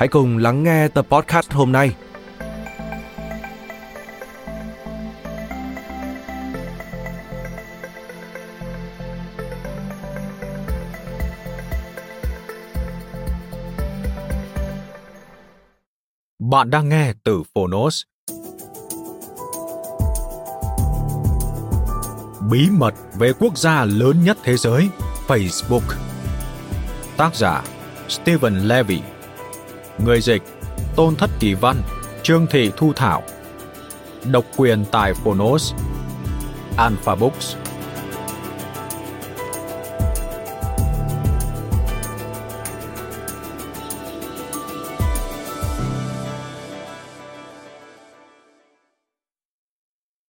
hãy cùng lắng nghe tập podcast hôm nay. Bạn đang nghe từ Phonos. Bí mật về quốc gia lớn nhất thế giới, Facebook. Tác giả Stephen Levy. Người dịch Tôn Thất Kỳ Văn, Trương Thị Thu Thảo. Độc quyền tại Phonos. Alpha Books.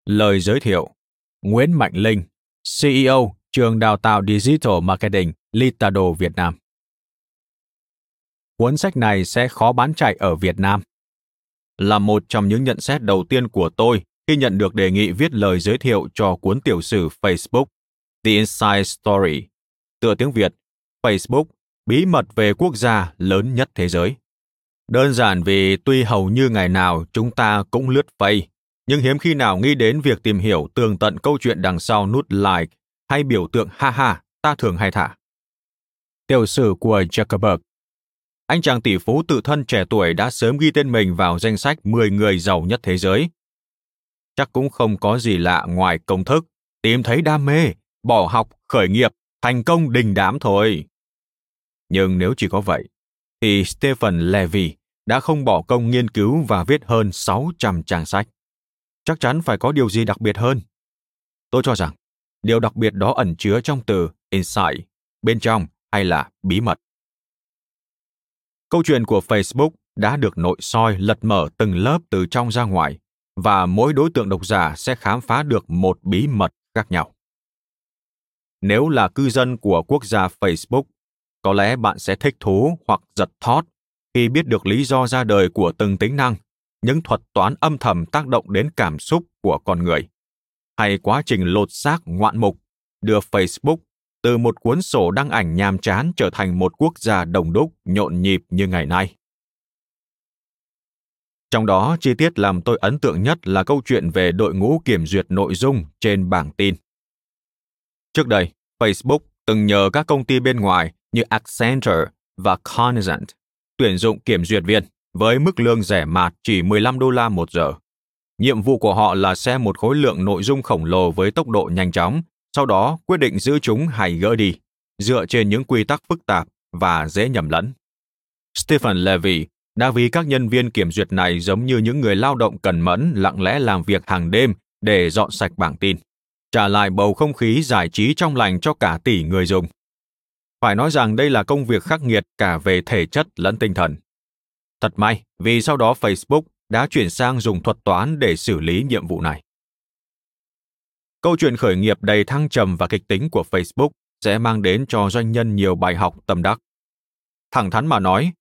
Lời giới thiệu Nguyễn Mạnh Linh, CEO trường đào tạo Digital Marketing Litado Việt Nam. Cuốn sách này sẽ khó bán chạy ở Việt Nam. Là một trong những nhận xét đầu tiên của tôi khi nhận được đề nghị viết lời giới thiệu cho cuốn tiểu sử Facebook The Inside Story, tựa tiếng Việt, Facebook, bí mật về quốc gia lớn nhất thế giới. Đơn giản vì tuy hầu như ngày nào chúng ta cũng lướt Facebook, nhưng hiếm khi nào nghĩ đến việc tìm hiểu tường tận câu chuyện đằng sau nút like hay biểu tượng ha ha ta thường hay thả. Tiểu sử của Zuckerberg anh chàng tỷ phú tự thân trẻ tuổi đã sớm ghi tên mình vào danh sách 10 người giàu nhất thế giới. Chắc cũng không có gì lạ ngoài công thức, tìm thấy đam mê, bỏ học, khởi nghiệp, thành công đình đám thôi. Nhưng nếu chỉ có vậy, thì Stephen Levy đã không bỏ công nghiên cứu và viết hơn 600 trang sách chắc chắn phải có điều gì đặc biệt hơn. Tôi cho rằng, điều đặc biệt đó ẩn chứa trong từ insight, bên trong hay là bí mật. Câu chuyện của Facebook đã được nội soi lật mở từng lớp từ trong ra ngoài và mỗi đối tượng độc giả sẽ khám phá được một bí mật khác nhau. Nếu là cư dân của quốc gia Facebook, có lẽ bạn sẽ thích thú hoặc giật thót khi biết được lý do ra đời của từng tính năng những thuật toán âm thầm tác động đến cảm xúc của con người hay quá trình lột xác ngoạn mục đưa facebook từ một cuốn sổ đăng ảnh nhàm chán trở thành một quốc gia đồng đúc nhộn nhịp như ngày nay trong đó chi tiết làm tôi ấn tượng nhất là câu chuyện về đội ngũ kiểm duyệt nội dung trên bảng tin trước đây facebook từng nhờ các công ty bên ngoài như accenture và cognizant tuyển dụng kiểm duyệt viên với mức lương rẻ mạt chỉ 15 đô la một giờ. Nhiệm vụ của họ là xem một khối lượng nội dung khổng lồ với tốc độ nhanh chóng, sau đó quyết định giữ chúng hay gỡ đi, dựa trên những quy tắc phức tạp và dễ nhầm lẫn. Stephen Levy đã ví các nhân viên kiểm duyệt này giống như những người lao động cần mẫn lặng lẽ làm việc hàng đêm để dọn sạch bảng tin, trả lại bầu không khí giải trí trong lành cho cả tỷ người dùng. Phải nói rằng đây là công việc khắc nghiệt cả về thể chất lẫn tinh thần. Thật may vì sau đó Facebook đã chuyển sang dùng thuật toán để xử lý nhiệm vụ này. Câu chuyện khởi nghiệp đầy thăng trầm và kịch tính của Facebook sẽ mang đến cho doanh nhân nhiều bài học tâm đắc. Thẳng thắn mà nói,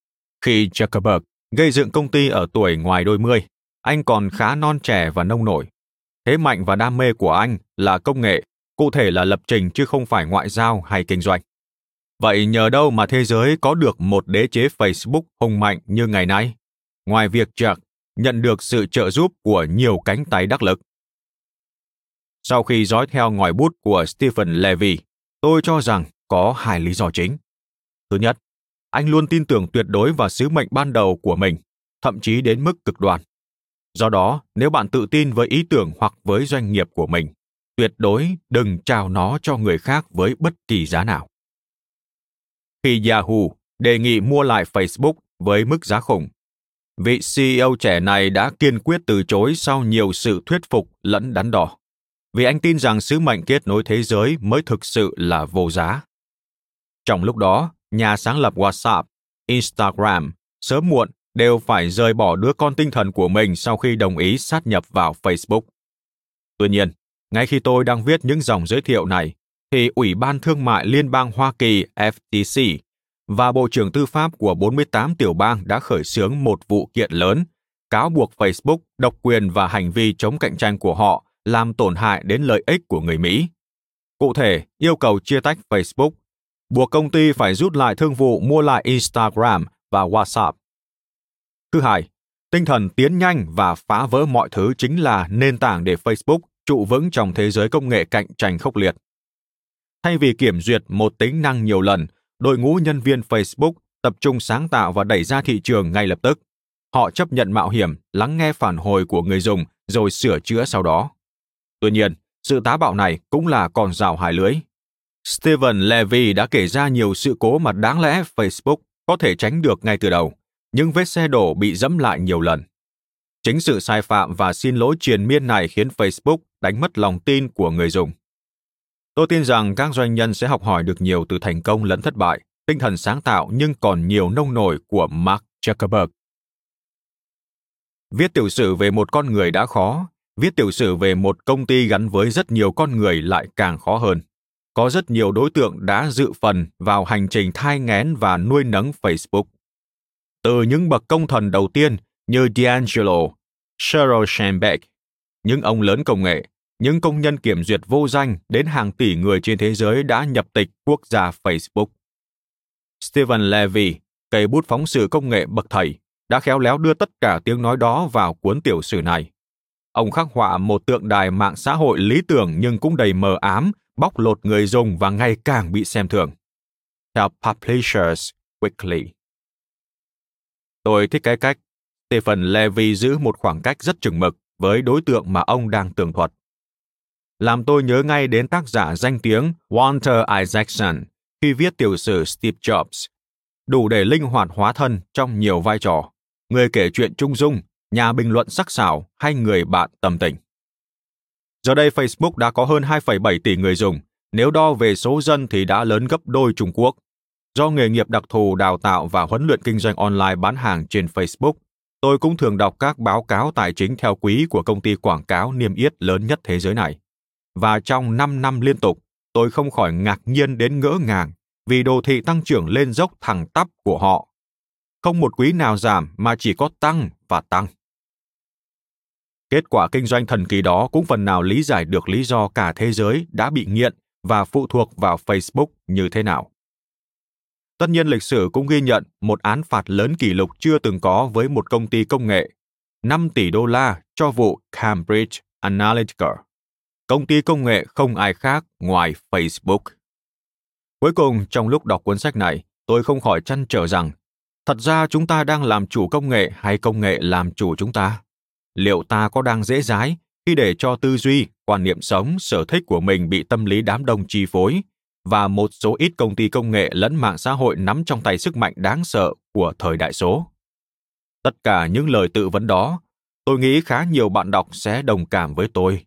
khi Zuckerberg gây dựng công ty ở tuổi ngoài đôi mươi, anh còn khá non trẻ và nông nổi. Thế mạnh và đam mê của anh là công nghệ, cụ thể là lập trình chứ không phải ngoại giao hay kinh doanh. Vậy nhờ đâu mà thế giới có được một đế chế Facebook hùng mạnh như ngày nay? Ngoài việc Jack nhận được sự trợ giúp của nhiều cánh tay đắc lực. Sau khi dõi theo ngòi bút của Stephen Levy, tôi cho rằng có hai lý do chính. Thứ nhất, anh luôn tin tưởng tuyệt đối vào sứ mệnh ban đầu của mình, thậm chí đến mức cực đoan, Do đó, nếu bạn tự tin với ý tưởng hoặc với doanh nghiệp của mình, tuyệt đối đừng trao nó cho người khác với bất kỳ giá nào. Khi Yahoo đề nghị mua lại Facebook với mức giá khủng, vị CEO trẻ này đã kiên quyết từ chối sau nhiều sự thuyết phục lẫn đắn đo, vì anh tin rằng sứ mệnh kết nối thế giới mới thực sự là vô giá. Trong lúc đó, nhà sáng lập WhatsApp, Instagram, sớm muộn đều phải rời bỏ đứa con tinh thần của mình sau khi đồng ý sát nhập vào Facebook. Tuy nhiên, ngay khi tôi đang viết những dòng giới thiệu này, thì Ủy ban Thương mại Liên bang Hoa Kỳ FTC và Bộ trưởng Tư pháp của 48 tiểu bang đã khởi xướng một vụ kiện lớn, cáo buộc Facebook độc quyền và hành vi chống cạnh tranh của họ làm tổn hại đến lợi ích của người Mỹ. Cụ thể, yêu cầu chia tách Facebook, buộc công ty phải rút lại thương vụ mua lại Instagram và WhatsApp. Thứ hai, tinh thần tiến nhanh và phá vỡ mọi thứ chính là nền tảng để Facebook trụ vững trong thế giới công nghệ cạnh tranh khốc liệt. Thay vì kiểm duyệt một tính năng nhiều lần, đội ngũ nhân viên Facebook tập trung sáng tạo và đẩy ra thị trường ngay lập tức. Họ chấp nhận mạo hiểm, lắng nghe phản hồi của người dùng rồi sửa chữa sau đó. Tuy nhiên, sự tá bạo này cũng là còn rào hai lưới. Steven Levy đã kể ra nhiều sự cố mà đáng lẽ Facebook có thể tránh được ngay từ đầu, nhưng vết xe đổ bị dẫm lại nhiều lần. Chính sự sai phạm và xin lỗi triền miên này khiến Facebook đánh mất lòng tin của người dùng. Tôi tin rằng các doanh nhân sẽ học hỏi được nhiều từ thành công lẫn thất bại, tinh thần sáng tạo nhưng còn nhiều nông nổi của Mark Zuckerberg. Viết tiểu sử về một con người đã khó, viết tiểu sử về một công ty gắn với rất nhiều con người lại càng khó hơn. Có rất nhiều đối tượng đã dự phần vào hành trình thai nghén và nuôi nấng Facebook. Từ những bậc công thần đầu tiên như D'Angelo, Sheryl Sandberg, những ông lớn công nghệ, những công nhân kiểm duyệt vô danh đến hàng tỷ người trên thế giới đã nhập tịch quốc gia Facebook. Stephen Levy, cây bút phóng sự công nghệ bậc thầy, đã khéo léo đưa tất cả tiếng nói đó vào cuốn tiểu sử này. Ông khắc họa một tượng đài mạng xã hội lý tưởng nhưng cũng đầy mờ ám, bóc lột người dùng và ngày càng bị xem thường. Theo Publishers Weekly. Tôi thích cái cách Stephen Levy giữ một khoảng cách rất chừng mực với đối tượng mà ông đang tường thuật. Làm tôi nhớ ngay đến tác giả danh tiếng Walter Isaacson khi viết tiểu sử Steve Jobs, đủ để linh hoạt hóa thân trong nhiều vai trò, người kể chuyện trung dung, nhà bình luận sắc sảo hay người bạn tầm tình. Giờ đây Facebook đã có hơn 2,7 tỷ người dùng, nếu đo về số dân thì đã lớn gấp đôi Trung Quốc. Do nghề nghiệp đặc thù đào tạo và huấn luyện kinh doanh online bán hàng trên Facebook, tôi cũng thường đọc các báo cáo tài chính theo quý của công ty quảng cáo niêm yết lớn nhất thế giới này. Và trong 5 năm liên tục, tôi không khỏi ngạc nhiên đến ngỡ ngàng vì đồ thị tăng trưởng lên dốc thẳng tắp của họ. Không một quý nào giảm mà chỉ có tăng và tăng. Kết quả kinh doanh thần kỳ đó cũng phần nào lý giải được lý do cả thế giới đã bị nghiện và phụ thuộc vào Facebook như thế nào. Tất nhiên lịch sử cũng ghi nhận một án phạt lớn kỷ lục chưa từng có với một công ty công nghệ, 5 tỷ đô la cho vụ Cambridge Analytica. Công ty công nghệ không ai khác ngoài Facebook. Cuối cùng, trong lúc đọc cuốn sách này, tôi không khỏi chăn trở rằng, thật ra chúng ta đang làm chủ công nghệ hay công nghệ làm chủ chúng ta? Liệu ta có đang dễ dãi khi để cho tư duy, quan niệm sống, sở thích của mình bị tâm lý đám đông chi phối và một số ít công ty công nghệ lẫn mạng xã hội nắm trong tay sức mạnh đáng sợ của thời đại số. Tất cả những lời tự vấn đó, tôi nghĩ khá nhiều bạn đọc sẽ đồng cảm với tôi.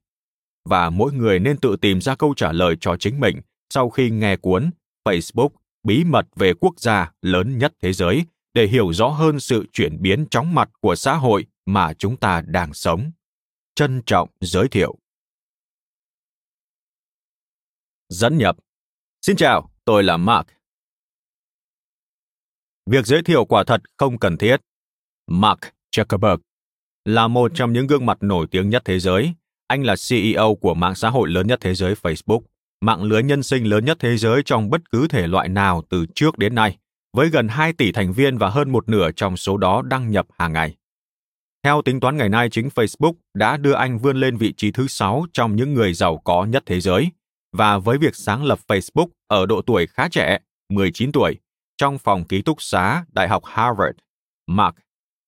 Và mỗi người nên tự tìm ra câu trả lời cho chính mình sau khi nghe cuốn Facebook bí mật về quốc gia lớn nhất thế giới để hiểu rõ hơn sự chuyển biến chóng mặt của xã hội mà chúng ta đang sống. Trân trọng giới thiệu. Dẫn nhập Xin chào, tôi là Mark. Việc giới thiệu quả thật không cần thiết. Mark Zuckerberg là một trong những gương mặt nổi tiếng nhất thế giới. Anh là CEO của mạng xã hội lớn nhất thế giới Facebook, mạng lưới nhân sinh lớn nhất thế giới trong bất cứ thể loại nào từ trước đến nay, với gần 2 tỷ thành viên và hơn một nửa trong số đó đăng nhập hàng ngày. Theo tính toán ngày nay, chính Facebook đã đưa anh vươn lên vị trí thứ 6 trong những người giàu có nhất thế giới – và với việc sáng lập Facebook ở độ tuổi khá trẻ, 19 tuổi, trong phòng ký túc xá Đại học Harvard, Mark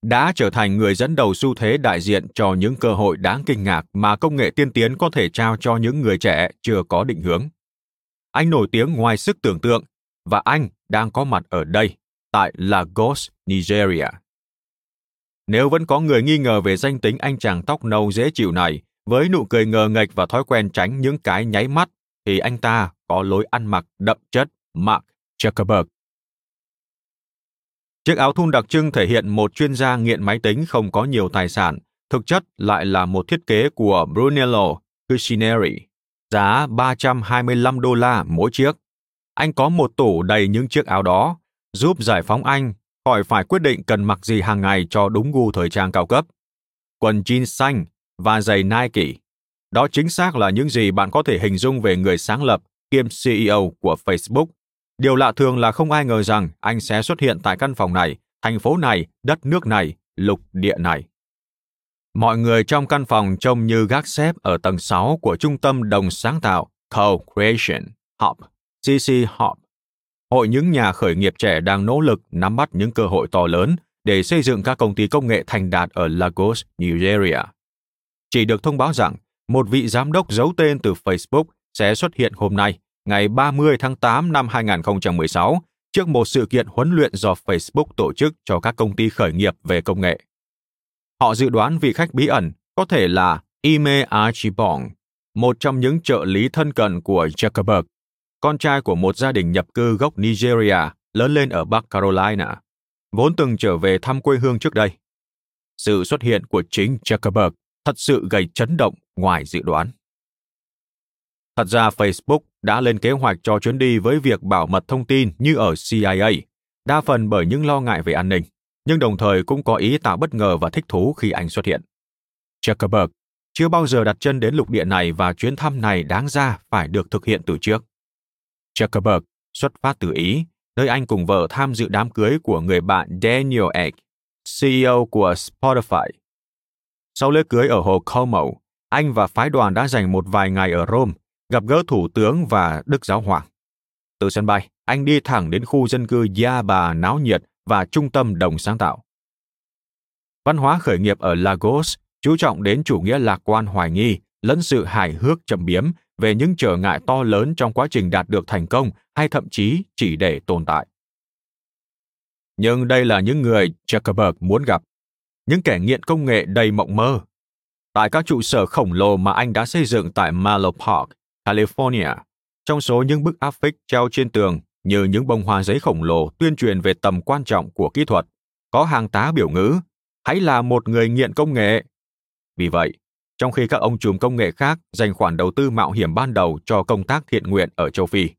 đã trở thành người dẫn đầu xu thế đại diện cho những cơ hội đáng kinh ngạc mà công nghệ tiên tiến có thể trao cho những người trẻ chưa có định hướng. Anh nổi tiếng ngoài sức tưởng tượng và anh đang có mặt ở đây, tại Lagos, Nigeria. Nếu vẫn có người nghi ngờ về danh tính anh chàng tóc nâu dễ chịu này, với nụ cười ngờ nghệch và thói quen tránh những cái nháy mắt, thì anh ta có lối ăn mặc đậm chất Mark Zuckerberg. Chiếc áo thun đặc trưng thể hiện một chuyên gia nghiện máy tính không có nhiều tài sản, thực chất lại là một thiết kế của Brunello Cucinelli giá 325 đô la mỗi chiếc. Anh có một tủ đầy những chiếc áo đó, giúp giải phóng anh khỏi phải quyết định cần mặc gì hàng ngày cho đúng gu thời trang cao cấp. Quần jean xanh và giày Nike. Đó chính xác là những gì bạn có thể hình dung về người sáng lập kiêm CEO của Facebook. Điều lạ thường là không ai ngờ rằng anh sẽ xuất hiện tại căn phòng này, thành phố này, đất nước này, lục địa này. Mọi người trong căn phòng trông như gác xếp ở tầng 6 của trung tâm đồng sáng tạo Co-Creation Hub, CC Hub. Hội những nhà khởi nghiệp trẻ đang nỗ lực nắm bắt những cơ hội to lớn để xây dựng các công ty công nghệ thành đạt ở Lagos, Nigeria. Chỉ được thông báo rằng một vị giám đốc giấu tên từ Facebook sẽ xuất hiện hôm nay, ngày 30 tháng 8 năm 2016, trước một sự kiện huấn luyện do Facebook tổ chức cho các công ty khởi nghiệp về công nghệ. Họ dự đoán vị khách bí ẩn có thể là Ime Archibong, một trong những trợ lý thân cận của Zuckerberg, con trai của một gia đình nhập cư gốc Nigeria lớn lên ở Bắc Carolina, vốn từng trở về thăm quê hương trước đây. Sự xuất hiện của chính Zuckerberg thật sự gây chấn động ngoài dự đoán. Thật ra Facebook đã lên kế hoạch cho chuyến đi với việc bảo mật thông tin như ở CIA, đa phần bởi những lo ngại về an ninh, nhưng đồng thời cũng có ý tạo bất ngờ và thích thú khi anh xuất hiện. Zuckerberg chưa bao giờ đặt chân đến lục địa này và chuyến thăm này đáng ra phải được thực hiện từ trước. Zuckerberg xuất phát từ Ý, nơi anh cùng vợ tham dự đám cưới của người bạn Daniel Ek, CEO của Spotify. Sau lễ cưới ở hồ Como, anh và phái đoàn đã dành một vài ngày ở Rome, gặp gỡ thủ tướng và Đức Giáo Hoàng. Từ sân bay, anh đi thẳng đến khu dân cư Gia Bà náo nhiệt và trung tâm đồng sáng tạo. Văn hóa khởi nghiệp ở Lagos chú trọng đến chủ nghĩa lạc quan hoài nghi lẫn sự hài hước châm biếm về những trở ngại to lớn trong quá trình đạt được thành công hay thậm chí chỉ để tồn tại. Nhưng đây là những người Zuckerberg muốn gặp, những kẻ nghiện công nghệ đầy mộng mơ. Tại các trụ sở khổng lồ mà anh đã xây dựng tại Malo Park, California, trong số những bức áp phích treo trên tường như những bông hoa giấy khổng lồ tuyên truyền về tầm quan trọng của kỹ thuật, có hàng tá biểu ngữ, hãy là một người nghiện công nghệ. Vì vậy, trong khi các ông trùm công nghệ khác dành khoản đầu tư mạo hiểm ban đầu cho công tác thiện nguyện ở châu Phi,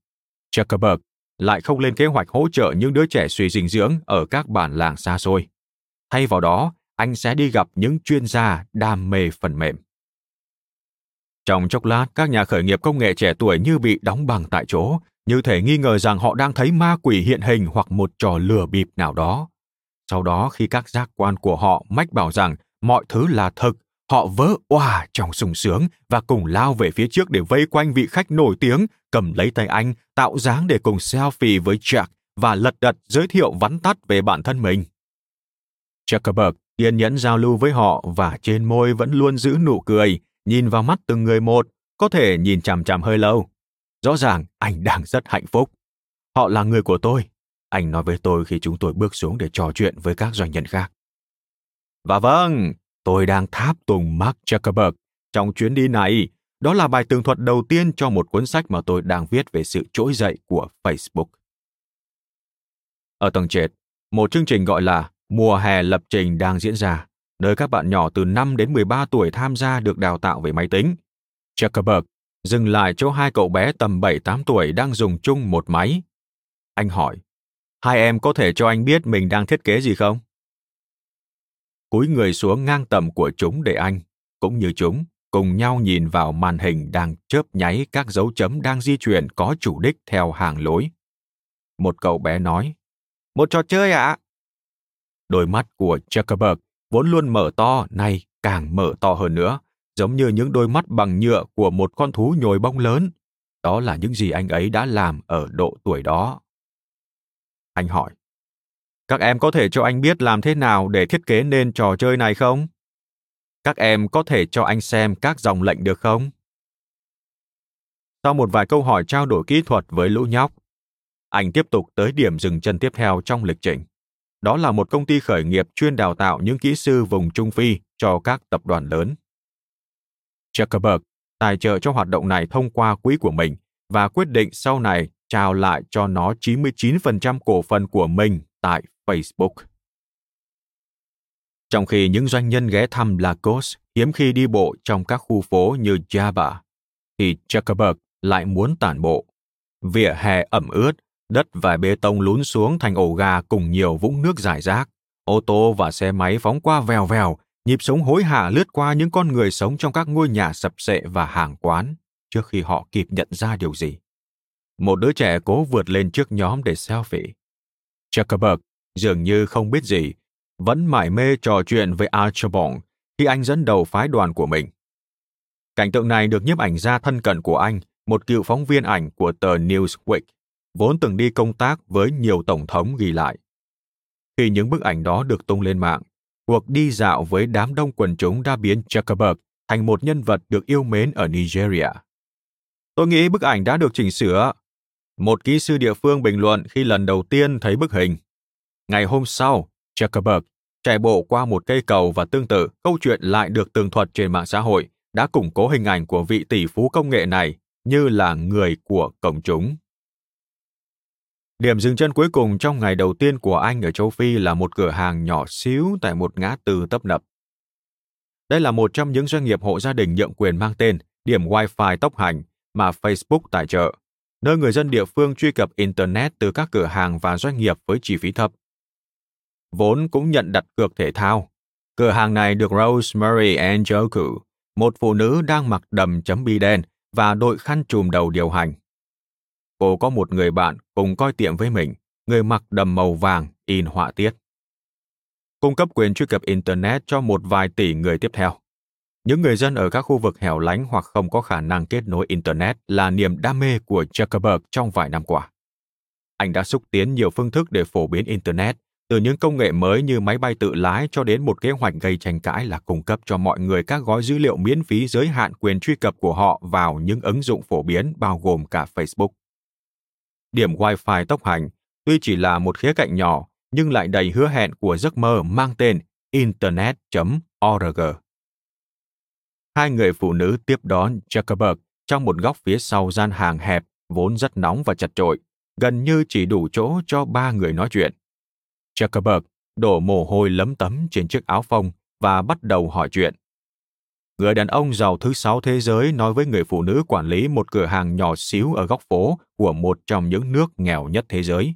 Zuckerberg lại không lên kế hoạch hỗ trợ những đứa trẻ suy dinh dưỡng ở các bản làng xa xôi. Thay vào đó, anh sẽ đi gặp những chuyên gia đam mê phần mềm. Trong chốc lát, các nhà khởi nghiệp công nghệ trẻ tuổi như bị đóng bằng tại chỗ, như thể nghi ngờ rằng họ đang thấy ma quỷ hiện hình hoặc một trò lừa bịp nào đó. Sau đó khi các giác quan của họ mách bảo rằng mọi thứ là thực, họ vỡ òa trong sung sướng và cùng lao về phía trước để vây quanh vị khách nổi tiếng, cầm lấy tay anh, tạo dáng để cùng selfie với Jack và lật đật giới thiệu vắn tắt về bản thân mình. Zuckerberg kiên nhẫn giao lưu với họ và trên môi vẫn luôn giữ nụ cười, nhìn vào mắt từng người một, có thể nhìn chằm chằm hơi lâu. Rõ ràng anh đang rất hạnh phúc. Họ là người của tôi. Anh nói với tôi khi chúng tôi bước xuống để trò chuyện với các doanh nhân khác. Và vâng, tôi đang tháp tùng Mark Zuckerberg trong chuyến đi này. Đó là bài tường thuật đầu tiên cho một cuốn sách mà tôi đang viết về sự trỗi dậy của Facebook. Ở tầng trệt, một chương trình gọi là Mùa hè lập trình đang diễn ra, nơi các bạn nhỏ từ 5 đến 13 tuổi tham gia được đào tạo về máy tính. Zuckerberg dừng lại chỗ hai cậu bé tầm 7-8 tuổi đang dùng chung một máy. Anh hỏi, hai em có thể cho anh biết mình đang thiết kế gì không? Cúi người xuống ngang tầm của chúng để anh, cũng như chúng, cùng nhau nhìn vào màn hình đang chớp nháy các dấu chấm đang di chuyển có chủ đích theo hàng lối. Một cậu bé nói, một trò chơi ạ? À? Đôi mắt của Zuckerberg vốn luôn mở to, nay càng mở to hơn nữa, giống như những đôi mắt bằng nhựa của một con thú nhồi bông lớn. Đó là những gì anh ấy đã làm ở độ tuổi đó. Anh hỏi, các em có thể cho anh biết làm thế nào để thiết kế nên trò chơi này không? Các em có thể cho anh xem các dòng lệnh được không? Sau một vài câu hỏi trao đổi kỹ thuật với lũ nhóc, anh tiếp tục tới điểm dừng chân tiếp theo trong lịch trình. Đó là một công ty khởi nghiệp chuyên đào tạo những kỹ sư vùng Trung Phi cho các tập đoàn lớn. Zuckerberg tài trợ cho hoạt động này thông qua quỹ của mình và quyết định sau này trao lại cho nó 99% cổ phần của mình tại Facebook. Trong khi những doanh nhân ghé thăm Lagos hiếm khi đi bộ trong các khu phố như Java, thì Zuckerberg lại muốn tản bộ. Vỉa hè ẩm ướt, đất và bê tông lún xuống thành ổ gà cùng nhiều vũng nước rải rác. Ô tô và xe máy phóng qua vèo vèo, nhịp sống hối hả lướt qua những con người sống trong các ngôi nhà sập sệ và hàng quán trước khi họ kịp nhận ra điều gì. Một đứa trẻ cố vượt lên trước nhóm để selfie. Zuckerberg dường như không biết gì, vẫn mải mê trò chuyện với Archibald khi anh dẫn đầu phái đoàn của mình. Cảnh tượng này được nhiếp ảnh gia thân cận của anh, một cựu phóng viên ảnh của tờ Newsweek, vốn từng đi công tác với nhiều tổng thống ghi lại. Khi những bức ảnh đó được tung lên mạng, cuộc đi dạo với đám đông quần chúng đã biến Zuckerberg thành một nhân vật được yêu mến ở Nigeria. Tôi nghĩ bức ảnh đã được chỉnh sửa. Một kỹ sư địa phương bình luận khi lần đầu tiên thấy bức hình. Ngày hôm sau, Zuckerberg chạy bộ qua một cây cầu và tương tự, câu chuyện lại được tường thuật trên mạng xã hội, đã củng cố hình ảnh của vị tỷ phú công nghệ này như là người của cộng chúng. Điểm dừng chân cuối cùng trong ngày đầu tiên của anh ở châu Phi là một cửa hàng nhỏ xíu tại một ngã tư tấp nập. Đây là một trong những doanh nghiệp hộ gia đình nhượng quyền mang tên điểm Wi-Fi tốc hành mà Facebook tài trợ, nơi người dân địa phương truy cập Internet từ các cửa hàng và doanh nghiệp với chi phí thấp. Vốn cũng nhận đặt cược thể thao. Cửa hàng này được Rosemary Anjoku, một phụ nữ đang mặc đầm chấm bi đen và đội khăn trùm đầu điều hành. Cô có một người bạn cùng coi tiệm với mình, người mặc đầm màu vàng in họa tiết. Cung cấp quyền truy cập Internet cho một vài tỷ người tiếp theo. Những người dân ở các khu vực hẻo lánh hoặc không có khả năng kết nối Internet là niềm đam mê của Zuckerberg trong vài năm qua. Anh đã xúc tiến nhiều phương thức để phổ biến Internet, từ những công nghệ mới như máy bay tự lái cho đến một kế hoạch gây tranh cãi là cung cấp cho mọi người các gói dữ liệu miễn phí giới hạn quyền truy cập của họ vào những ứng dụng phổ biến bao gồm cả Facebook. Điểm Wi-Fi tốc hành tuy chỉ là một khía cạnh nhỏ nhưng lại đầy hứa hẹn của giấc mơ mang tên internet.org. Hai người phụ nữ tiếp đón Zuckerberg trong một góc phía sau gian hàng hẹp vốn rất nóng và chật trội, gần như chỉ đủ chỗ cho ba người nói chuyện. Zuckerberg đổ mồ hôi lấm tấm trên chiếc áo phông và bắt đầu hỏi chuyện. Người đàn ông giàu thứ sáu thế giới nói với người phụ nữ quản lý một cửa hàng nhỏ xíu ở góc phố của một trong những nước nghèo nhất thế giới.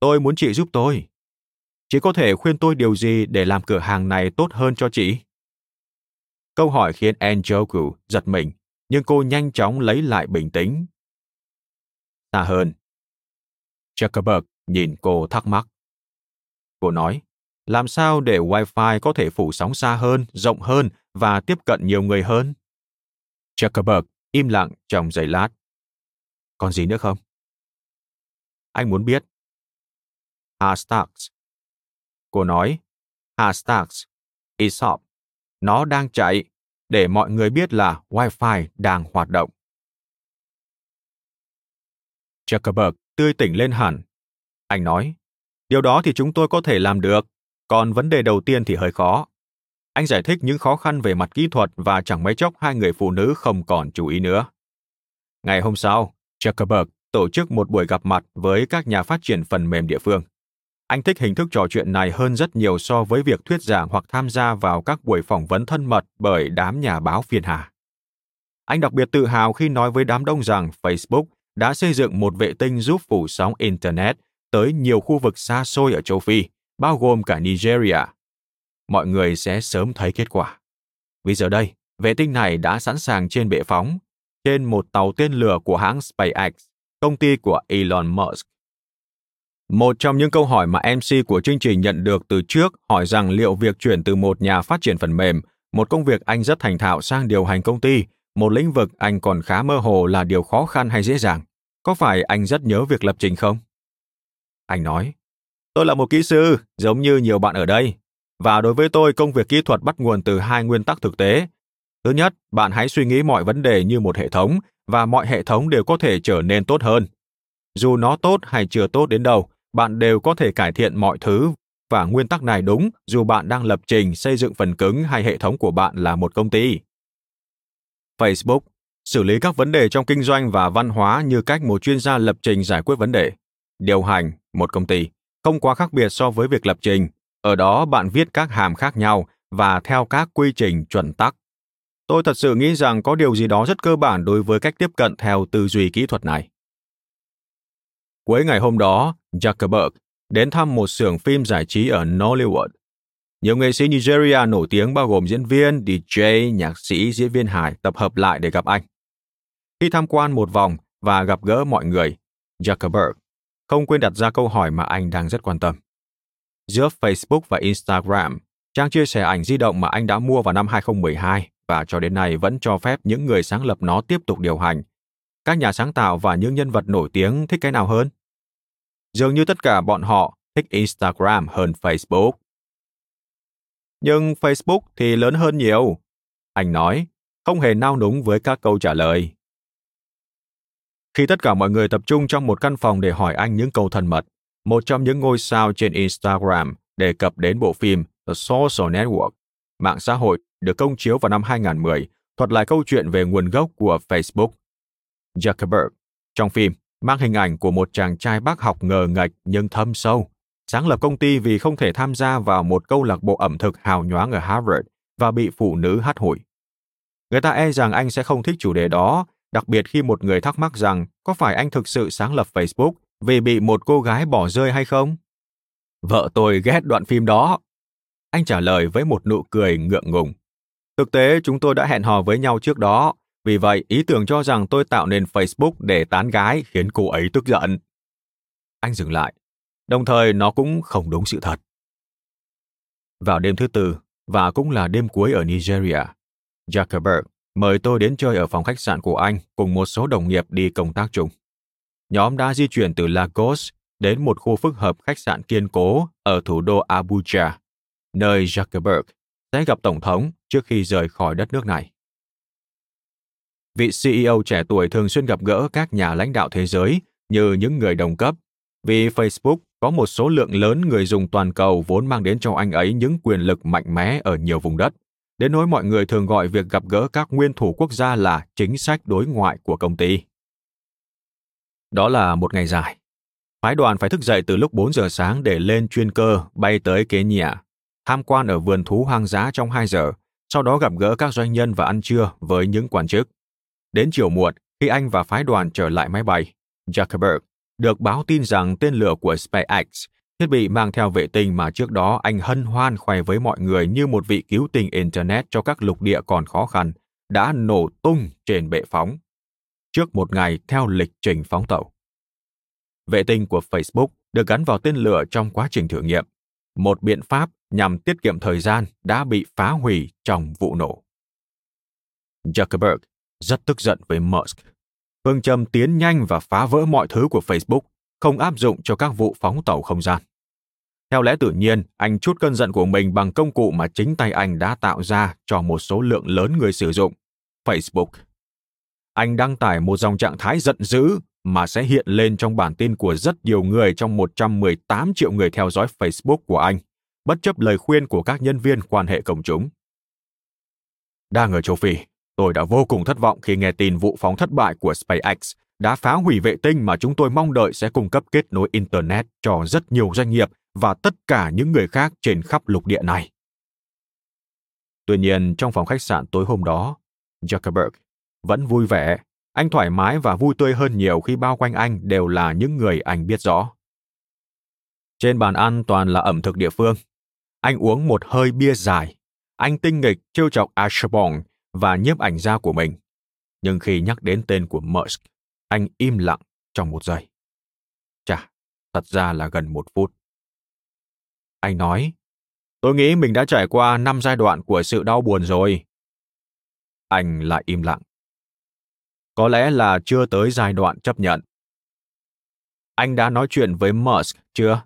Tôi muốn chị giúp tôi. Chị có thể khuyên tôi điều gì để làm cửa hàng này tốt hơn cho chị? Câu hỏi khiến Anjoku giật mình, nhưng cô nhanh chóng lấy lại bình tĩnh. Xa hơn. Zuckerberg nhìn cô thắc mắc. Cô nói, làm sao để Wi-Fi có thể phủ sóng xa hơn, rộng hơn và tiếp cận nhiều người hơn? Zuckerberg im lặng trong giây lát. Còn gì nữa không? Anh muốn biết. Hashtags. Cô nói, hashtags, ESOP, nó đang chạy để mọi người biết là Wi-Fi đang hoạt động. Zuckerberg tươi tỉnh lên hẳn. Anh nói, điều đó thì chúng tôi có thể làm được, còn vấn đề đầu tiên thì hơi khó. Anh giải thích những khó khăn về mặt kỹ thuật và chẳng mấy chốc hai người phụ nữ không còn chú ý nữa. Ngày hôm sau, Zuckerberg tổ chức một buổi gặp mặt với các nhà phát triển phần mềm địa phương. Anh thích hình thức trò chuyện này hơn rất nhiều so với việc thuyết giảng hoặc tham gia vào các buổi phỏng vấn thân mật bởi đám nhà báo phiền hà. Anh đặc biệt tự hào khi nói với đám đông rằng Facebook đã xây dựng một vệ tinh giúp phủ sóng Internet tới nhiều khu vực xa xôi ở châu Phi, bao gồm cả Nigeria. Mọi người sẽ sớm thấy kết quả. Vì giờ đây, vệ tinh này đã sẵn sàng trên bệ phóng, trên một tàu tên lửa của hãng SpaceX, công ty của Elon Musk. Một trong những câu hỏi mà MC của chương trình nhận được từ trước hỏi rằng liệu việc chuyển từ một nhà phát triển phần mềm, một công việc anh rất thành thạo sang điều hành công ty, một lĩnh vực anh còn khá mơ hồ là điều khó khăn hay dễ dàng. Có phải anh rất nhớ việc lập trình không? Anh nói, Tôi là một kỹ sư, giống như nhiều bạn ở đây. Và đối với tôi, công việc kỹ thuật bắt nguồn từ hai nguyên tắc thực tế. Thứ nhất, bạn hãy suy nghĩ mọi vấn đề như một hệ thống, và mọi hệ thống đều có thể trở nên tốt hơn. Dù nó tốt hay chưa tốt đến đâu, bạn đều có thể cải thiện mọi thứ và nguyên tắc này đúng dù bạn đang lập trình xây dựng phần cứng hay hệ thống của bạn là một công ty. Facebook xử lý các vấn đề trong kinh doanh và văn hóa như cách một chuyên gia lập trình giải quyết vấn đề. Điều hành một công ty không quá khác biệt so với việc lập trình. Ở đó bạn viết các hàm khác nhau và theo các quy trình chuẩn tắc. Tôi thật sự nghĩ rằng có điều gì đó rất cơ bản đối với cách tiếp cận theo tư duy kỹ thuật này. Cuối ngày hôm đó, Zuckerberg đến thăm một xưởng phim giải trí ở Nollywood. Nhiều nghệ sĩ Nigeria nổi tiếng bao gồm diễn viên, DJ, nhạc sĩ, diễn viên hài tập hợp lại để gặp anh. Khi tham quan một vòng và gặp gỡ mọi người, Zuckerberg không quên đặt ra câu hỏi mà anh đang rất quan tâm. Giữa Facebook và Instagram, trang chia sẻ ảnh di động mà anh đã mua vào năm 2012 và cho đến nay vẫn cho phép những người sáng lập nó tiếp tục điều hành. Các nhà sáng tạo và những nhân vật nổi tiếng thích cái nào hơn? Dường như tất cả bọn họ thích Instagram hơn Facebook. Nhưng Facebook thì lớn hơn nhiều. Anh nói, không hề nao núng với các câu trả lời. Khi tất cả mọi người tập trung trong một căn phòng để hỏi anh những câu thân mật, một trong những ngôi sao trên Instagram đề cập đến bộ phim The Social Network, mạng xã hội được công chiếu vào năm 2010, thuật lại câu chuyện về nguồn gốc của Facebook. Zuckerberg, trong phim, mang hình ảnh của một chàng trai bác học ngờ ngạch nhưng thâm sâu, sáng lập công ty vì không thể tham gia vào một câu lạc bộ ẩm thực hào nhoáng ở Harvard và bị phụ nữ hắt hủi. Người ta e rằng anh sẽ không thích chủ đề đó, đặc biệt khi một người thắc mắc rằng có phải anh thực sự sáng lập Facebook vì bị một cô gái bỏ rơi hay không? Vợ tôi ghét đoạn phim đó. Anh trả lời với một nụ cười ngượng ngùng. Thực tế, chúng tôi đã hẹn hò với nhau trước đó, vì vậy ý tưởng cho rằng tôi tạo nên Facebook để tán gái khiến cô ấy tức giận. Anh dừng lại, đồng thời nó cũng không đúng sự thật. Vào đêm thứ tư, và cũng là đêm cuối ở Nigeria, Zuckerberg mời tôi đến chơi ở phòng khách sạn của anh cùng một số đồng nghiệp đi công tác chung. Nhóm đã di chuyển từ Lagos đến một khu phức hợp khách sạn kiên cố ở thủ đô Abuja, nơi Zuckerberg sẽ gặp Tổng thống trước khi rời khỏi đất nước này. Vị CEO trẻ tuổi thường xuyên gặp gỡ các nhà lãnh đạo thế giới như những người đồng cấp, vì Facebook có một số lượng lớn người dùng toàn cầu vốn mang đến cho anh ấy những quyền lực mạnh mẽ ở nhiều vùng đất. Đến nỗi mọi người thường gọi việc gặp gỡ các nguyên thủ quốc gia là chính sách đối ngoại của công ty. Đó là một ngày dài. Phái đoàn phải thức dậy từ lúc 4 giờ sáng để lên chuyên cơ bay tới Kenya, tham quan ở vườn thú hoang dã trong 2 giờ, sau đó gặp gỡ các doanh nhân và ăn trưa với những quan chức. Đến chiều muộn, khi anh và phái đoàn trở lại máy bay, Zuckerberg được báo tin rằng tên lửa của SpaceX, thiết bị mang theo vệ tinh mà trước đó anh hân hoan khoe với mọi người như một vị cứu tinh Internet cho các lục địa còn khó khăn, đã nổ tung trên bệ phóng, trước một ngày theo lịch trình phóng tàu. Vệ tinh của Facebook được gắn vào tên lửa trong quá trình thử nghiệm, một biện pháp nhằm tiết kiệm thời gian đã bị phá hủy trong vụ nổ. Zuckerberg rất tức giận với Musk. Phương châm tiến nhanh và phá vỡ mọi thứ của Facebook không áp dụng cho các vụ phóng tàu không gian. Theo lẽ tự nhiên, anh chút cơn giận của mình bằng công cụ mà chính tay anh đã tạo ra cho một số lượng lớn người sử dụng, Facebook. Anh đăng tải một dòng trạng thái giận dữ mà sẽ hiện lên trong bản tin của rất nhiều người trong 118 triệu người theo dõi Facebook của anh, bất chấp lời khuyên của các nhân viên quan hệ công chúng. Đang ở châu Phi, tôi đã vô cùng thất vọng khi nghe tin vụ phóng thất bại của SpaceX đã phá hủy vệ tinh mà chúng tôi mong đợi sẽ cung cấp kết nối Internet cho rất nhiều doanh nghiệp và tất cả những người khác trên khắp lục địa này. Tuy nhiên, trong phòng khách sạn tối hôm đó, Zuckerberg vẫn vui vẻ anh thoải mái và vui tươi hơn nhiều khi bao quanh anh đều là những người anh biết rõ. Trên bàn ăn toàn là ẩm thực địa phương. Anh uống một hơi bia dài. Anh tinh nghịch trêu chọc Ashbong và nhiếp ảnh gia của mình. Nhưng khi nhắc đến tên của Musk, anh im lặng trong một giây. Chà, thật ra là gần một phút. Anh nói, tôi nghĩ mình đã trải qua năm giai đoạn của sự đau buồn rồi. Anh lại im lặng có lẽ là chưa tới giai đoạn chấp nhận. Anh đã nói chuyện với Musk chưa?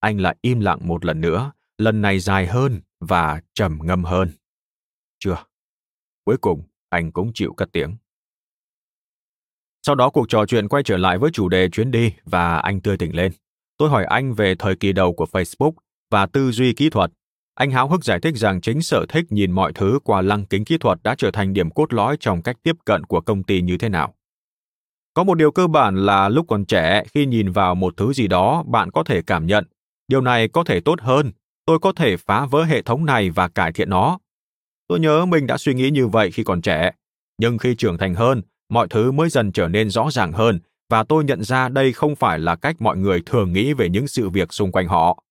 anh lại im lặng một lần nữa, lần này dài hơn và trầm ngâm hơn. Chưa. Cuối cùng, anh cũng chịu cất tiếng. Sau đó cuộc trò chuyện quay trở lại với chủ đề chuyến đi và anh tươi tỉnh lên. Tôi hỏi anh về thời kỳ đầu của Facebook và tư duy kỹ thuật. Anh háo hức giải thích rằng chính sở thích nhìn mọi thứ qua lăng kính kỹ thuật đã trở thành điểm cốt lõi trong cách tiếp cận của công ty như thế nào. Có một điều cơ bản là lúc còn trẻ, khi nhìn vào một thứ gì đó, bạn có thể cảm nhận, điều này có thể tốt hơn, tôi có thể phá vỡ hệ thống này và cải thiện nó. Tôi nhớ mình đã suy nghĩ như vậy khi còn trẻ, nhưng khi trưởng thành hơn, mọi thứ mới dần trở nên rõ ràng hơn và tôi nhận ra đây không phải là cách mọi người thường nghĩ về những sự việc xung quanh họ.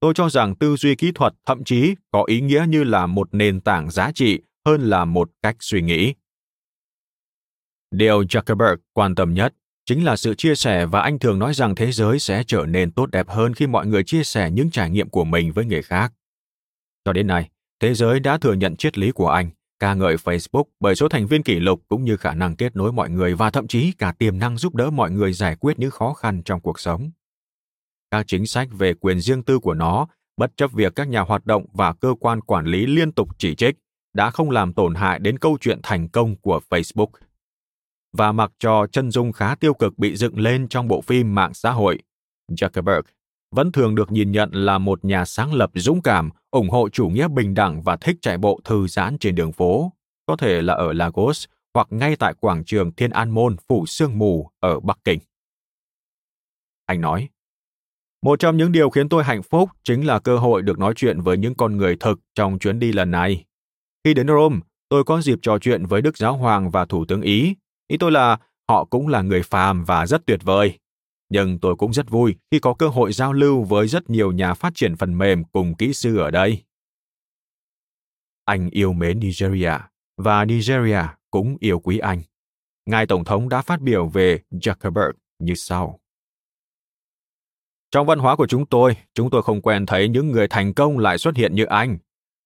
Tôi cho rằng tư duy kỹ thuật thậm chí có ý nghĩa như là một nền tảng giá trị hơn là một cách suy nghĩ. Điều Zuckerberg quan tâm nhất chính là sự chia sẻ và anh thường nói rằng thế giới sẽ trở nên tốt đẹp hơn khi mọi người chia sẻ những trải nghiệm của mình với người khác. Cho đến nay, thế giới đã thừa nhận triết lý của anh, ca ngợi Facebook bởi số thành viên kỷ lục cũng như khả năng kết nối mọi người và thậm chí cả tiềm năng giúp đỡ mọi người giải quyết những khó khăn trong cuộc sống. Các chính sách về quyền riêng tư của nó, bất chấp việc các nhà hoạt động và cơ quan quản lý liên tục chỉ trích, đã không làm tổn hại đến câu chuyện thành công của Facebook và mặc cho chân dung khá tiêu cực bị dựng lên trong bộ phim mạng xã hội. Zuckerberg vẫn thường được nhìn nhận là một nhà sáng lập dũng cảm, ủng hộ chủ nghĩa bình đẳng và thích chạy bộ thư giãn trên đường phố, có thể là ở Lagos hoặc ngay tại quảng trường Thiên An Môn phủ sương mù ở Bắc Kinh. Anh nói, một trong những điều khiến tôi hạnh phúc chính là cơ hội được nói chuyện với những con người thực trong chuyến đi lần này. Khi đến Rome, tôi có dịp trò chuyện với Đức Giáo Hoàng và Thủ tướng Ý, Ý tôi là họ cũng là người phàm và rất tuyệt vời. Nhưng tôi cũng rất vui khi có cơ hội giao lưu với rất nhiều nhà phát triển phần mềm cùng kỹ sư ở đây. Anh yêu mến Nigeria và Nigeria cũng yêu quý anh. Ngài Tổng thống đã phát biểu về Zuckerberg như sau. Trong văn hóa của chúng tôi, chúng tôi không quen thấy những người thành công lại xuất hiện như anh.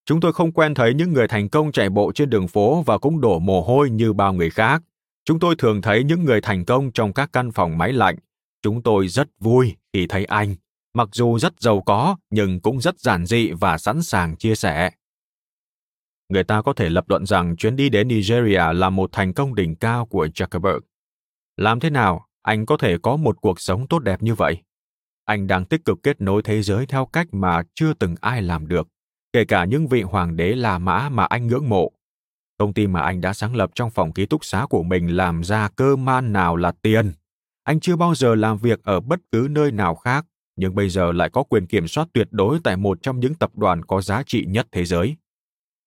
Chúng tôi không quen thấy những người thành công chạy bộ trên đường phố và cũng đổ mồ hôi như bao người khác. Chúng tôi thường thấy những người thành công trong các căn phòng máy lạnh. Chúng tôi rất vui khi thấy anh, mặc dù rất giàu có nhưng cũng rất giản dị và sẵn sàng chia sẻ. Người ta có thể lập luận rằng chuyến đi đến Nigeria là một thành công đỉnh cao của Zuckerberg. Làm thế nào anh có thể có một cuộc sống tốt đẹp như vậy? Anh đang tích cực kết nối thế giới theo cách mà chưa từng ai làm được, kể cả những vị hoàng đế La Mã mà anh ngưỡng mộ Công ty mà anh đã sáng lập trong phòng ký túc xá của mình làm ra cơ man nào là tiền. Anh chưa bao giờ làm việc ở bất cứ nơi nào khác, nhưng bây giờ lại có quyền kiểm soát tuyệt đối tại một trong những tập đoàn có giá trị nhất thế giới.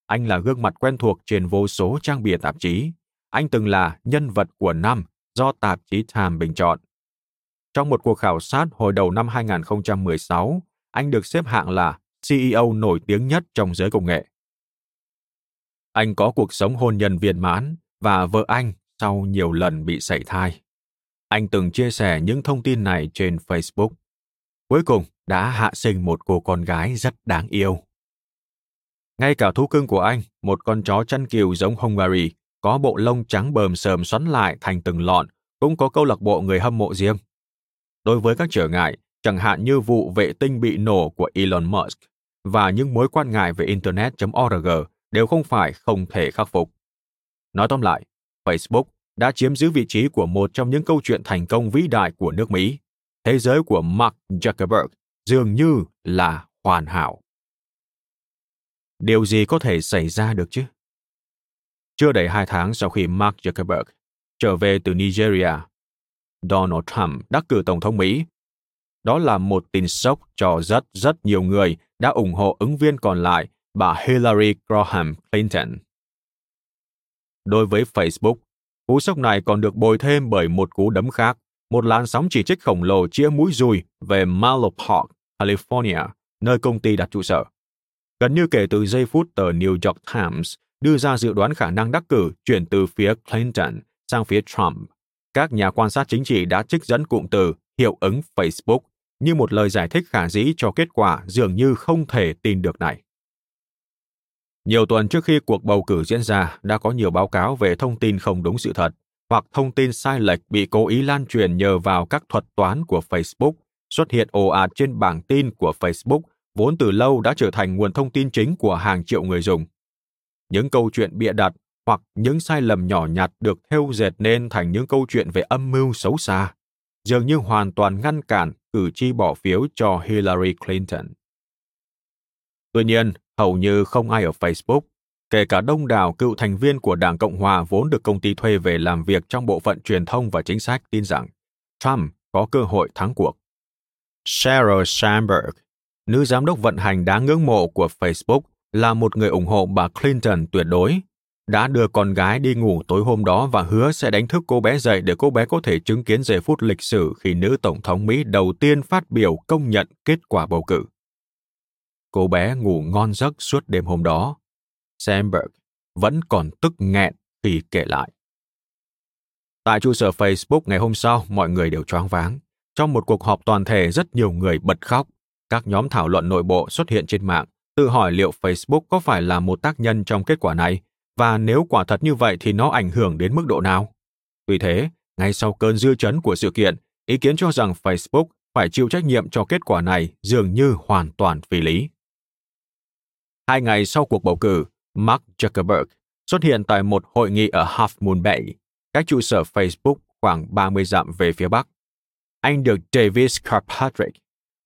Anh là gương mặt quen thuộc trên vô số trang bìa tạp chí. Anh từng là nhân vật của năm do tạp chí Time bình chọn. Trong một cuộc khảo sát hồi đầu năm 2016, anh được xếp hạng là CEO nổi tiếng nhất trong giới công nghệ. Anh có cuộc sống hôn nhân viên mãn và vợ anh sau nhiều lần bị sảy thai. Anh từng chia sẻ những thông tin này trên Facebook. Cuối cùng đã hạ sinh một cô con gái rất đáng yêu. Ngay cả thú cưng của anh, một con chó chăn kiều giống Hungary, có bộ lông trắng bờm sờm xoắn lại thành từng lọn, cũng có câu lạc bộ người hâm mộ riêng. Đối với các trở ngại, chẳng hạn như vụ vệ tinh bị nổ của Elon Musk và những mối quan ngại về Internet.org đều không phải không thể khắc phục. Nói tóm lại, Facebook đã chiếm giữ vị trí của một trong những câu chuyện thành công vĩ đại của nước Mỹ. Thế giới của Mark Zuckerberg dường như là hoàn hảo. Điều gì có thể xảy ra được chứ? Chưa đầy hai tháng sau khi Mark Zuckerberg trở về từ Nigeria, Donald Trump đắc cử Tổng thống Mỹ. Đó là một tin sốc cho rất rất nhiều người đã ủng hộ ứng viên còn lại bà Hillary Graham Clinton. Đối với Facebook, cú sốc này còn được bồi thêm bởi một cú đấm khác, một làn sóng chỉ trích khổng lồ chĩa mũi dùi về Menlo Park, California, nơi công ty đặt trụ sở. Gần như kể từ giây phút tờ New York Times đưa ra dự đoán khả năng đắc cử chuyển từ phía Clinton sang phía Trump, các nhà quan sát chính trị đã trích dẫn cụm từ hiệu ứng Facebook như một lời giải thích khả dĩ cho kết quả dường như không thể tin được này. Nhiều tuần trước khi cuộc bầu cử diễn ra, đã có nhiều báo cáo về thông tin không đúng sự thật hoặc thông tin sai lệch bị cố ý lan truyền nhờ vào các thuật toán của Facebook xuất hiện ồ ạt trên bảng tin của Facebook vốn từ lâu đã trở thành nguồn thông tin chính của hàng triệu người dùng. Những câu chuyện bịa đặt hoặc những sai lầm nhỏ nhặt được thêu dệt nên thành những câu chuyện về âm mưu xấu xa, dường như hoàn toàn ngăn cản cử tri bỏ phiếu cho Hillary Clinton. Tuy nhiên, hầu như không ai ở Facebook, kể cả đông đảo cựu thành viên của Đảng Cộng hòa vốn được công ty thuê về làm việc trong bộ phận truyền thông và chính sách tin rằng Trump có cơ hội thắng cuộc. Sheryl Sandberg, nữ giám đốc vận hành đáng ngưỡng mộ của Facebook, là một người ủng hộ bà Clinton tuyệt đối, đã đưa con gái đi ngủ tối hôm đó và hứa sẽ đánh thức cô bé dậy để cô bé có thể chứng kiến giây phút lịch sử khi nữ tổng thống Mỹ đầu tiên phát biểu công nhận kết quả bầu cử. Cô bé ngủ ngon giấc suốt đêm hôm đó. Sandberg vẫn còn tức nghẹn khi kể lại. Tại trụ sở Facebook ngày hôm sau, mọi người đều choáng váng. Trong một cuộc họp toàn thể, rất nhiều người bật khóc. Các nhóm thảo luận nội bộ xuất hiện trên mạng, tự hỏi liệu Facebook có phải là một tác nhân trong kết quả này, và nếu quả thật như vậy thì nó ảnh hưởng đến mức độ nào? Tuy thế, ngay sau cơn dư chấn của sự kiện, ý kiến cho rằng Facebook phải chịu trách nhiệm cho kết quả này dường như hoàn toàn phi lý. Hai ngày sau cuộc bầu cử, Mark Zuckerberg xuất hiện tại một hội nghị ở Half Moon Bay, cách trụ sở Facebook khoảng 30 dặm về phía bắc. Anh được Davis Kirkpatrick,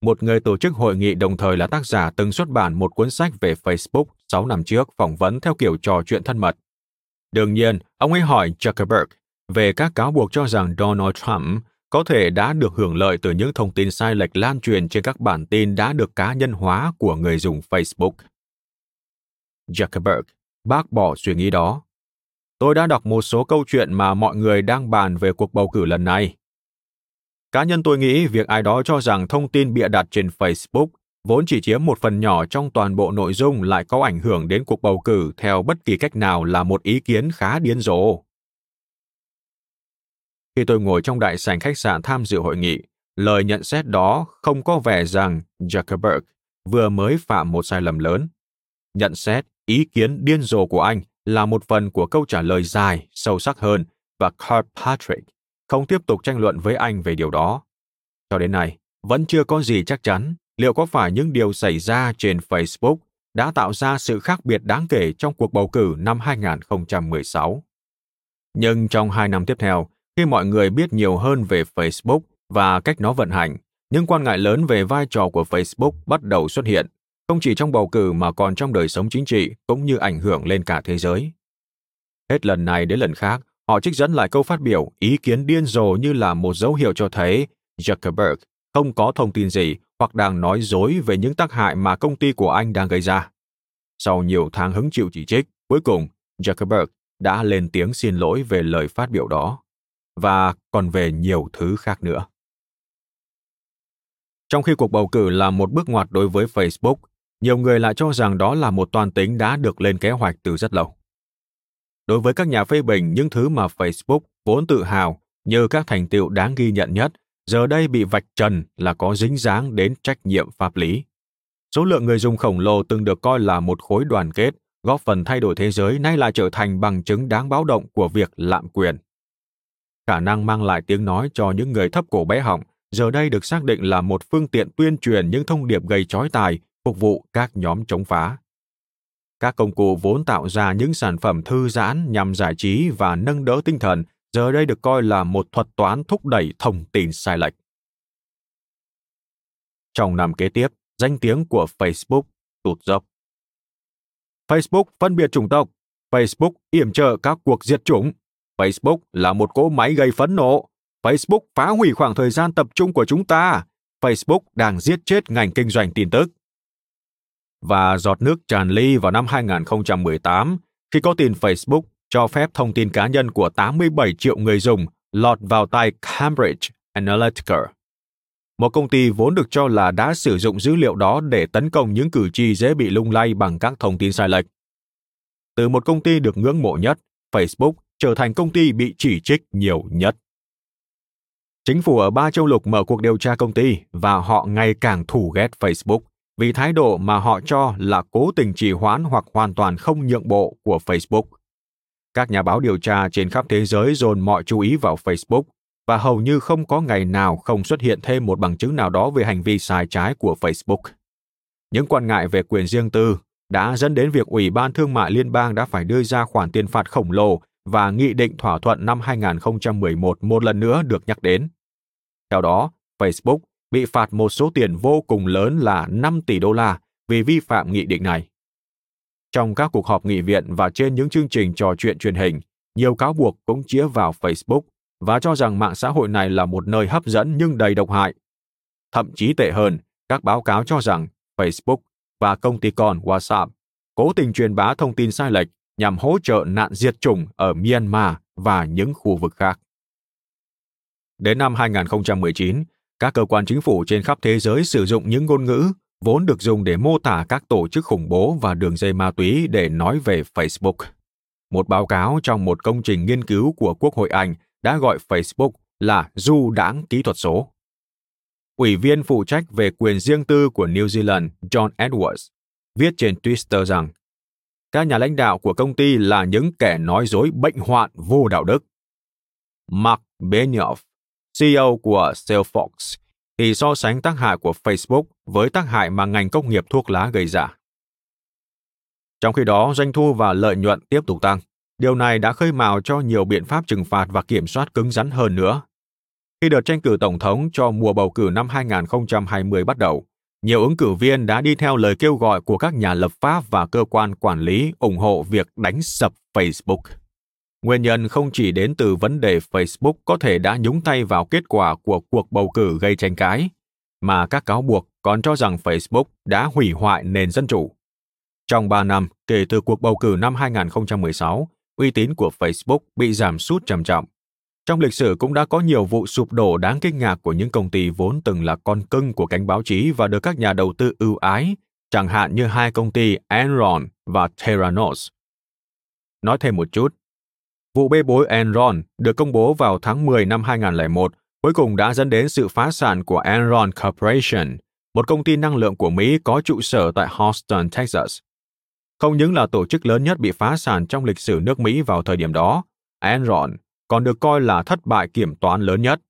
một người tổ chức hội nghị đồng thời là tác giả từng xuất bản một cuốn sách về Facebook 6 năm trước phỏng vấn theo kiểu trò chuyện thân mật. Đương nhiên, ông ấy hỏi Zuckerberg về các cáo buộc cho rằng Donald Trump có thể đã được hưởng lợi từ những thông tin sai lệch lan truyền trên các bản tin đã được cá nhân hóa của người dùng Facebook. Zuckerberg bác bỏ suy nghĩ đó. Tôi đã đọc một số câu chuyện mà mọi người đang bàn về cuộc bầu cử lần này. Cá nhân tôi nghĩ việc ai đó cho rằng thông tin bịa đặt trên Facebook vốn chỉ chiếm một phần nhỏ trong toàn bộ nội dung lại có ảnh hưởng đến cuộc bầu cử theo bất kỳ cách nào là một ý kiến khá điên rồ. Khi tôi ngồi trong đại sảnh khách sạn tham dự hội nghị, lời nhận xét đó không có vẻ rằng Zuckerberg vừa mới phạm một sai lầm lớn. Nhận xét ý kiến điên rồ của anh là một phần của câu trả lời dài, sâu sắc hơn và Kirkpatrick không tiếp tục tranh luận với anh về điều đó. Cho đến nay, vẫn chưa có gì chắc chắn liệu có phải những điều xảy ra trên Facebook đã tạo ra sự khác biệt đáng kể trong cuộc bầu cử năm 2016. Nhưng trong hai năm tiếp theo, khi mọi người biết nhiều hơn về Facebook và cách nó vận hành, những quan ngại lớn về vai trò của Facebook bắt đầu xuất hiện, không chỉ trong bầu cử mà còn trong đời sống chính trị cũng như ảnh hưởng lên cả thế giới. Hết lần này đến lần khác, họ trích dẫn lại câu phát biểu ý kiến điên rồ như là một dấu hiệu cho thấy Zuckerberg không có thông tin gì hoặc đang nói dối về những tác hại mà công ty của anh đang gây ra. Sau nhiều tháng hứng chịu chỉ trích, cuối cùng Zuckerberg đã lên tiếng xin lỗi về lời phát biểu đó và còn về nhiều thứ khác nữa. Trong khi cuộc bầu cử là một bước ngoặt đối với Facebook, nhiều người lại cho rằng đó là một toàn tính đã được lên kế hoạch từ rất lâu. Đối với các nhà phê bình, những thứ mà Facebook vốn tự hào như các thành tựu đáng ghi nhận nhất, giờ đây bị vạch trần là có dính dáng đến trách nhiệm pháp lý. Số lượng người dùng khổng lồ từng được coi là một khối đoàn kết, góp phần thay đổi thế giới nay lại trở thành bằng chứng đáng báo động của việc lạm quyền. Khả năng mang lại tiếng nói cho những người thấp cổ bé họng giờ đây được xác định là một phương tiện tuyên truyền những thông điệp gây chói tai phục vụ các nhóm chống phá. Các công cụ vốn tạo ra những sản phẩm thư giãn nhằm giải trí và nâng đỡ tinh thần giờ đây được coi là một thuật toán thúc đẩy thông tin sai lệch. Trong năm kế tiếp, danh tiếng của Facebook tụt dốc. Facebook phân biệt chủng tộc, Facebook yểm trợ các cuộc diệt chủng, Facebook là một cỗ máy gây phẫn nộ, Facebook phá hủy khoảng thời gian tập trung của chúng ta, Facebook đang giết chết ngành kinh doanh tin tức và giọt nước tràn ly vào năm 2018 khi có tin Facebook cho phép thông tin cá nhân của 87 triệu người dùng lọt vào tay Cambridge Analytica. Một công ty vốn được cho là đã sử dụng dữ liệu đó để tấn công những cử tri dễ bị lung lay bằng các thông tin sai lệch. Từ một công ty được ngưỡng mộ nhất, Facebook trở thành công ty bị chỉ trích nhiều nhất. Chính phủ ở ba châu lục mở cuộc điều tra công ty và họ ngày càng thù ghét Facebook vì thái độ mà họ cho là cố tình trì hoãn hoặc hoàn toàn không nhượng bộ của Facebook. Các nhà báo điều tra trên khắp thế giới dồn mọi chú ý vào Facebook và hầu như không có ngày nào không xuất hiện thêm một bằng chứng nào đó về hành vi sai trái của Facebook. Những quan ngại về quyền riêng tư đã dẫn đến việc Ủy ban Thương mại Liên bang đã phải đưa ra khoản tiền phạt khổng lồ và nghị định thỏa thuận năm 2011 một lần nữa được nhắc đến. Theo đó, Facebook bị phạt một số tiền vô cùng lớn là 5 tỷ đô la vì vi phạm nghị định này. Trong các cuộc họp nghị viện và trên những chương trình trò chuyện truyền hình, nhiều cáo buộc cũng chĩa vào Facebook và cho rằng mạng xã hội này là một nơi hấp dẫn nhưng đầy độc hại. Thậm chí tệ hơn, các báo cáo cho rằng Facebook và công ty con WhatsApp cố tình truyền bá thông tin sai lệch nhằm hỗ trợ nạn diệt chủng ở Myanmar và những khu vực khác. Đến năm 2019, các cơ quan chính phủ trên khắp thế giới sử dụng những ngôn ngữ vốn được dùng để mô tả các tổ chức khủng bố và đường dây ma túy để nói về Facebook. Một báo cáo trong một công trình nghiên cứu của Quốc hội Anh đã gọi Facebook là du đảng kỹ thuật số. Ủy viên phụ trách về quyền riêng tư của New Zealand John Edwards viết trên Twitter rằng các nhà lãnh đạo của công ty là những kẻ nói dối bệnh hoạn vô đạo đức. Mark Benioff, CEO của Salesforce, thì so sánh tác hại của Facebook với tác hại mà ngành công nghiệp thuốc lá gây ra. Trong khi đó, doanh thu và lợi nhuận tiếp tục tăng. Điều này đã khơi mào cho nhiều biện pháp trừng phạt và kiểm soát cứng rắn hơn nữa. Khi đợt tranh cử tổng thống cho mùa bầu cử năm 2020 bắt đầu, nhiều ứng cử viên đã đi theo lời kêu gọi của các nhà lập pháp và cơ quan quản lý ủng hộ việc đánh sập Facebook. Nguyên nhân không chỉ đến từ vấn đề Facebook có thể đã nhúng tay vào kết quả của cuộc bầu cử gây tranh cãi, mà các cáo buộc còn cho rằng Facebook đã hủy hoại nền dân chủ. Trong 3 năm kể từ cuộc bầu cử năm 2016, uy tín của Facebook bị giảm sút trầm trọng. Trong lịch sử cũng đã có nhiều vụ sụp đổ đáng kinh ngạc của những công ty vốn từng là con cưng của cánh báo chí và được các nhà đầu tư ưu ái, chẳng hạn như hai công ty Enron và Theranos. Nói thêm một chút, vụ bê bối Enron được công bố vào tháng 10 năm 2001 cuối cùng đã dẫn đến sự phá sản của Enron Corporation, một công ty năng lượng của Mỹ có trụ sở tại Houston, Texas. Không những là tổ chức lớn nhất bị phá sản trong lịch sử nước Mỹ vào thời điểm đó, Enron còn được coi là thất bại kiểm toán lớn nhất.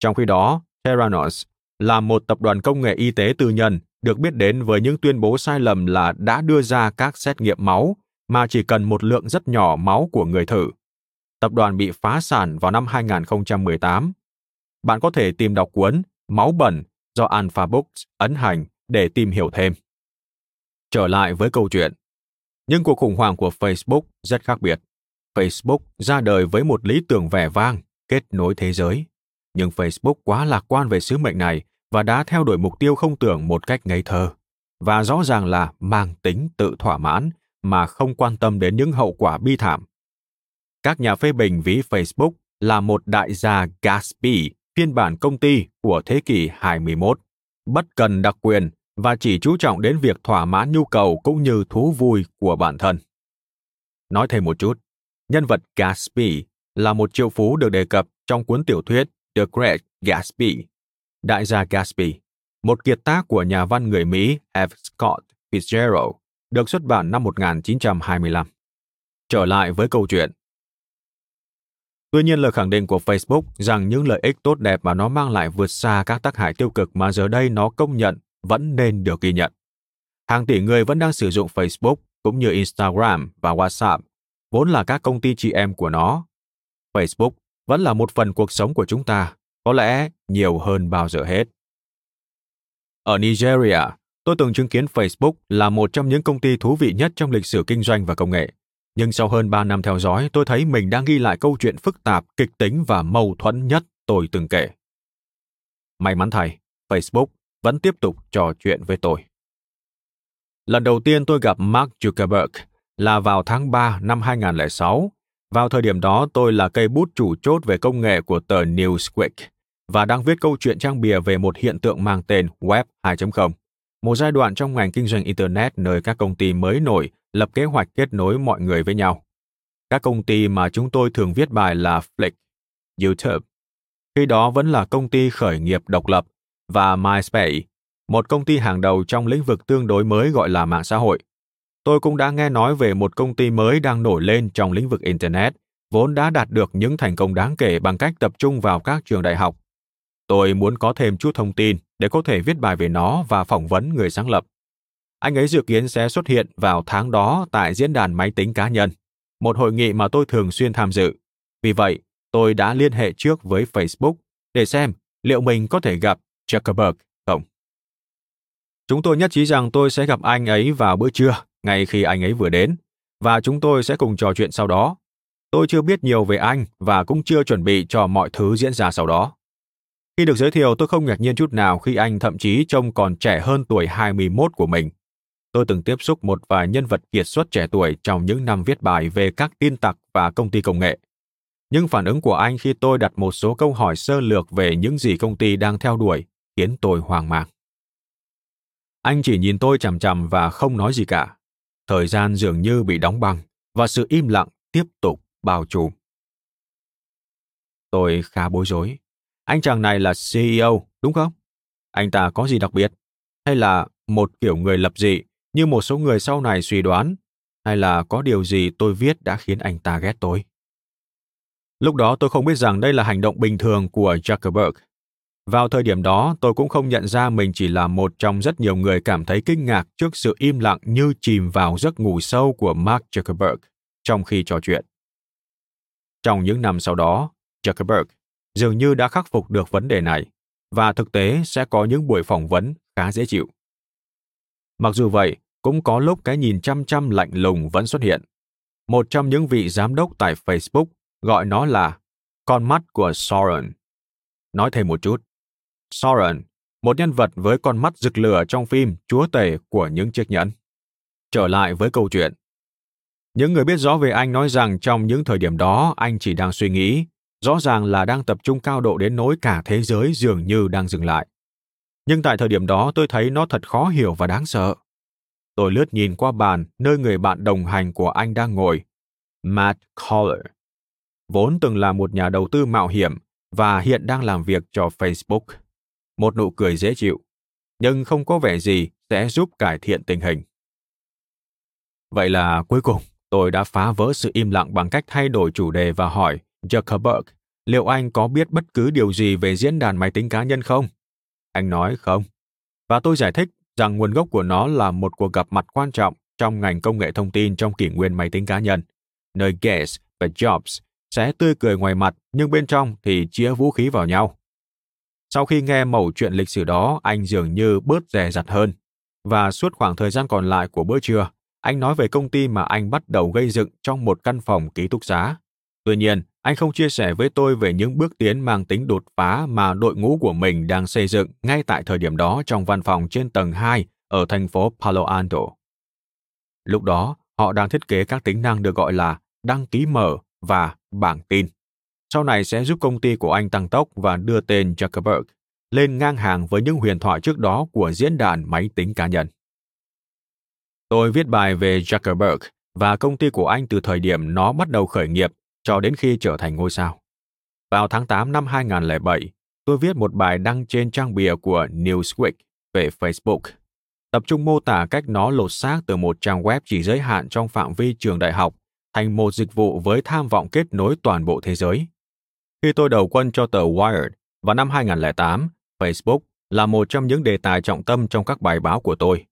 Trong khi đó, Theranos là một tập đoàn công nghệ y tế tư nhân được biết đến với những tuyên bố sai lầm là đã đưa ra các xét nghiệm máu mà chỉ cần một lượng rất nhỏ máu của người thử. Tập đoàn bị phá sản vào năm 2018. Bạn có thể tìm đọc cuốn Máu bẩn do Alpha Books ấn hành để tìm hiểu thêm. Trở lại với câu chuyện. Nhưng cuộc khủng hoảng của Facebook rất khác biệt. Facebook ra đời với một lý tưởng vẻ vang, kết nối thế giới. Nhưng Facebook quá lạc quan về sứ mệnh này và đã theo đuổi mục tiêu không tưởng một cách ngây thơ. Và rõ ràng là mang tính tự thỏa mãn mà không quan tâm đến những hậu quả bi thảm. Các nhà phê bình ví Facebook là một đại gia Gatsby phiên bản công ty của thế kỷ 21, bất cần đặc quyền và chỉ chú trọng đến việc thỏa mãn nhu cầu cũng như thú vui của bản thân. Nói thêm một chút, nhân vật Gatsby là một triệu phú được đề cập trong cuốn tiểu thuyết The Great Gatsby. Đại gia Gatsby, một kiệt tác của nhà văn người Mỹ F. Scott Fitzgerald, được xuất bản năm 1925. Trở lại với câu chuyện. Tuy nhiên lời khẳng định của Facebook rằng những lợi ích tốt đẹp mà nó mang lại vượt xa các tác hại tiêu cực mà giờ đây nó công nhận vẫn nên được ghi nhận. Hàng tỷ người vẫn đang sử dụng Facebook cũng như Instagram và WhatsApp, vốn là các công ty chị em của nó. Facebook vẫn là một phần cuộc sống của chúng ta, có lẽ nhiều hơn bao giờ hết. Ở Nigeria, tôi từng chứng kiến Facebook là một trong những công ty thú vị nhất trong lịch sử kinh doanh và công nghệ. Nhưng sau hơn 3 năm theo dõi, tôi thấy mình đang ghi lại câu chuyện phức tạp, kịch tính và mâu thuẫn nhất tôi từng kể. May mắn thay, Facebook vẫn tiếp tục trò chuyện với tôi. Lần đầu tiên tôi gặp Mark Zuckerberg là vào tháng 3 năm 2006. Vào thời điểm đó tôi là cây bút chủ chốt về công nghệ của tờ Newsweek và đang viết câu chuyện trang bìa về một hiện tượng mang tên Web 2.0, một giai đoạn trong ngành kinh doanh Internet nơi các công ty mới nổi lập kế hoạch kết nối mọi người với nhau. Các công ty mà chúng tôi thường viết bài là Flick, YouTube. Khi đó vẫn là công ty khởi nghiệp độc lập và MySpace, một công ty hàng đầu trong lĩnh vực tương đối mới gọi là mạng xã hội. Tôi cũng đã nghe nói về một công ty mới đang nổi lên trong lĩnh vực Internet vốn đã đạt được những thành công đáng kể bằng cách tập trung vào các trường đại học. Tôi muốn có thêm chút thông tin để có thể viết bài về nó và phỏng vấn người sáng lập. Anh ấy dự kiến sẽ xuất hiện vào tháng đó tại diễn đàn máy tính cá nhân, một hội nghị mà tôi thường xuyên tham dự. Vì vậy, tôi đã liên hệ trước với Facebook để xem liệu mình có thể gặp Zuckerberg không. Chúng tôi nhất trí rằng tôi sẽ gặp anh ấy vào bữa trưa, ngay khi anh ấy vừa đến, và chúng tôi sẽ cùng trò chuyện sau đó. Tôi chưa biết nhiều về anh và cũng chưa chuẩn bị cho mọi thứ diễn ra sau đó. Khi được giới thiệu, tôi không ngạc nhiên chút nào khi anh thậm chí trông còn trẻ hơn tuổi 21 của mình. Tôi từng tiếp xúc một vài nhân vật kiệt xuất trẻ tuổi trong những năm viết bài về các tin tặc và công ty công nghệ. Nhưng phản ứng của anh khi tôi đặt một số câu hỏi sơ lược về những gì công ty đang theo đuổi khiến tôi hoang mang. Anh chỉ nhìn tôi chằm chằm và không nói gì cả. Thời gian dường như bị đóng băng và sự im lặng tiếp tục bao trùm. Tôi khá bối rối. Anh chàng này là CEO, đúng không? Anh ta có gì đặc biệt? Hay là một kiểu người lập dị như một số người sau này suy đoán? Hay là có điều gì tôi viết đã khiến anh ta ghét tôi? Lúc đó tôi không biết rằng đây là hành động bình thường của Zuckerberg vào thời điểm đó, tôi cũng không nhận ra mình chỉ là một trong rất nhiều người cảm thấy kinh ngạc trước sự im lặng như chìm vào giấc ngủ sâu của Mark Zuckerberg trong khi trò chuyện. Trong những năm sau đó, Zuckerberg dường như đã khắc phục được vấn đề này và thực tế sẽ có những buổi phỏng vấn khá dễ chịu. Mặc dù vậy, cũng có lúc cái nhìn chăm chăm lạnh lùng vẫn xuất hiện. Một trong những vị giám đốc tại Facebook gọi nó là con mắt của Soren. Nói thêm một chút, Soren, một nhân vật với con mắt rực lửa trong phim Chúa Tể của những chiếc nhẫn. Trở lại với câu chuyện. Những người biết rõ về anh nói rằng trong những thời điểm đó anh chỉ đang suy nghĩ, rõ ràng là đang tập trung cao độ đến nỗi cả thế giới dường như đang dừng lại. Nhưng tại thời điểm đó tôi thấy nó thật khó hiểu và đáng sợ. Tôi lướt nhìn qua bàn nơi người bạn đồng hành của anh đang ngồi, Matt Coller. Vốn từng là một nhà đầu tư mạo hiểm và hiện đang làm việc cho Facebook một nụ cười dễ chịu, nhưng không có vẻ gì sẽ giúp cải thiện tình hình. Vậy là cuối cùng, tôi đã phá vỡ sự im lặng bằng cách thay đổi chủ đề và hỏi Zuckerberg liệu anh có biết bất cứ điều gì về diễn đàn máy tính cá nhân không? Anh nói không. Và tôi giải thích rằng nguồn gốc của nó là một cuộc gặp mặt quan trọng trong ngành công nghệ thông tin trong kỷ nguyên máy tính cá nhân, nơi Gates và Jobs sẽ tươi cười ngoài mặt nhưng bên trong thì chĩa vũ khí vào nhau. Sau khi nghe mẩu chuyện lịch sử đó, anh dường như bớt dè dặt hơn. Và suốt khoảng thời gian còn lại của bữa trưa, anh nói về công ty mà anh bắt đầu gây dựng trong một căn phòng ký túc xá. Tuy nhiên, anh không chia sẻ với tôi về những bước tiến mang tính đột phá mà đội ngũ của mình đang xây dựng ngay tại thời điểm đó trong văn phòng trên tầng 2 ở thành phố Palo Alto. Lúc đó, họ đang thiết kế các tính năng được gọi là đăng ký mở và bảng tin sau này sẽ giúp công ty của anh tăng tốc và đưa tên Zuckerberg lên ngang hàng với những huyền thoại trước đó của diễn đàn máy tính cá nhân. Tôi viết bài về Zuckerberg và công ty của anh từ thời điểm nó bắt đầu khởi nghiệp cho đến khi trở thành ngôi sao. Vào tháng 8 năm 2007, tôi viết một bài đăng trên trang bìa của Newsweek về Facebook, tập trung mô tả cách nó lột xác từ một trang web chỉ giới hạn trong phạm vi trường đại học thành một dịch vụ với tham vọng kết nối toàn bộ thế giới. Khi tôi đầu quân cho tờ Wired vào năm 2008, Facebook là một trong những đề tài trọng tâm trong các bài báo của tôi.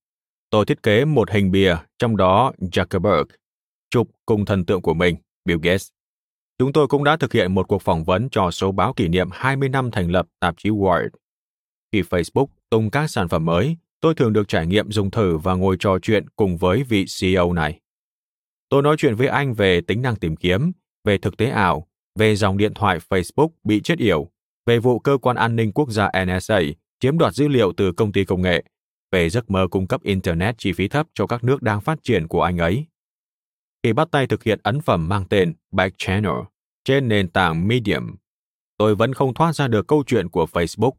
Tôi thiết kế một hình bìa, trong đó Zuckerberg, chụp cùng thần tượng của mình, Bill Gates. Chúng tôi cũng đã thực hiện một cuộc phỏng vấn cho số báo kỷ niệm 20 năm thành lập tạp chí Wired. Khi Facebook tung các sản phẩm mới, tôi thường được trải nghiệm dùng thử và ngồi trò chuyện cùng với vị CEO này. Tôi nói chuyện với anh về tính năng tìm kiếm, về thực tế ảo, về dòng điện thoại Facebook bị chết yểu, về vụ cơ quan an ninh quốc gia NSA chiếm đoạt dữ liệu từ công ty công nghệ, về giấc mơ cung cấp Internet chi phí thấp cho các nước đang phát triển của anh ấy. Khi bắt tay thực hiện ấn phẩm mang tên Back Channel trên nền tảng Medium, tôi vẫn không thoát ra được câu chuyện của Facebook,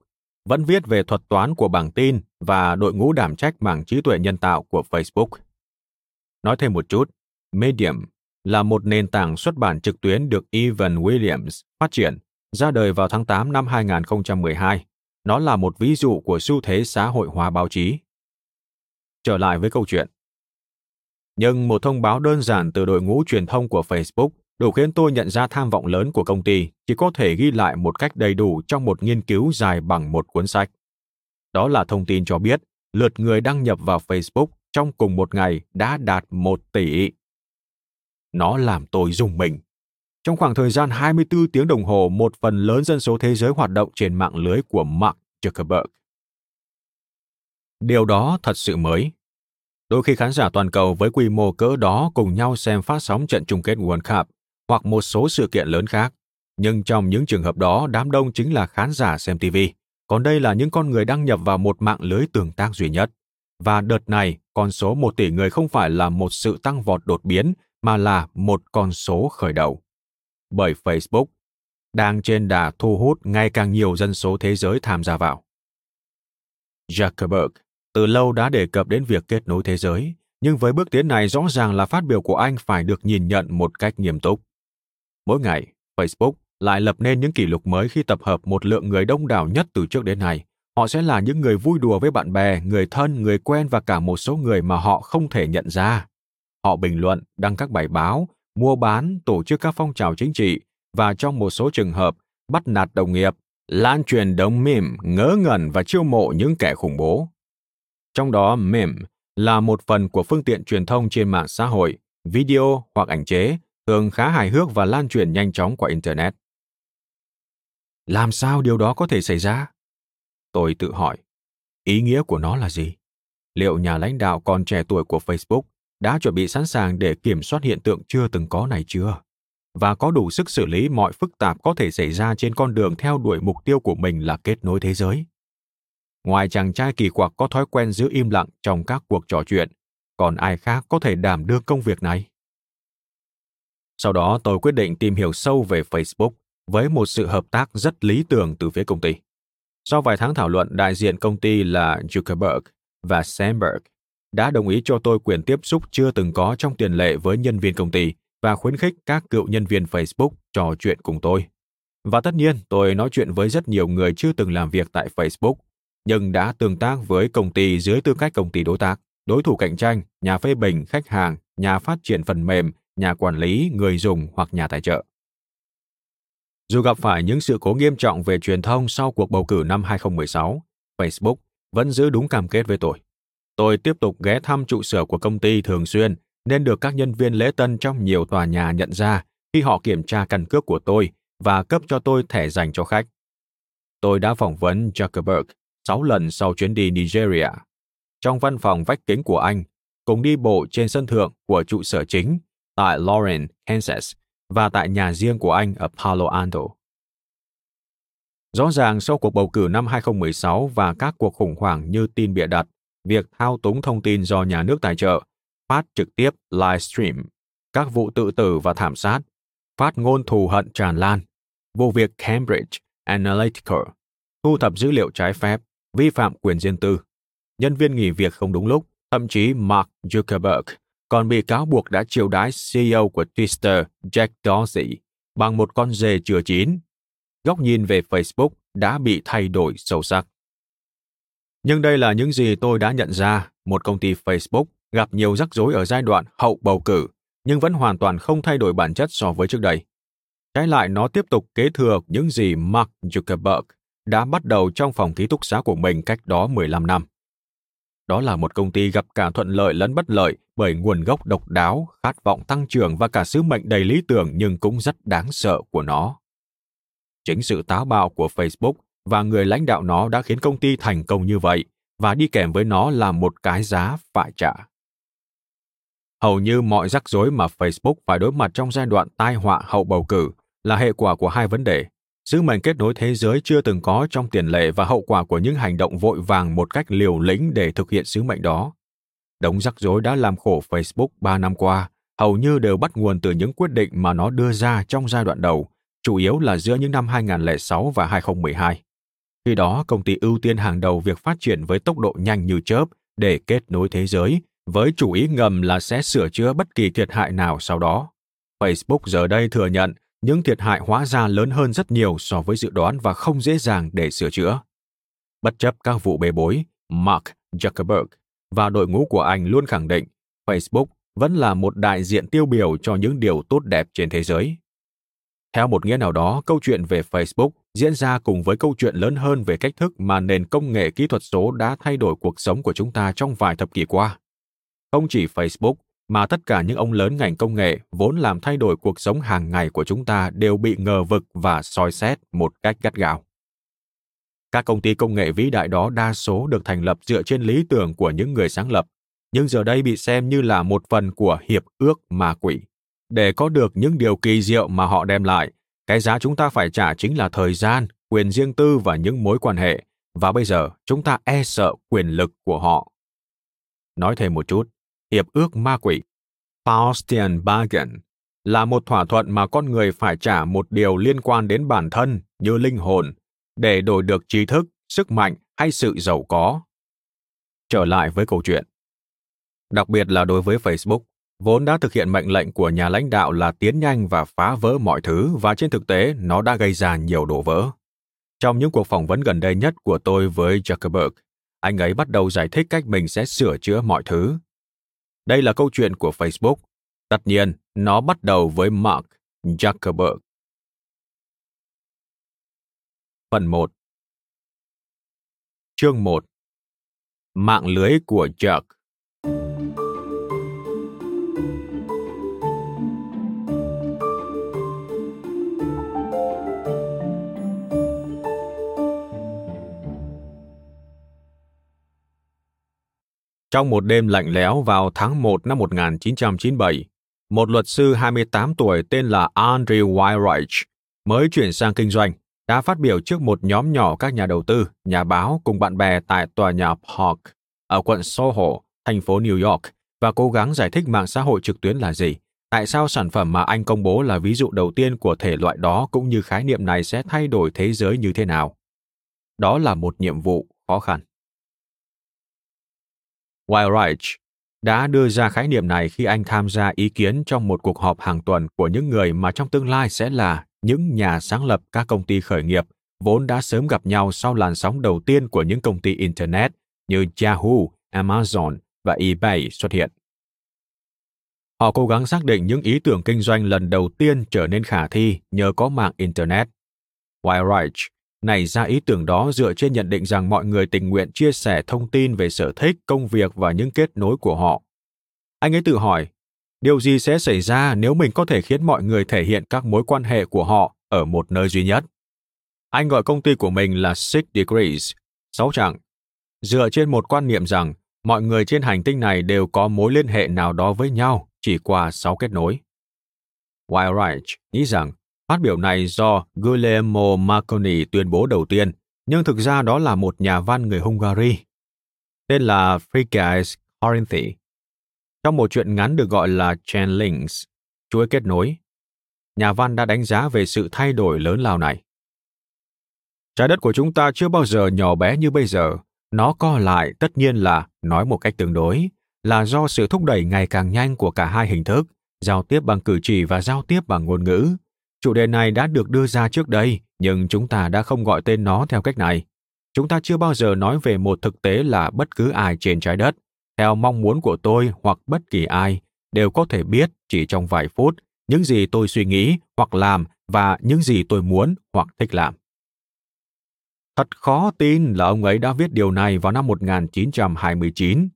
vẫn viết về thuật toán của bảng tin và đội ngũ đảm trách mảng trí tuệ nhân tạo của Facebook. Nói thêm một chút, Medium là một nền tảng xuất bản trực tuyến được Evan Williams phát triển, ra đời vào tháng 8 năm 2012. Nó là một ví dụ của xu thế xã hội hóa báo chí. Trở lại với câu chuyện. Nhưng một thông báo đơn giản từ đội ngũ truyền thông của Facebook đủ khiến tôi nhận ra tham vọng lớn của công ty chỉ có thể ghi lại một cách đầy đủ trong một nghiên cứu dài bằng một cuốn sách. Đó là thông tin cho biết lượt người đăng nhập vào Facebook trong cùng một ngày đã đạt 1 tỷ. Nó làm tôi rùng mình. Trong khoảng thời gian 24 tiếng đồng hồ, một phần lớn dân số thế giới hoạt động trên mạng lưới của Mark Zuckerberg. Điều đó thật sự mới. Đôi khi khán giả toàn cầu với quy mô cỡ đó cùng nhau xem phát sóng trận chung kết World Cup hoặc một số sự kiện lớn khác. Nhưng trong những trường hợp đó, đám đông chính là khán giả xem TV. Còn đây là những con người đăng nhập vào một mạng lưới tương tác duy nhất. Và đợt này, con số một tỷ người không phải là một sự tăng vọt đột biến, mà là một con số khởi đầu. Bởi Facebook đang trên đà thu hút ngày càng nhiều dân số thế giới tham gia vào. Zuckerberg từ lâu đã đề cập đến việc kết nối thế giới, nhưng với bước tiến này rõ ràng là phát biểu của anh phải được nhìn nhận một cách nghiêm túc. Mỗi ngày, Facebook lại lập nên những kỷ lục mới khi tập hợp một lượng người đông đảo nhất từ trước đến nay. Họ sẽ là những người vui đùa với bạn bè, người thân, người quen và cả một số người mà họ không thể nhận ra. Họ bình luận, đăng các bài báo, mua bán, tổ chức các phong trào chính trị và trong một số trường hợp bắt nạt đồng nghiệp, lan truyền đống meme, ngớ ngẩn và chiêu mộ những kẻ khủng bố. Trong đó meme là một phần của phương tiện truyền thông trên mạng xã hội, video hoặc ảnh chế, thường khá hài hước và lan truyền nhanh chóng qua Internet. Làm sao điều đó có thể xảy ra? Tôi tự hỏi, ý nghĩa của nó là gì? Liệu nhà lãnh đạo còn trẻ tuổi của Facebook đã chuẩn bị sẵn sàng để kiểm soát hiện tượng chưa từng có này chưa? Và có đủ sức xử lý mọi phức tạp có thể xảy ra trên con đường theo đuổi mục tiêu của mình là kết nối thế giới? Ngoài chàng trai kỳ quặc có thói quen giữ im lặng trong các cuộc trò chuyện, còn ai khác có thể đảm đương công việc này? Sau đó tôi quyết định tìm hiểu sâu về Facebook với một sự hợp tác rất lý tưởng từ phía công ty. Sau vài tháng thảo luận, đại diện công ty là Zuckerberg và Sandberg đã đồng ý cho tôi quyền tiếp xúc chưa từng có trong tiền lệ với nhân viên công ty và khuyến khích các cựu nhân viên Facebook trò chuyện cùng tôi. Và tất nhiên, tôi nói chuyện với rất nhiều người chưa từng làm việc tại Facebook, nhưng đã tương tác với công ty dưới tư cách công ty đối tác, đối thủ cạnh tranh, nhà phê bình, khách hàng, nhà phát triển phần mềm, nhà quản lý, người dùng hoặc nhà tài trợ. Dù gặp phải những sự cố nghiêm trọng về truyền thông sau cuộc bầu cử năm 2016, Facebook vẫn giữ đúng cam kết với tôi. Tôi tiếp tục ghé thăm trụ sở của công ty thường xuyên nên được các nhân viên lễ tân trong nhiều tòa nhà nhận ra khi họ kiểm tra căn cước của tôi và cấp cho tôi thẻ dành cho khách. Tôi đã phỏng vấn Zuckerberg 6 lần sau chuyến đi Nigeria. Trong văn phòng vách kính của anh, cùng đi bộ trên sân thượng của trụ sở chính tại Lawrence, Kansas và tại nhà riêng của anh ở Palo Alto. Rõ ràng sau cuộc bầu cử năm 2016 và các cuộc khủng hoảng như tin bịa đặt, việc thao túng thông tin do nhà nước tài trợ, phát trực tiếp livestream, các vụ tự tử và thảm sát, phát ngôn thù hận tràn lan, vụ việc Cambridge Analytica, thu thập dữ liệu trái phép, vi phạm quyền riêng tư, nhân viên nghỉ việc không đúng lúc, thậm chí Mark Zuckerberg còn bị cáo buộc đã chiêu đái CEO của Twitter Jack Dorsey bằng một con dê chưa chín. Góc nhìn về Facebook đã bị thay đổi sâu sắc. Nhưng đây là những gì tôi đã nhận ra, một công ty Facebook gặp nhiều rắc rối ở giai đoạn hậu bầu cử, nhưng vẫn hoàn toàn không thay đổi bản chất so với trước đây. Trái lại nó tiếp tục kế thừa những gì Mark Zuckerberg đã bắt đầu trong phòng ký túc xá của mình cách đó 15 năm. Đó là một công ty gặp cả thuận lợi lẫn bất lợi bởi nguồn gốc độc đáo, khát vọng tăng trưởng và cả sứ mệnh đầy lý tưởng nhưng cũng rất đáng sợ của nó. Chính sự táo bạo của Facebook và người lãnh đạo nó đã khiến công ty thành công như vậy và đi kèm với nó là một cái giá phải trả. Hầu như mọi rắc rối mà Facebook phải đối mặt trong giai đoạn tai họa hậu bầu cử là hệ quả của hai vấn đề sứ mệnh kết nối thế giới chưa từng có trong tiền lệ và hậu quả của những hành động vội vàng một cách liều lĩnh để thực hiện sứ mệnh đó. Đống rắc rối đã làm khổ Facebook 3 năm qua, hầu như đều bắt nguồn từ những quyết định mà nó đưa ra trong giai đoạn đầu, chủ yếu là giữa những năm 2006 và 2012. Khi đó, công ty ưu tiên hàng đầu việc phát triển với tốc độ nhanh như chớp để kết nối thế giới, với chủ ý ngầm là sẽ sửa chữa bất kỳ thiệt hại nào sau đó. Facebook giờ đây thừa nhận những thiệt hại hóa ra lớn hơn rất nhiều so với dự đoán và không dễ dàng để sửa chữa. Bất chấp các vụ bê bối, Mark Zuckerberg và đội ngũ của anh luôn khẳng định Facebook vẫn là một đại diện tiêu biểu cho những điều tốt đẹp trên thế giới. Theo một nghĩa nào đó, câu chuyện về Facebook diễn ra cùng với câu chuyện lớn hơn về cách thức mà nền công nghệ kỹ thuật số đã thay đổi cuộc sống của chúng ta trong vài thập kỷ qua. Không chỉ Facebook, mà tất cả những ông lớn ngành công nghệ vốn làm thay đổi cuộc sống hàng ngày của chúng ta đều bị ngờ vực và soi xét một cách gắt gao. Các công ty công nghệ vĩ đại đó đa số được thành lập dựa trên lý tưởng của những người sáng lập, nhưng giờ đây bị xem như là một phần của hiệp ước ma quỷ. Để có được những điều kỳ diệu mà họ đem lại, cái giá chúng ta phải trả chính là thời gian, quyền riêng tư và những mối quan hệ, và bây giờ chúng ta e sợ quyền lực của họ. Nói thêm một chút, hiệp ước ma quỷ, Faustian Bargain, là một thỏa thuận mà con người phải trả một điều liên quan đến bản thân như linh hồn, để đổi được trí thức, sức mạnh hay sự giàu có. Trở lại với câu chuyện. Đặc biệt là đối với Facebook, vốn đã thực hiện mệnh lệnh của nhà lãnh đạo là tiến nhanh và phá vỡ mọi thứ và trên thực tế nó đã gây ra nhiều đổ vỡ. Trong những cuộc phỏng vấn gần đây nhất của tôi với Zuckerberg, anh ấy bắt đầu giải thích cách mình sẽ sửa chữa mọi thứ. Đây là câu chuyện của Facebook. Tất nhiên, nó bắt đầu với Mark Zuckerberg. Phần 1 Chương 1 Mạng lưới của Jack Trong một đêm lạnh lẽo vào tháng 1 năm 1997, một luật sư 28 tuổi tên là Andrew Weirich mới chuyển sang kinh doanh, đã phát biểu trước một nhóm nhỏ các nhà đầu tư, nhà báo cùng bạn bè tại tòa nhà Park ở quận Soho, thành phố New York và cố gắng giải thích mạng xã hội trực tuyến là gì, tại sao sản phẩm mà anh công bố là ví dụ đầu tiên của thể loại đó cũng như khái niệm này sẽ thay đổi thế giới như thế nào. Đó là một nhiệm vụ khó khăn. Wildreich đã đưa ra khái niệm này khi anh tham gia ý kiến trong một cuộc họp hàng tuần của những người mà trong tương lai sẽ là những nhà sáng lập các công ty khởi nghiệp vốn đã sớm gặp nhau sau làn sóng đầu tiên của những công ty internet như Yahoo, Amazon và eBay xuất hiện. Họ cố gắng xác định những ý tưởng kinh doanh lần đầu tiên trở nên khả thi nhờ có mạng internet. Wildreich nảy ra ý tưởng đó dựa trên nhận định rằng mọi người tình nguyện chia sẻ thông tin về sở thích, công việc và những kết nối của họ. Anh ấy tự hỏi, điều gì sẽ xảy ra nếu mình có thể khiến mọi người thể hiện các mối quan hệ của họ ở một nơi duy nhất? Anh gọi công ty của mình là Six Degrees, sáu chặng, dựa trên một quan niệm rằng mọi người trên hành tinh này đều có mối liên hệ nào đó với nhau chỉ qua sáu kết nối. Wildreich nghĩ rằng Phát biểu này do Guglielmo Marconi tuyên bố đầu tiên, nhưng thực ra đó là một nhà văn người Hungary. Tên là Frigyes Corinthi. Trong một chuyện ngắn được gọi là Chain Links, chuỗi kết nối, nhà văn đã đánh giá về sự thay đổi lớn lao này. Trái đất của chúng ta chưa bao giờ nhỏ bé như bây giờ. Nó co lại tất nhiên là, nói một cách tương đối, là do sự thúc đẩy ngày càng nhanh của cả hai hình thức, giao tiếp bằng cử chỉ và giao tiếp bằng ngôn ngữ, Chủ đề này đã được đưa ra trước đây, nhưng chúng ta đã không gọi tên nó theo cách này. Chúng ta chưa bao giờ nói về một thực tế là bất cứ ai trên trái đất, theo mong muốn của tôi hoặc bất kỳ ai, đều có thể biết chỉ trong vài phút những gì tôi suy nghĩ hoặc làm và những gì tôi muốn hoặc thích làm. Thật khó tin là ông ấy đã viết điều này vào năm 1929.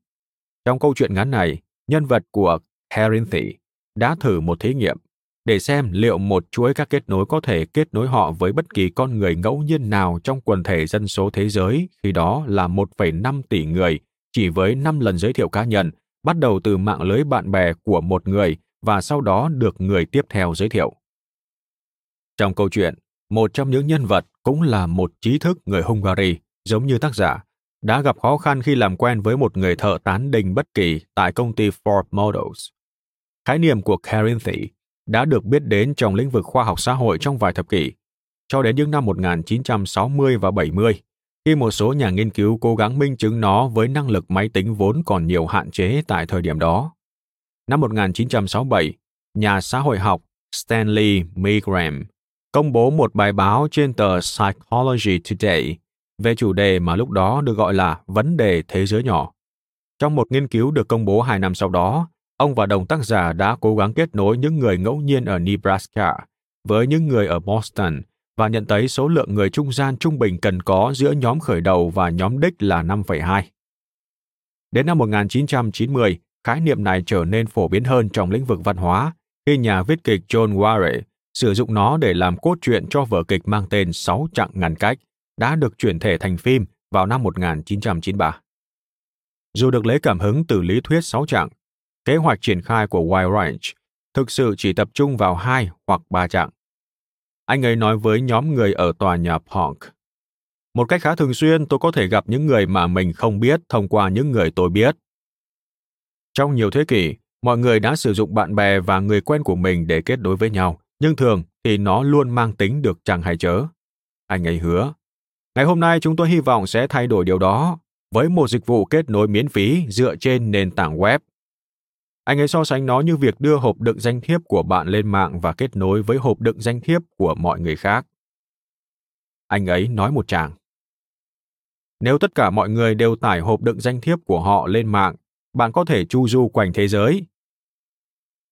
Trong câu chuyện ngắn này, nhân vật của Carinthy đã thử một thí nghiệm để xem liệu một chuỗi các kết nối có thể kết nối họ với bất kỳ con người ngẫu nhiên nào trong quần thể dân số thế giới, khi đó là 1,5 tỷ người, chỉ với 5 lần giới thiệu cá nhân, bắt đầu từ mạng lưới bạn bè của một người và sau đó được người tiếp theo giới thiệu. Trong câu chuyện, một trong những nhân vật cũng là một trí thức người Hungary, giống như tác giả, đã gặp khó khăn khi làm quen với một người thợ tán đình bất kỳ tại công ty Ford Models. Khái niệm của Carinthy đã được biết đến trong lĩnh vực khoa học xã hội trong vài thập kỷ, cho đến những năm 1960 và 70, khi một số nhà nghiên cứu cố gắng minh chứng nó với năng lực máy tính vốn còn nhiều hạn chế tại thời điểm đó. Năm 1967, nhà xã hội học Stanley Milgram công bố một bài báo trên tờ Psychology Today về chủ đề mà lúc đó được gọi là vấn đề thế giới nhỏ. Trong một nghiên cứu được công bố hai năm sau đó, ông và đồng tác giả đã cố gắng kết nối những người ngẫu nhiên ở Nebraska với những người ở Boston và nhận thấy số lượng người trung gian trung bình cần có giữa nhóm khởi đầu và nhóm đích là 5,2. Đến năm 1990, khái niệm này trở nên phổ biến hơn trong lĩnh vực văn hóa khi nhà viết kịch John Ware sử dụng nó để làm cốt truyện cho vở kịch mang tên Sáu chặng ngăn cách đã được chuyển thể thành phim vào năm 1993. Dù được lấy cảm hứng từ lý thuyết sáu chặng, kế hoạch triển khai của Wild Ranch thực sự chỉ tập trung vào hai hoặc ba chặng. Anh ấy nói với nhóm người ở tòa nhà Punk. Một cách khá thường xuyên tôi có thể gặp những người mà mình không biết thông qua những người tôi biết. Trong nhiều thế kỷ, mọi người đã sử dụng bạn bè và người quen của mình để kết nối với nhau, nhưng thường thì nó luôn mang tính được chẳng hay chớ. Anh ấy hứa. Ngày hôm nay chúng tôi hy vọng sẽ thay đổi điều đó với một dịch vụ kết nối miễn phí dựa trên nền tảng web. Anh ấy so sánh nó như việc đưa hộp đựng danh thiếp của bạn lên mạng và kết nối với hộp đựng danh thiếp của mọi người khác. Anh ấy nói một chàng. Nếu tất cả mọi người đều tải hộp đựng danh thiếp của họ lên mạng, bạn có thể chu du quanh thế giới.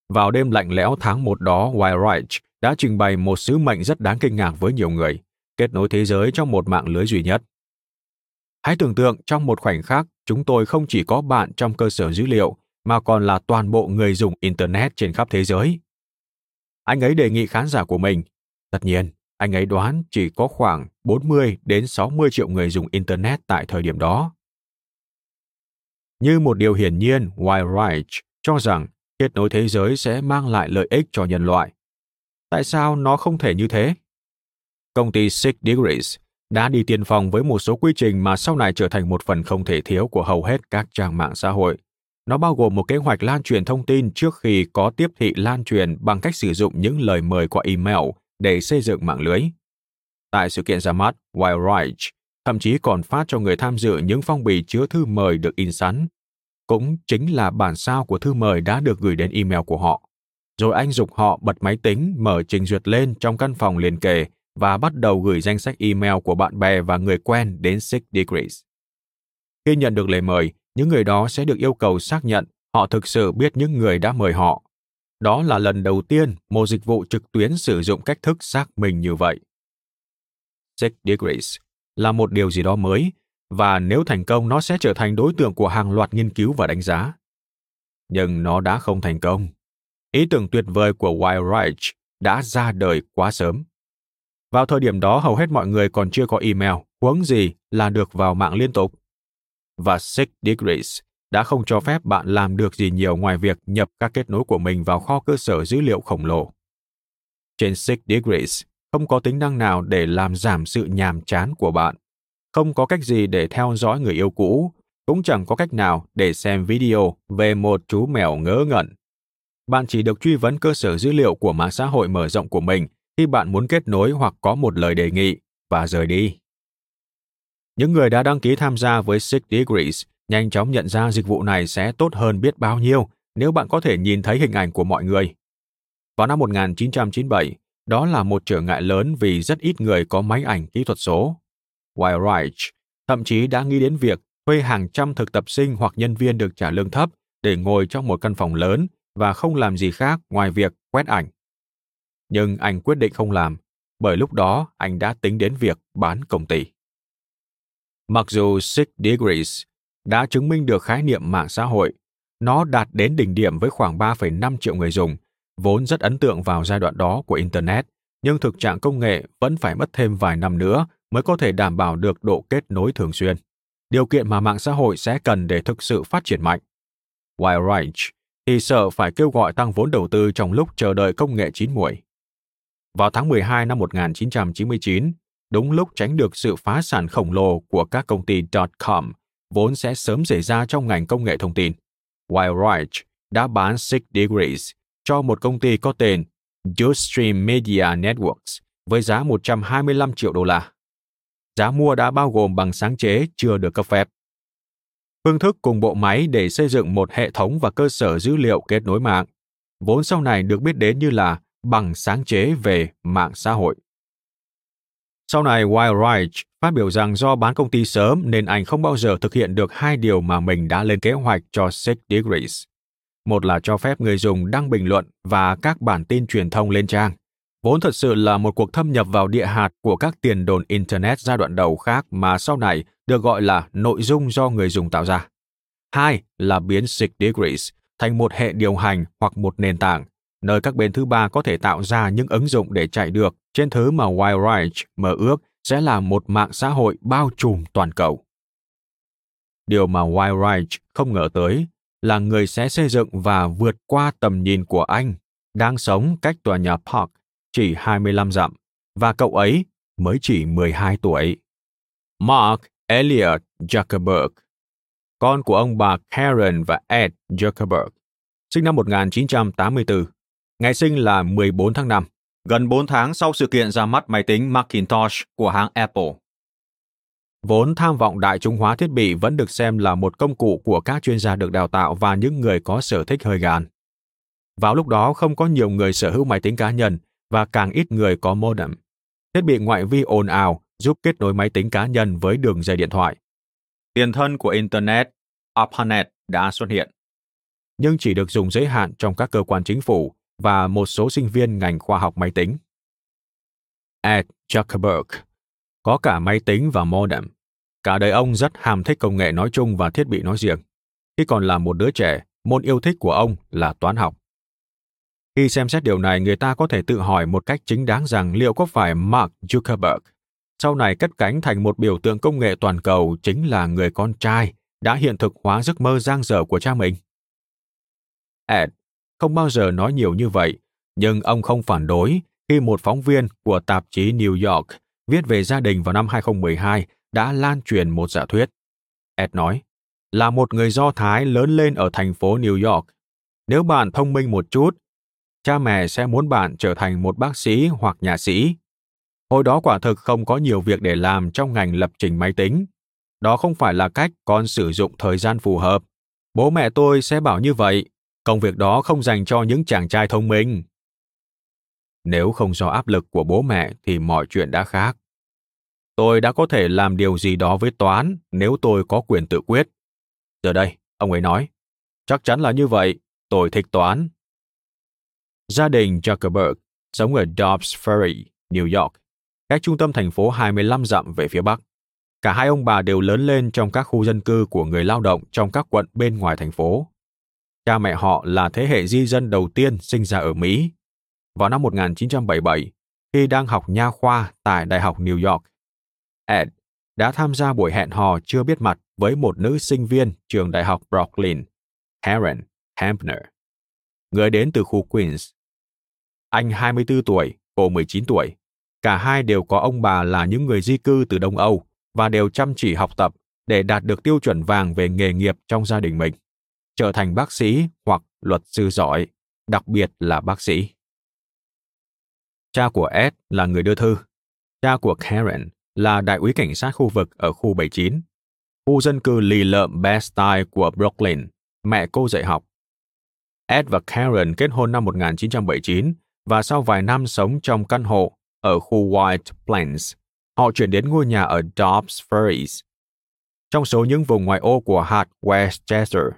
Vào đêm lạnh lẽo tháng 1 đó, Wildreich đã trình bày một sứ mệnh rất đáng kinh ngạc với nhiều người, kết nối thế giới trong một mạng lưới duy nhất. Hãy tưởng tượng trong một khoảnh khắc, chúng tôi không chỉ có bạn trong cơ sở dữ liệu, mà còn là toàn bộ người dùng Internet trên khắp thế giới. Anh ấy đề nghị khán giả của mình, tất nhiên, anh ấy đoán chỉ có khoảng 40 đến 60 triệu người dùng Internet tại thời điểm đó. Như một điều hiển nhiên, Wildreich cho rằng kết nối thế giới sẽ mang lại lợi ích cho nhân loại. Tại sao nó không thể như thế? Công ty Six Degrees đã đi tiên phong với một số quy trình mà sau này trở thành một phần không thể thiếu của hầu hết các trang mạng xã hội. Nó bao gồm một kế hoạch lan truyền thông tin trước khi có tiếp thị lan truyền bằng cách sử dụng những lời mời qua email để xây dựng mạng lưới. Tại sự kiện ra mắt, Wildreich thậm chí còn phát cho người tham dự những phong bì chứa thư mời được in sẵn. Cũng chính là bản sao của thư mời đã được gửi đến email của họ. Rồi anh dục họ bật máy tính, mở trình duyệt lên trong căn phòng liền kề và bắt đầu gửi danh sách email của bạn bè và người quen đến Six Degrees. Khi nhận được lời mời, những người đó sẽ được yêu cầu xác nhận họ thực sự biết những người đã mời họ. Đó là lần đầu tiên một dịch vụ trực tuyến sử dụng cách thức xác minh như vậy. Six Degrees là một điều gì đó mới, và nếu thành công nó sẽ trở thành đối tượng của hàng loạt nghiên cứu và đánh giá. Nhưng nó đã không thành công. Ý tưởng tuyệt vời của Wildreich đã ra đời quá sớm. Vào thời điểm đó hầu hết mọi người còn chưa có email, huống gì là được vào mạng liên tục. Và Six Degrees đã không cho phép bạn làm được gì nhiều ngoài việc nhập các kết nối của mình vào kho cơ sở dữ liệu khổng lồ. Trên Six Degrees không có tính năng nào để làm giảm sự nhàm chán của bạn. Không có cách gì để theo dõi người yêu cũ, cũng chẳng có cách nào để xem video về một chú mèo ngớ ngẩn. Bạn chỉ được truy vấn cơ sở dữ liệu của mạng xã hội mở rộng của mình khi bạn muốn kết nối hoặc có một lời đề nghị và rời đi. Những người đã đăng ký tham gia với Six Degrees nhanh chóng nhận ra dịch vụ này sẽ tốt hơn biết bao nhiêu nếu bạn có thể nhìn thấy hình ảnh của mọi người. Vào năm 1997, đó là một trở ngại lớn vì rất ít người có máy ảnh kỹ thuật số. Wildreich thậm chí đã nghĩ đến việc thuê hàng trăm thực tập sinh hoặc nhân viên được trả lương thấp để ngồi trong một căn phòng lớn và không làm gì khác ngoài việc quét ảnh nhưng anh quyết định không làm, bởi lúc đó anh đã tính đến việc bán công ty. Mặc dù Six Degrees đã chứng minh được khái niệm mạng xã hội, nó đạt đến đỉnh điểm với khoảng 3,5 triệu người dùng, vốn rất ấn tượng vào giai đoạn đó của Internet, nhưng thực trạng công nghệ vẫn phải mất thêm vài năm nữa mới có thể đảm bảo được độ kết nối thường xuyên, điều kiện mà mạng xã hội sẽ cần để thực sự phát triển mạnh. Wildreich thì sợ phải kêu gọi tăng vốn đầu tư trong lúc chờ đợi công nghệ chín muồi. Vào tháng 12 năm 1999, đúng lúc tránh được sự phá sản khổng lồ của các công ty .com vốn sẽ sớm xảy ra trong ngành công nghệ thông tin. Wildreich đã bán Six Degrees cho một công ty có tên Justream Media Networks với giá 125 triệu đô la. Giá mua đã bao gồm bằng sáng chế chưa được cấp phép. Phương thức cùng bộ máy để xây dựng một hệ thống và cơ sở dữ liệu kết nối mạng, vốn sau này được biết đến như là bằng sáng chế về mạng xã hội. Sau này, Wildreich phát biểu rằng do bán công ty sớm nên anh không bao giờ thực hiện được hai điều mà mình đã lên kế hoạch cho Six Degrees. Một là cho phép người dùng đăng bình luận và các bản tin truyền thông lên trang, vốn thật sự là một cuộc thâm nhập vào địa hạt của các tiền đồn Internet giai đoạn đầu khác mà sau này được gọi là nội dung do người dùng tạo ra. Hai là biến Six Degrees thành một hệ điều hành hoặc một nền tảng, nơi các bên thứ ba có thể tạo ra những ứng dụng để chạy được trên thứ mà Wild mơ ước sẽ là một mạng xã hội bao trùm toàn cầu. Điều mà Wild không ngờ tới là người sẽ xây dựng và vượt qua tầm nhìn của anh, đang sống cách tòa nhà Park chỉ 25 dặm, và cậu ấy mới chỉ 12 tuổi. Mark Elliot Zuckerberg, con của ông bà Karen và Ed Zuckerberg, sinh năm 1984, ngày sinh là 14 tháng 5, gần 4 tháng sau sự kiện ra mắt máy tính Macintosh của hãng Apple. Vốn tham vọng đại chúng hóa thiết bị vẫn được xem là một công cụ của các chuyên gia được đào tạo và những người có sở thích hơi gàn. Vào lúc đó không có nhiều người sở hữu máy tính cá nhân và càng ít người có modem. Thiết bị ngoại vi ồn ào giúp kết nối máy tính cá nhân với đường dây điện thoại. Tiền thân của Internet, ARPANET đã xuất hiện, nhưng chỉ được dùng giới hạn trong các cơ quan chính phủ và một số sinh viên ngành khoa học máy tính. Ed Zuckerberg có cả máy tính và modem. Cả đời ông rất ham thích công nghệ nói chung và thiết bị nói riêng. Khi còn là một đứa trẻ, môn yêu thích của ông là toán học. Khi xem xét điều này, người ta có thể tự hỏi một cách chính đáng rằng liệu có phải Mark Zuckerberg sau này cất cánh thành một biểu tượng công nghệ toàn cầu chính là người con trai đã hiện thực hóa giấc mơ giang dở của cha mình. Ed không bao giờ nói nhiều như vậy, nhưng ông không phản đối khi một phóng viên của tạp chí New York viết về gia đình vào năm 2012 đã lan truyền một giả thuyết. Ed nói, là một người Do Thái lớn lên ở thành phố New York. Nếu bạn thông minh một chút, cha mẹ sẽ muốn bạn trở thành một bác sĩ hoặc nhà sĩ. Hồi đó quả thực không có nhiều việc để làm trong ngành lập trình máy tính. Đó không phải là cách con sử dụng thời gian phù hợp. Bố mẹ tôi sẽ bảo như vậy, công việc đó không dành cho những chàng trai thông minh. Nếu không do áp lực của bố mẹ thì mọi chuyện đã khác. Tôi đã có thể làm điều gì đó với toán nếu tôi có quyền tự quyết. Giờ đây, ông ấy nói, chắc chắn là như vậy, tôi thích toán. Gia đình Zuckerberg sống ở Dobbs Ferry, New York, cách trung tâm thành phố 25 dặm về phía bắc. Cả hai ông bà đều lớn lên trong các khu dân cư của người lao động trong các quận bên ngoài thành phố. Cha mẹ họ là thế hệ di dân đầu tiên sinh ra ở Mỹ. Vào năm 1977, khi đang học nha khoa tại Đại học New York, Ed đã tham gia buổi hẹn hò chưa biết mặt với một nữ sinh viên trường đại học Brooklyn, Karen Hampner, người đến từ khu Queens. Anh 24 tuổi, cô 19 tuổi. Cả hai đều có ông bà là những người di cư từ Đông Âu và đều chăm chỉ học tập để đạt được tiêu chuẩn vàng về nghề nghiệp trong gia đình mình, trở thành bác sĩ hoặc luật sư giỏi, đặc biệt là bác sĩ. Cha của Ed là người đưa thư. Cha của Karen là đại úy cảnh sát khu vực ở khu 79, khu dân cư lì lợm Bed-Stuy của Brooklyn, mẹ cô dạy học. Ed và Karen kết hôn năm 1979 và sau vài năm sống trong căn hộ ở khu White Plains, họ chuyển đến ngôi nhà ở Dobbs Ferries. Trong số những vùng ngoại ô của hạt Westchester,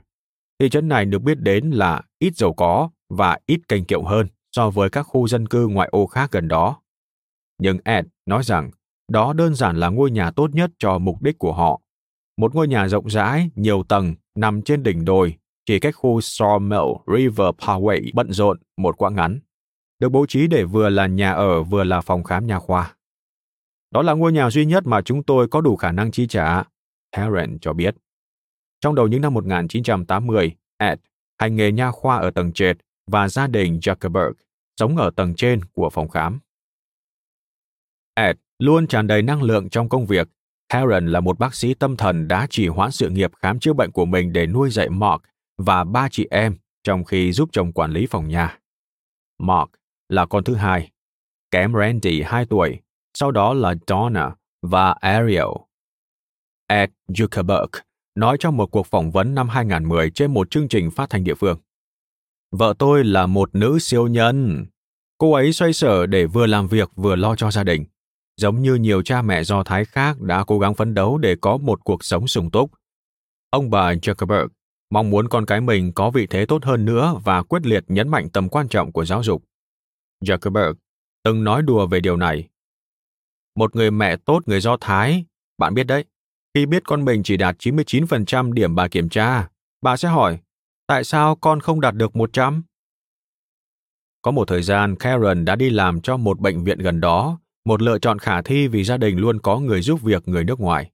thị trấn này được biết đến là ít giàu có và ít kênh kiệu hơn so với các khu dân cư ngoại ô khác gần đó. Nhưng Ed nói rằng đó đơn giản là ngôi nhà tốt nhất cho mục đích của họ. Một ngôi nhà rộng rãi, nhiều tầng, nằm trên đỉnh đồi, chỉ cách khu Sawmill River Parkway bận rộn một quãng ngắn. Được bố trí để vừa là nhà ở vừa là phòng khám nhà khoa. Đó là ngôi nhà duy nhất mà chúng tôi có đủ khả năng chi trả, Heron cho biết. Trong đầu những năm 1980, Ed hành nghề nha khoa ở tầng trệt và gia đình Zuckerberg sống ở tầng trên của phòng khám. Ed luôn tràn đầy năng lượng trong công việc. Karen là một bác sĩ tâm thần đã chỉ hoãn sự nghiệp khám chữa bệnh của mình để nuôi dạy Mark và ba chị em trong khi giúp chồng quản lý phòng nhà. Mark là con thứ hai, kém Randy 2 tuổi, sau đó là Donna và Ariel. Ed Zuckerberg nói trong một cuộc phỏng vấn năm 2010 trên một chương trình phát thanh địa phương. Vợ tôi là một nữ siêu nhân. Cô ấy xoay sở để vừa làm việc vừa lo cho gia đình giống như nhiều cha mẹ Do Thái khác đã cố gắng phấn đấu để có một cuộc sống sung túc. Ông bà Zuckerberg mong muốn con cái mình có vị thế tốt hơn nữa và quyết liệt nhấn mạnh tầm quan trọng của giáo dục. Zuckerberg từng nói đùa về điều này. Một người mẹ tốt người Do Thái, bạn biết đấy, khi biết con mình chỉ đạt 99% điểm bài kiểm tra, bà sẽ hỏi, tại sao con không đạt được 100? Có một thời gian, Karen đã đi làm cho một bệnh viện gần đó, một lựa chọn khả thi vì gia đình luôn có người giúp việc người nước ngoài.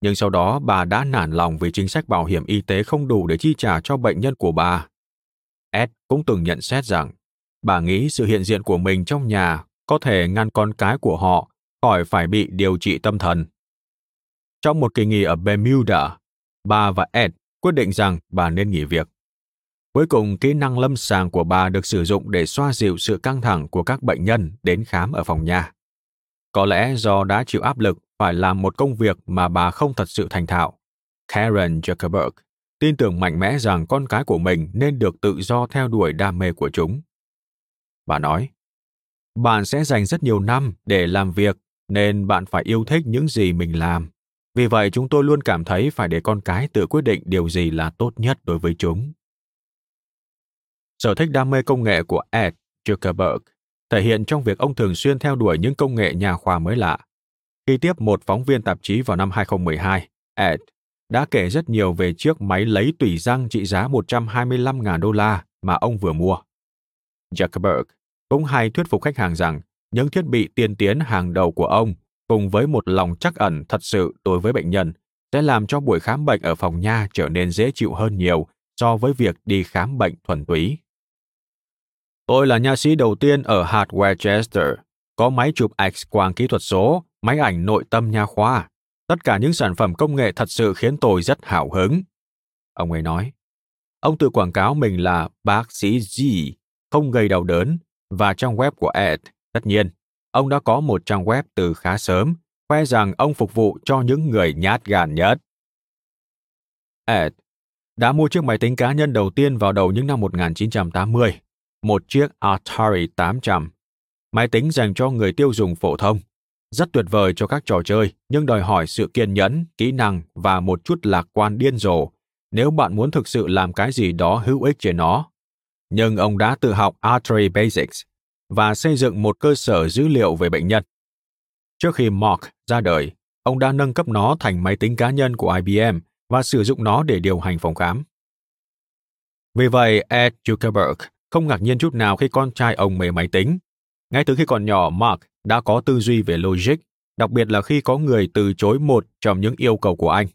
Nhưng sau đó bà đã nản lòng vì chính sách bảo hiểm y tế không đủ để chi trả cho bệnh nhân của bà. Ed cũng từng nhận xét rằng bà nghĩ sự hiện diện của mình trong nhà có thể ngăn con cái của họ khỏi phải bị điều trị tâm thần. Trong một kỳ nghỉ ở Bermuda, bà và Ed quyết định rằng bà nên nghỉ việc. Cuối cùng, kỹ năng lâm sàng của bà được sử dụng để xoa dịu sự căng thẳng của các bệnh nhân đến khám ở phòng nhà. Có lẽ do đã chịu áp lực phải làm một công việc mà bà không thật sự thành thạo. Karen Zuckerberg tin tưởng mạnh mẽ rằng con cái của mình nên được tự do theo đuổi đam mê của chúng. Bà nói, bạn sẽ dành rất nhiều năm để làm việc nên bạn phải yêu thích những gì mình làm. Vì vậy chúng tôi luôn cảm thấy phải để con cái tự quyết định điều gì là tốt nhất đối với chúng. Sở thích đam mê công nghệ của Ed Zuckerberg thể hiện trong việc ông thường xuyên theo đuổi những công nghệ nhà khoa mới lạ. Khi tiếp một phóng viên tạp chí vào năm 2012, Ed đã kể rất nhiều về chiếc máy lấy tủy răng trị giá 125.000 đô la mà ông vừa mua. Zuckerberg cũng hay thuyết phục khách hàng rằng những thiết bị tiên tiến hàng đầu của ông cùng với một lòng chắc ẩn thật sự đối với bệnh nhân sẽ làm cho buổi khám bệnh ở phòng nha trở nên dễ chịu hơn nhiều so với việc đi khám bệnh thuần túy. Tôi là nha sĩ đầu tiên ở hạt Westchester, có máy chụp X-quang kỹ thuật số, máy ảnh nội tâm nha khoa. Tất cả những sản phẩm công nghệ thật sự khiến tôi rất hào hứng. Ông ấy nói. Ông tự quảng cáo mình là bác sĩ G, không gây đau đớn, và trong web của Ed, tất nhiên, ông đã có một trang web từ khá sớm, khoe rằng ông phục vụ cho những người nhát gan nhất. Ed đã mua chiếc máy tính cá nhân đầu tiên vào đầu những năm 1980 một chiếc Atari 800. Máy tính dành cho người tiêu dùng phổ thông. Rất tuyệt vời cho các trò chơi, nhưng đòi hỏi sự kiên nhẫn, kỹ năng và một chút lạc quan điên rồ nếu bạn muốn thực sự làm cái gì đó hữu ích trên nó. Nhưng ông đã tự học Atari Basics và xây dựng một cơ sở dữ liệu về bệnh nhân. Trước khi Mark ra đời, ông đã nâng cấp nó thành máy tính cá nhân của IBM và sử dụng nó để điều hành phòng khám. Vì vậy, Ed Zuckerberg không ngạc nhiên chút nào khi con trai ông mê máy tính. Ngay từ khi còn nhỏ, Mark đã có tư duy về logic, đặc biệt là khi có người từ chối một trong những yêu cầu của anh.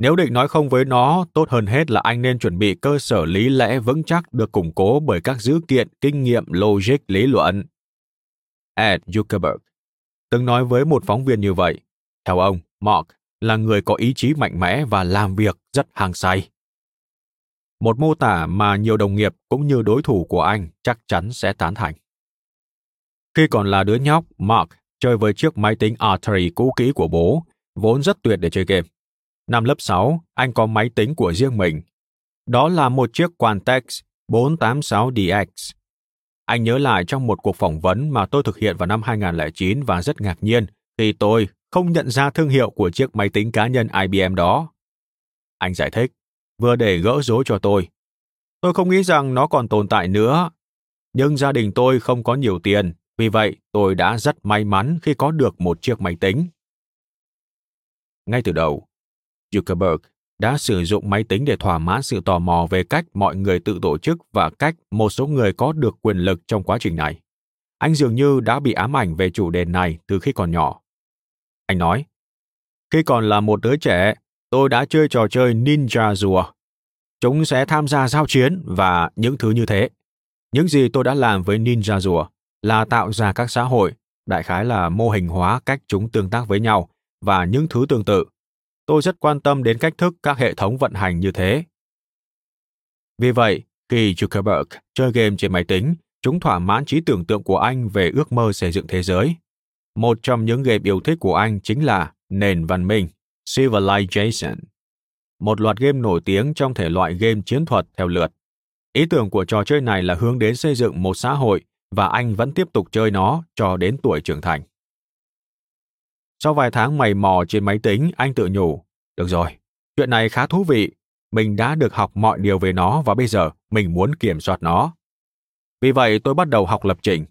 Nếu định nói không với nó, tốt hơn hết là anh nên chuẩn bị cơ sở lý lẽ vững chắc được củng cố bởi các dữ kiện kinh nghiệm logic lý luận. Ed Zuckerberg từng nói với một phóng viên như vậy. Theo ông, Mark là người có ý chí mạnh mẽ và làm việc rất hàng say một mô tả mà nhiều đồng nghiệp cũng như đối thủ của anh chắc chắn sẽ tán thành. Khi còn là đứa nhóc, Mark chơi với chiếc máy tính Atari cũ kỹ của bố, vốn rất tuyệt để chơi game. Năm lớp 6, anh có máy tính của riêng mình. Đó là một chiếc Quantex 486DX. Anh nhớ lại trong một cuộc phỏng vấn mà tôi thực hiện vào năm 2009 và rất ngạc nhiên khi tôi không nhận ra thương hiệu của chiếc máy tính cá nhân IBM đó. Anh giải thích, vừa để gỡ rối cho tôi. Tôi không nghĩ rằng nó còn tồn tại nữa. Nhưng gia đình tôi không có nhiều tiền, vì vậy tôi đã rất may mắn khi có được một chiếc máy tính. Ngay từ đầu, Zuckerberg đã sử dụng máy tính để thỏa mãn sự tò mò về cách mọi người tự tổ chức và cách một số người có được quyền lực trong quá trình này. Anh dường như đã bị ám ảnh về chủ đề này từ khi còn nhỏ. Anh nói, khi còn là một đứa trẻ, tôi đã chơi trò chơi Ninja rùa. Chúng sẽ tham gia giao chiến và những thứ như thế. Những gì tôi đã làm với Ninja rùa là tạo ra các xã hội, đại khái là mô hình hóa cách chúng tương tác với nhau và những thứ tương tự. Tôi rất quan tâm đến cách thức các hệ thống vận hành như thế. Vì vậy, khi Zuckerberg chơi game trên máy tính, chúng thỏa mãn trí tưởng tượng của anh về ước mơ xây dựng thế giới. Một trong những game yêu thích của anh chính là nền văn minh Civilization, một loạt game nổi tiếng trong thể loại game chiến thuật theo lượt. Ý tưởng của trò chơi này là hướng đến xây dựng một xã hội và anh vẫn tiếp tục chơi nó cho đến tuổi trưởng thành. Sau vài tháng mày mò trên máy tính, anh tự nhủ, được rồi, chuyện này khá thú vị, mình đã được học mọi điều về nó và bây giờ mình muốn kiểm soát nó. Vì vậy tôi bắt đầu học lập trình.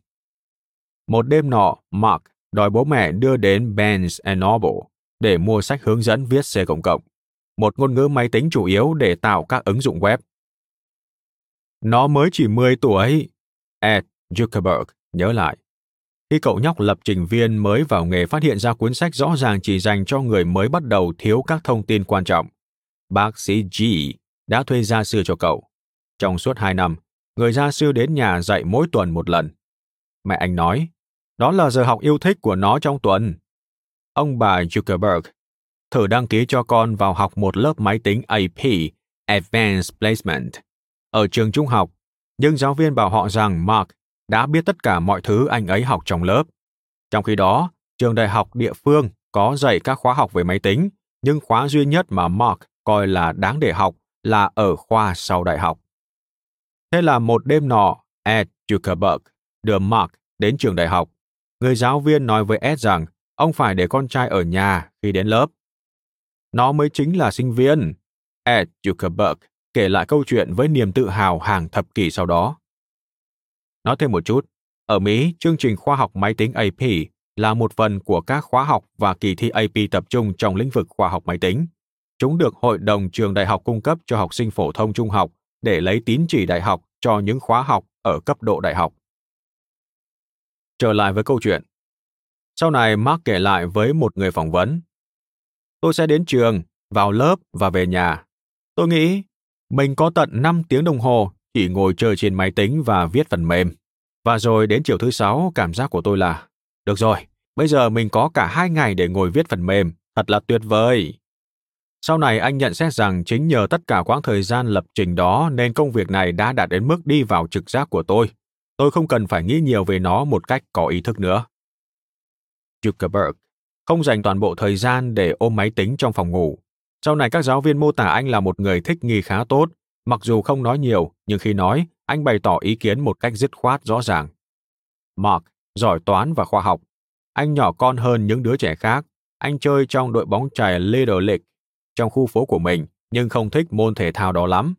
Một đêm nọ, Mark đòi bố mẹ đưa đến Barnes Noble để mua sách hướng dẫn viết C cộng cộng, một ngôn ngữ máy tính chủ yếu để tạo các ứng dụng web. Nó mới chỉ 10 tuổi, Ed Zuckerberg nhớ lại. Khi cậu nhóc lập trình viên mới vào nghề phát hiện ra cuốn sách rõ ràng chỉ dành cho người mới bắt đầu thiếu các thông tin quan trọng, bác sĩ G đã thuê gia sư cho cậu. Trong suốt hai năm, người gia sư đến nhà dạy mỗi tuần một lần. Mẹ anh nói, đó là giờ học yêu thích của nó trong tuần. Ông bà Zuckerberg thử đăng ký cho con vào học một lớp máy tính AP, Advanced Placement, ở trường trung học, nhưng giáo viên bảo họ rằng Mark đã biết tất cả mọi thứ anh ấy học trong lớp. Trong khi đó, trường đại học địa phương có dạy các khóa học về máy tính, nhưng khóa duy nhất mà Mark coi là đáng để học là ở khoa sau đại học. Thế là một đêm nọ, Ed Zuckerberg đưa Mark đến trường đại học. Người giáo viên nói với Ed rằng ông phải để con trai ở nhà khi đến lớp. Nó mới chính là sinh viên. Ed Zuckerberg kể lại câu chuyện với niềm tự hào hàng thập kỷ sau đó. Nói thêm một chút, ở Mỹ, chương trình khoa học máy tính AP là một phần của các khóa học và kỳ thi AP tập trung trong lĩnh vực khoa học máy tính. Chúng được Hội đồng trường đại học cung cấp cho học sinh phổ thông trung học để lấy tín chỉ đại học cho những khóa học ở cấp độ đại học. Trở lại với câu chuyện. Sau này Mark kể lại với một người phỏng vấn. Tôi sẽ đến trường, vào lớp và về nhà. Tôi nghĩ mình có tận 5 tiếng đồng hồ chỉ ngồi chơi trên máy tính và viết phần mềm. Và rồi đến chiều thứ sáu, cảm giác của tôi là, được rồi, bây giờ mình có cả hai ngày để ngồi viết phần mềm, thật là tuyệt vời. Sau này anh nhận xét rằng chính nhờ tất cả quãng thời gian lập trình đó nên công việc này đã đạt đến mức đi vào trực giác của tôi. Tôi không cần phải nghĩ nhiều về nó một cách có ý thức nữa. Zuckerberg không dành toàn bộ thời gian để ôm máy tính trong phòng ngủ. Sau này các giáo viên mô tả anh là một người thích nghi khá tốt, mặc dù không nói nhiều, nhưng khi nói, anh bày tỏ ý kiến một cách dứt khoát rõ ràng. Mark giỏi toán và khoa học. Anh nhỏ con hơn những đứa trẻ khác. Anh chơi trong đội bóng chày Little League trong khu phố của mình, nhưng không thích môn thể thao đó lắm.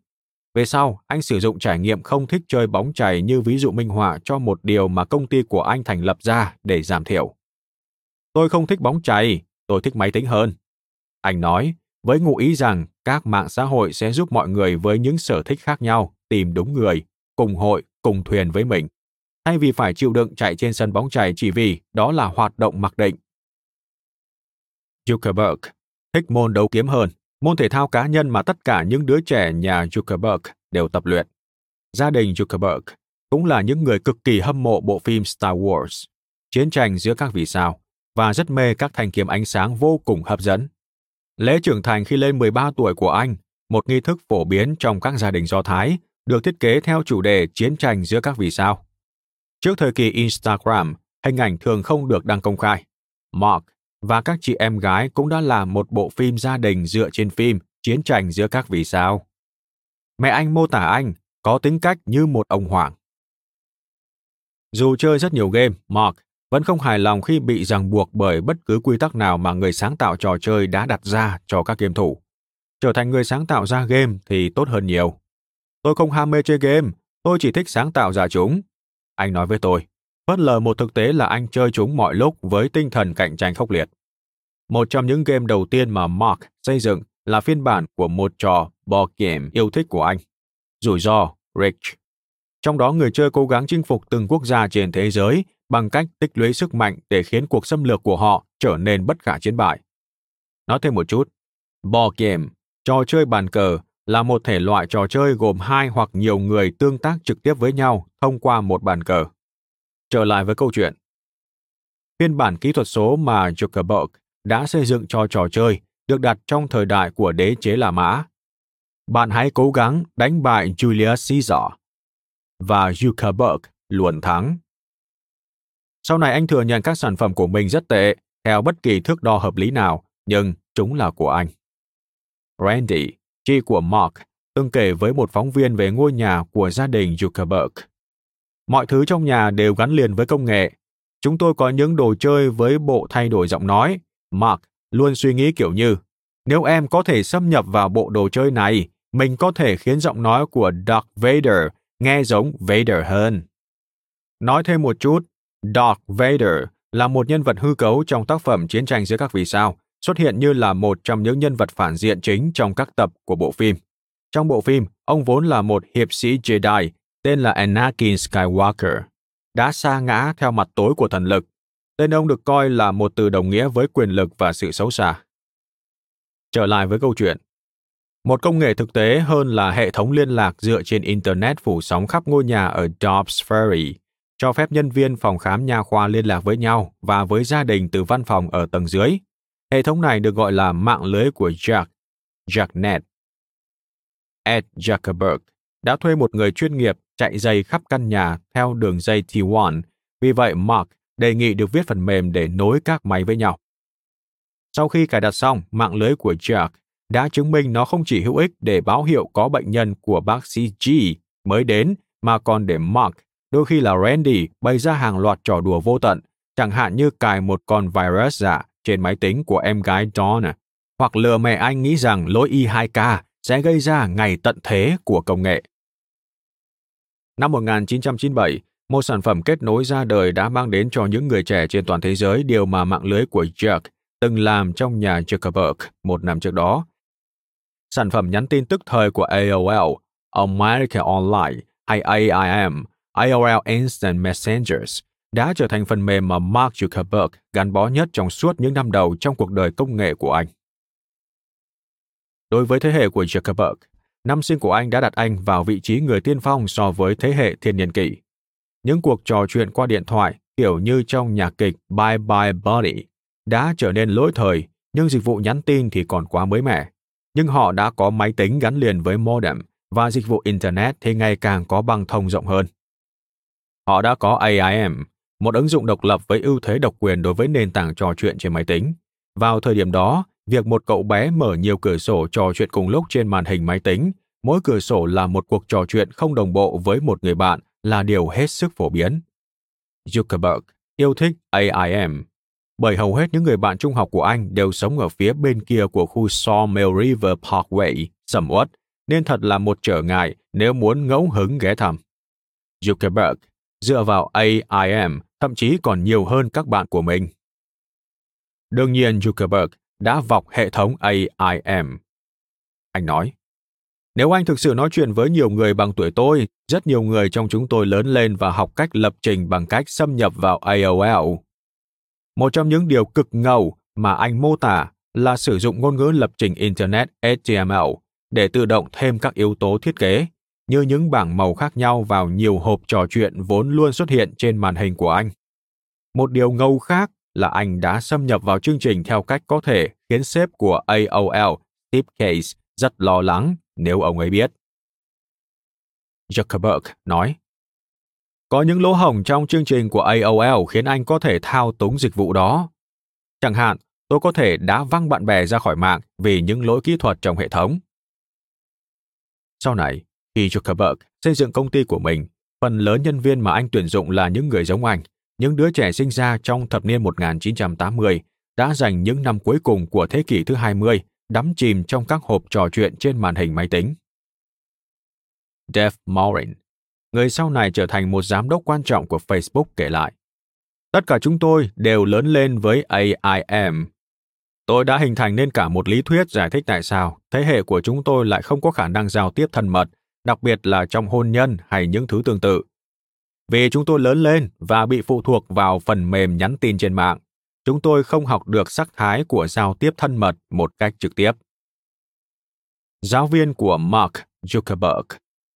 Về sau, anh sử dụng trải nghiệm không thích chơi bóng chày như ví dụ minh họa cho một điều mà công ty của anh thành lập ra để giảm thiểu. Tôi không thích bóng chày, tôi thích máy tính hơn. Anh nói, với ngụ ý rằng các mạng xã hội sẽ giúp mọi người với những sở thích khác nhau tìm đúng người, cùng hội, cùng thuyền với mình, thay vì phải chịu đựng chạy trên sân bóng chày chỉ vì đó là hoạt động mặc định. Zuckerberg thích môn đấu kiếm hơn, môn thể thao cá nhân mà tất cả những đứa trẻ nhà Zuckerberg đều tập luyện. Gia đình Zuckerberg cũng là những người cực kỳ hâm mộ bộ phim Star Wars, chiến tranh giữa các vì sao, và rất mê các thanh kiếm ánh sáng vô cùng hấp dẫn. Lễ trưởng thành khi lên 13 tuổi của anh, một nghi thức phổ biến trong các gia đình Do Thái, được thiết kế theo chủ đề chiến tranh giữa các vì sao. Trước thời kỳ Instagram, hình ảnh thường không được đăng công khai. Mark và các chị em gái cũng đã làm một bộ phim gia đình dựa trên phim Chiến tranh giữa các vì sao. Mẹ anh mô tả anh có tính cách như một ông hoàng. Dù chơi rất nhiều game, Mark vẫn không hài lòng khi bị ràng buộc bởi bất cứ quy tắc nào mà người sáng tạo trò chơi đã đặt ra cho các game thủ. Trở thành người sáng tạo ra game thì tốt hơn nhiều. Tôi không ham mê chơi game, tôi chỉ thích sáng tạo ra chúng. Anh nói với tôi, phớt lờ một thực tế là anh chơi chúng mọi lúc với tinh thần cạnh tranh khốc liệt. Một trong những game đầu tiên mà Mark xây dựng là phiên bản của một trò board game yêu thích của anh. Rủi ro, Rich. Trong đó người chơi cố gắng chinh phục từng quốc gia trên thế giới bằng cách tích lũy sức mạnh để khiến cuộc xâm lược của họ trở nên bất khả chiến bại. Nói thêm một chút, board game, trò chơi bàn cờ là một thể loại trò chơi gồm hai hoặc nhiều người tương tác trực tiếp với nhau thông qua một bàn cờ. Trở lại với câu chuyện. Phiên bản kỹ thuật số mà Zuckerberg đã xây dựng cho trò chơi được đặt trong thời đại của đế chế La Mã. Bạn hãy cố gắng đánh bại Julius Caesar. Và Zuckerberg luôn thắng. Sau này anh thừa nhận các sản phẩm của mình rất tệ, theo bất kỳ thước đo hợp lý nào, nhưng chúng là của anh. Randy, chi của Mark, từng kể với một phóng viên về ngôi nhà của gia đình Zuckerberg. Mọi thứ trong nhà đều gắn liền với công nghệ. Chúng tôi có những đồ chơi với bộ thay đổi giọng nói. Mark luôn suy nghĩ kiểu như, nếu em có thể xâm nhập vào bộ đồ chơi này, mình có thể khiến giọng nói của Darth Vader nghe giống Vader hơn. Nói thêm một chút, Darth Vader là một nhân vật hư cấu trong tác phẩm Chiến tranh giữa các vì sao, xuất hiện như là một trong những nhân vật phản diện chính trong các tập của bộ phim. Trong bộ phim, ông vốn là một hiệp sĩ Jedi tên là Anakin Skywalker, đã sa ngã theo mặt tối của thần lực. Tên ông được coi là một từ đồng nghĩa với quyền lực và sự xấu xa. Trở lại với câu chuyện. Một công nghệ thực tế hơn là hệ thống liên lạc dựa trên Internet phủ sóng khắp ngôi nhà ở Dobbs Ferry, cho phép nhân viên phòng khám nha khoa liên lạc với nhau và với gia đình từ văn phòng ở tầng dưới. Hệ thống này được gọi là mạng lưới của Jack, Jacknet. Ed Zuckerberg đã thuê một người chuyên nghiệp chạy dây khắp căn nhà theo đường dây T1, vì vậy Mark đề nghị được viết phần mềm để nối các máy với nhau. Sau khi cài đặt xong, mạng lưới của Jack đã chứng minh nó không chỉ hữu ích để báo hiệu có bệnh nhân của bác sĩ G mới đến, mà còn để Mark, đôi khi là Randy, bày ra hàng loạt trò đùa vô tận, chẳng hạn như cài một con virus giả trên máy tính của em gái Donna, à. hoặc lừa mẹ anh nghĩ rằng lỗi Y2K sẽ gây ra ngày tận thế của công nghệ. Năm 1997, một sản phẩm kết nối ra đời đã mang đến cho những người trẻ trên toàn thế giới điều mà mạng lưới của Jack từng làm trong nhà Zuckerberg một năm trước đó. Sản phẩm nhắn tin tức thời của AOL, America Online hay AIM, AOL Instant Messengers, đã trở thành phần mềm mà Mark Zuckerberg gắn bó nhất trong suốt những năm đầu trong cuộc đời công nghệ của anh. Đối với thế hệ của Zuckerberg, năm sinh của anh đã đặt anh vào vị trí người tiên phong so với thế hệ thiên niên kỷ. Những cuộc trò chuyện qua điện thoại, kiểu như trong nhạc kịch Bye Bye Buddy, đã trở nên lỗi thời, nhưng dịch vụ nhắn tin thì còn quá mới mẻ. Nhưng họ đã có máy tính gắn liền với modem và dịch vụ Internet thì ngày càng có băng thông rộng hơn. Họ đã có AIM, một ứng dụng độc lập với ưu thế độc quyền đối với nền tảng trò chuyện trên máy tính. Vào thời điểm đó, việc một cậu bé mở nhiều cửa sổ trò chuyện cùng lúc trên màn hình máy tính, mỗi cửa sổ là một cuộc trò chuyện không đồng bộ với một người bạn là điều hết sức phổ biến. Zuckerberg yêu thích AIM, bởi hầu hết những người bạn trung học của anh đều sống ở phía bên kia của khu Sawmill River Parkway, sầm uất, nên thật là một trở ngại nếu muốn ngẫu hứng ghé thăm. Zuckerberg dựa vào AIM thậm chí còn nhiều hơn các bạn của mình. Đương nhiên Zuckerberg đã vọc hệ thống AIM. Anh nói, nếu anh thực sự nói chuyện với nhiều người bằng tuổi tôi, rất nhiều người trong chúng tôi lớn lên và học cách lập trình bằng cách xâm nhập vào AOL. Một trong những điều cực ngầu mà anh mô tả là sử dụng ngôn ngữ lập trình Internet HTML để tự động thêm các yếu tố thiết kế, như những bảng màu khác nhau vào nhiều hộp trò chuyện vốn luôn xuất hiện trên màn hình của anh. Một điều ngầu khác là anh đã xâm nhập vào chương trình theo cách có thể khiến sếp của AOL, Steve Case, rất lo lắng nếu ông ấy biết. Zuckerberg nói, có những lỗ hổng trong chương trình của AOL khiến anh có thể thao túng dịch vụ đó. Chẳng hạn, tôi có thể đá văng bạn bè ra khỏi mạng vì những lỗi kỹ thuật trong hệ thống. Sau này, khi Zuckerberg xây dựng công ty của mình, phần lớn nhân viên mà anh tuyển dụng là những người giống anh, những đứa trẻ sinh ra trong thập niên 1980 đã dành những năm cuối cùng của thế kỷ thứ 20 đắm chìm trong các hộp trò chuyện trên màn hình máy tính. Dave Morin, người sau này trở thành một giám đốc quan trọng của Facebook kể lại. Tất cả chúng tôi đều lớn lên với AIM. Tôi đã hình thành nên cả một lý thuyết giải thích tại sao thế hệ của chúng tôi lại không có khả năng giao tiếp thân mật, đặc biệt là trong hôn nhân hay những thứ tương tự. Vì chúng tôi lớn lên và bị phụ thuộc vào phần mềm nhắn tin trên mạng, chúng tôi không học được sắc thái của giao tiếp thân mật một cách trực tiếp. Giáo viên của Mark Zuckerberg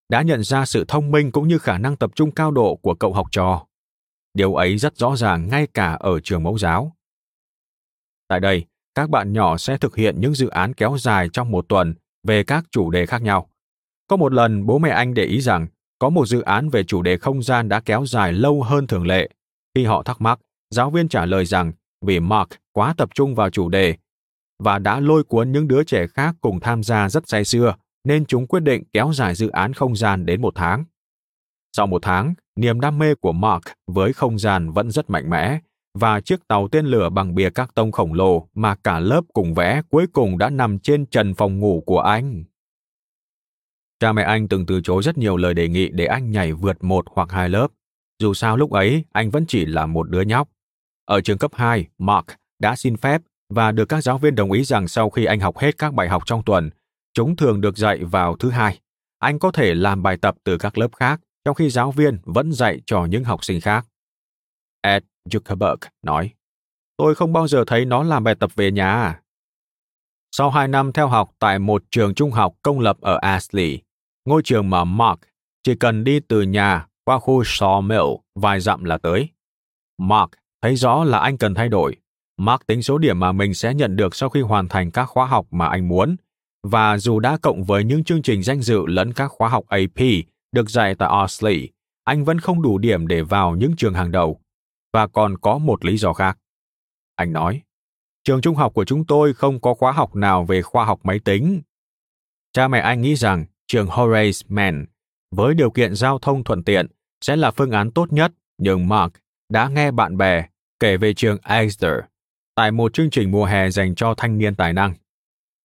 đã nhận ra sự thông minh cũng như khả năng tập trung cao độ của cậu học trò. Điều ấy rất rõ ràng ngay cả ở trường mẫu giáo. Tại đây, các bạn nhỏ sẽ thực hiện những dự án kéo dài trong một tuần về các chủ đề khác nhau. Có một lần bố mẹ anh để ý rằng có một dự án về chủ đề không gian đã kéo dài lâu hơn thường lệ. Khi họ thắc mắc, giáo viên trả lời rằng vì Mark quá tập trung vào chủ đề và đã lôi cuốn những đứa trẻ khác cùng tham gia rất say sưa, nên chúng quyết định kéo dài dự án không gian đến một tháng. Sau một tháng, niềm đam mê của Mark với không gian vẫn rất mạnh mẽ, và chiếc tàu tên lửa bằng bìa các tông khổng lồ mà cả lớp cùng vẽ cuối cùng đã nằm trên trần phòng ngủ của anh. Cha mẹ anh từng từ chối rất nhiều lời đề nghị để anh nhảy vượt một hoặc hai lớp. Dù sao lúc ấy, anh vẫn chỉ là một đứa nhóc. Ở trường cấp 2, Mark đã xin phép và được các giáo viên đồng ý rằng sau khi anh học hết các bài học trong tuần, chúng thường được dạy vào thứ hai. Anh có thể làm bài tập từ các lớp khác, trong khi giáo viên vẫn dạy cho những học sinh khác. Ed Zuckerberg nói, tôi không bao giờ thấy nó làm bài tập về nhà. À. Sau hai năm theo học tại một trường trung học công lập ở Ashley, ngôi trường mà Mark chỉ cần đi từ nhà qua khu Sawmill vài dặm là tới. Mark thấy rõ là anh cần thay đổi. Mark tính số điểm mà mình sẽ nhận được sau khi hoàn thành các khóa học mà anh muốn. Và dù đã cộng với những chương trình danh dự lẫn các khóa học AP được dạy tại Osley, anh vẫn không đủ điểm để vào những trường hàng đầu. Và còn có một lý do khác. Anh nói, trường trung học của chúng tôi không có khóa học nào về khoa học máy tính. Cha mẹ anh nghĩ rằng trường Horace Mann, với điều kiện giao thông thuận tiện, sẽ là phương án tốt nhất, nhưng Mark đã nghe bạn bè kể về trường Exeter tại một chương trình mùa hè dành cho thanh niên tài năng.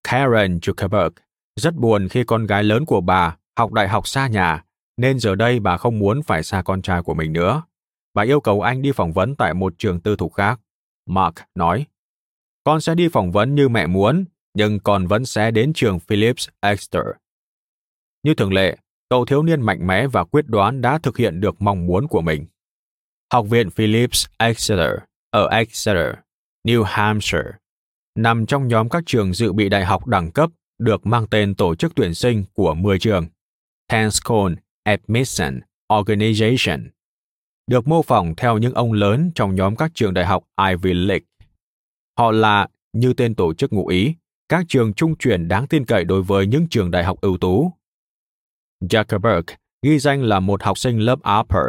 Karen Zuckerberg rất buồn khi con gái lớn của bà học đại học xa nhà, nên giờ đây bà không muốn phải xa con trai của mình nữa. Bà yêu cầu anh đi phỏng vấn tại một trường tư thục khác. Mark nói, con sẽ đi phỏng vấn như mẹ muốn, nhưng con vẫn sẽ đến trường Phillips Exeter. Như thường lệ, cậu thiếu niên mạnh mẽ và quyết đoán đã thực hiện được mong muốn của mình. Học viện Phillips Exeter ở Exeter, New Hampshire, nằm trong nhóm các trường dự bị đại học đẳng cấp được mang tên tổ chức tuyển sinh của 10 trường. Penscone Admission Organization được mô phỏng theo những ông lớn trong nhóm các trường đại học Ivy League. Họ là, như tên tổ chức ngụ ý, các trường trung chuyển đáng tin cậy đối với những trường đại học ưu tú. Zuckerberg ghi danh là một học sinh lớp Upper,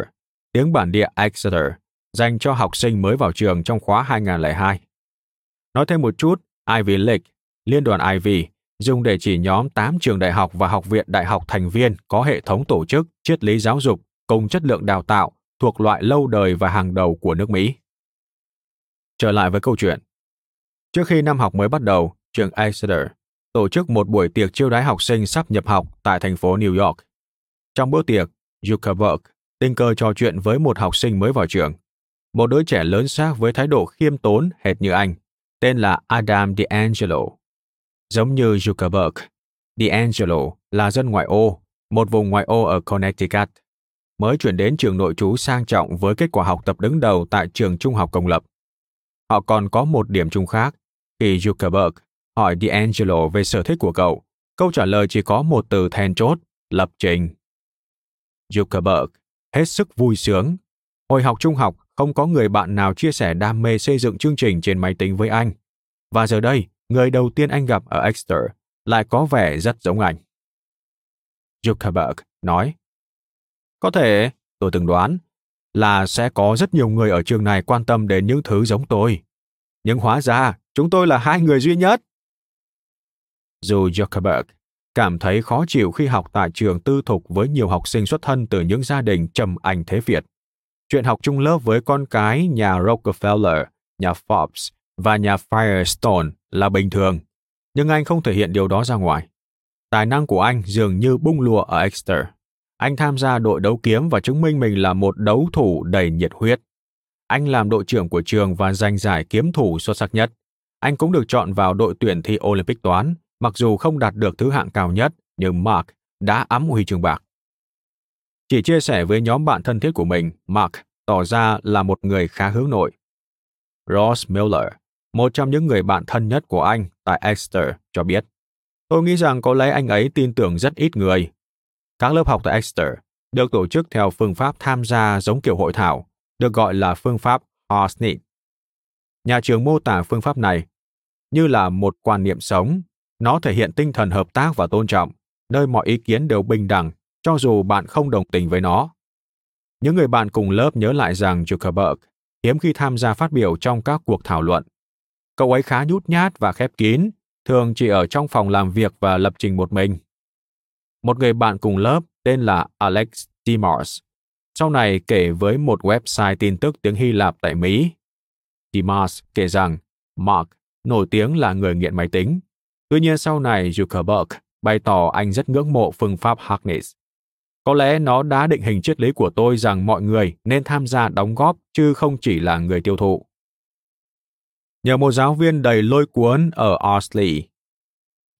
tiếng bản địa Exeter, dành cho học sinh mới vào trường trong khóa 2002. Nói thêm một chút, Ivy League, liên đoàn Ivy, dùng để chỉ nhóm 8 trường đại học và học viện đại học thành viên có hệ thống tổ chức, triết lý giáo dục cùng chất lượng đào tạo thuộc loại lâu đời và hàng đầu của nước Mỹ. Trở lại với câu chuyện. Trước khi năm học mới bắt đầu, trường Exeter tổ chức một buổi tiệc chiêu đãi học sinh sắp nhập học tại thành phố New York. Trong bữa tiệc, Zuckerberg tình cờ trò chuyện với một học sinh mới vào trường. Một đứa trẻ lớn xác với thái độ khiêm tốn hệt như anh, tên là Adam DeAngelo. Giống như Zuckerberg, DeAngelo là dân ngoại ô, một vùng ngoại ô ở Connecticut, mới chuyển đến trường nội trú sang trọng với kết quả học tập đứng đầu tại trường trung học công lập. Họ còn có một điểm chung khác. Khi Zuckerberg hỏi D'Angelo về sở thích của cậu, câu trả lời chỉ có một từ then chốt, lập trình. Zuckerberg hết sức vui sướng. Hồi học trung học, không có người bạn nào chia sẻ đam mê xây dựng chương trình trên máy tính với anh. Và giờ đây, người đầu tiên anh gặp ở Exeter lại có vẻ rất giống anh. Zuckerberg nói, Có thể, tôi từng đoán, là sẽ có rất nhiều người ở trường này quan tâm đến những thứ giống tôi. Nhưng hóa ra, chúng tôi là hai người duy nhất. Dù Zuckerberg cảm thấy khó chịu khi học tại trường tư thục với nhiều học sinh xuất thân từ những gia đình trầm ảnh thế Việt. Chuyện học chung lớp với con cái nhà Rockefeller, nhà Forbes và nhà Firestone là bình thường, nhưng anh không thể hiện điều đó ra ngoài. Tài năng của anh dường như bung lùa ở Exeter. Anh tham gia đội đấu kiếm và chứng minh mình là một đấu thủ đầy nhiệt huyết. Anh làm đội trưởng của trường và giành giải kiếm thủ xuất sắc nhất. Anh cũng được chọn vào đội tuyển thi Olympic toán Mặc dù không đạt được thứ hạng cao nhất, nhưng Mark đã ấm huy chương bạc. Chỉ chia sẻ với nhóm bạn thân thiết của mình, Mark tỏ ra là một người khá hướng nội. Ross Miller, một trong những người bạn thân nhất của anh tại Exeter, cho biết, Tôi nghĩ rằng có lẽ anh ấy tin tưởng rất ít người. Các lớp học tại Exeter được tổ chức theo phương pháp tham gia giống kiểu hội thảo, được gọi là phương pháp Horsnit. Nhà trường mô tả phương pháp này như là một quan niệm sống nó thể hiện tinh thần hợp tác và tôn trọng, nơi mọi ý kiến đều bình đẳng, cho dù bạn không đồng tình với nó. Những người bạn cùng lớp nhớ lại rằng Zuckerberg hiếm khi tham gia phát biểu trong các cuộc thảo luận. Cậu ấy khá nhút nhát và khép kín, thường chỉ ở trong phòng làm việc và lập trình một mình. Một người bạn cùng lớp tên là Alex Dimars, sau này kể với một website tin tức tiếng Hy Lạp tại Mỹ. Dimars kể rằng Mark nổi tiếng là người nghiện máy tính Tuy nhiên sau này Zuckerberg bày tỏ anh rất ngưỡng mộ phương pháp Harkness. Có lẽ nó đã định hình triết lý của tôi rằng mọi người nên tham gia đóng góp chứ không chỉ là người tiêu thụ. Nhờ một giáo viên đầy lôi cuốn ở Oxley,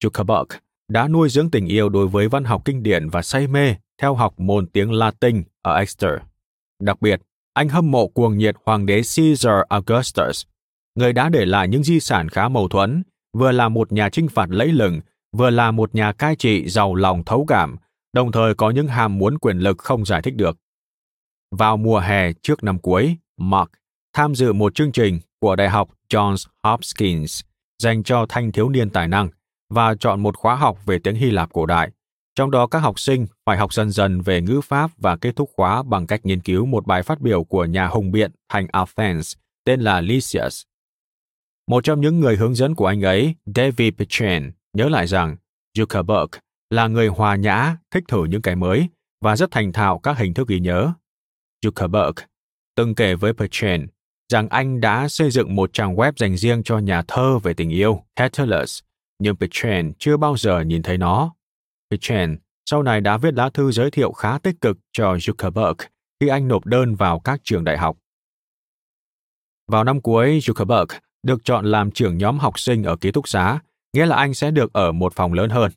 Zuckerberg đã nuôi dưỡng tình yêu đối với văn học kinh điển và say mê theo học môn tiếng Latin ở Exeter. Đặc biệt, anh hâm mộ cuồng nhiệt hoàng đế Caesar Augustus, người đã để lại những di sản khá mâu thuẫn, vừa là một nhà chinh phạt lẫy lừng, vừa là một nhà cai trị giàu lòng thấu cảm, đồng thời có những ham muốn quyền lực không giải thích được. Vào mùa hè trước năm cuối, Mark tham dự một chương trình của Đại học Johns Hopkins dành cho thanh thiếu niên tài năng và chọn một khóa học về tiếng Hy Lạp cổ đại. Trong đó các học sinh phải học dần dần về ngữ pháp và kết thúc khóa bằng cách nghiên cứu một bài phát biểu của nhà hùng biện thành Athens tên là Lysias. Một trong những người hướng dẫn của anh ấy, David Pechen, nhớ lại rằng Zuckerberg là người hòa nhã, thích thử những cái mới và rất thành thạo các hình thức ghi nhớ. Zuckerberg từng kể với Pechen rằng anh đã xây dựng một trang web dành riêng cho nhà thơ về tình yêu, Catullus, nhưng Pechen chưa bao giờ nhìn thấy nó. Pechen sau này đã viết lá thư giới thiệu khá tích cực cho Zuckerberg khi anh nộp đơn vào các trường đại học. Vào năm cuối, Zuckerberg được chọn làm trưởng nhóm học sinh ở ký túc xá, nghĩa là anh sẽ được ở một phòng lớn hơn.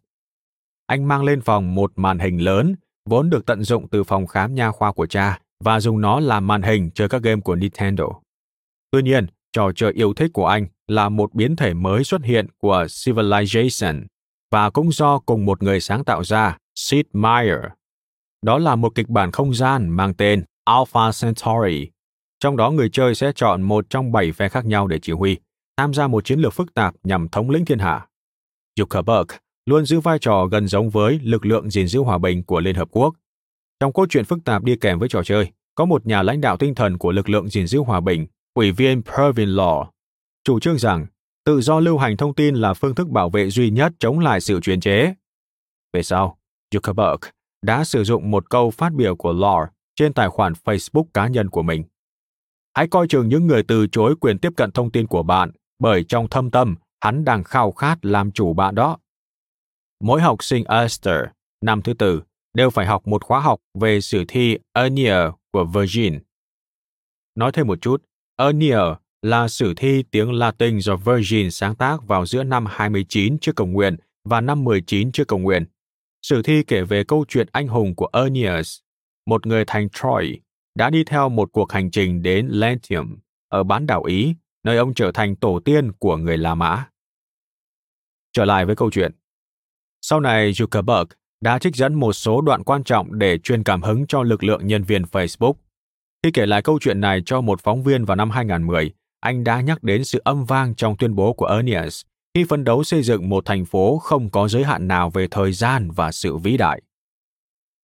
Anh mang lên phòng một màn hình lớn, vốn được tận dụng từ phòng khám nha khoa của cha, và dùng nó làm màn hình chơi các game của Nintendo. Tuy nhiên, trò chơi yêu thích của anh là một biến thể mới xuất hiện của Civilization và cũng do cùng một người sáng tạo ra, Sid Meier. Đó là một kịch bản không gian mang tên Alpha Centauri. Trong đó người chơi sẽ chọn một trong bảy phe khác nhau để chỉ huy, tham gia một chiến lược phức tạp nhằm thống lĩnh thiên hạ. Zuckerberg luôn giữ vai trò gần giống với lực lượng gìn giữ hòa bình của Liên Hợp Quốc. Trong cốt truyện phức tạp đi kèm với trò chơi, có một nhà lãnh đạo tinh thần của lực lượng gìn giữ hòa bình, ủy viên Pervin Law, chủ trương rằng tự do lưu hành thông tin là phương thức bảo vệ duy nhất chống lại sự chuyên chế. Về sau, Zuckerberg đã sử dụng một câu phát biểu của Law trên tài khoản Facebook cá nhân của mình. Hãy coi chừng những người từ chối quyền tiếp cận thông tin của bạn, bởi trong thâm tâm, hắn đang khao khát làm chủ bạn đó. Mỗi học sinh Esther, năm thứ tư, đều phải học một khóa học về sử thi Aeneid của Virgin. Nói thêm một chút, Aeneid là sử thi tiếng Latin do Virgin sáng tác vào giữa năm 29 trước công nguyên và năm 19 trước công nguyên. Sử thi kể về câu chuyện anh hùng của Aeneas, một người thành Troy, đã đi theo một cuộc hành trình đến Lentium ở bán đảo Ý, nơi ông trở thành tổ tiên của người La Mã. Trở lại với câu chuyện. Sau này, Zuckerberg đã trích dẫn một số đoạn quan trọng để truyền cảm hứng cho lực lượng nhân viên Facebook. Khi kể lại câu chuyện này cho một phóng viên vào năm 2010, anh đã nhắc đến sự âm vang trong tuyên bố của Ernest khi phấn đấu xây dựng một thành phố không có giới hạn nào về thời gian và sự vĩ đại.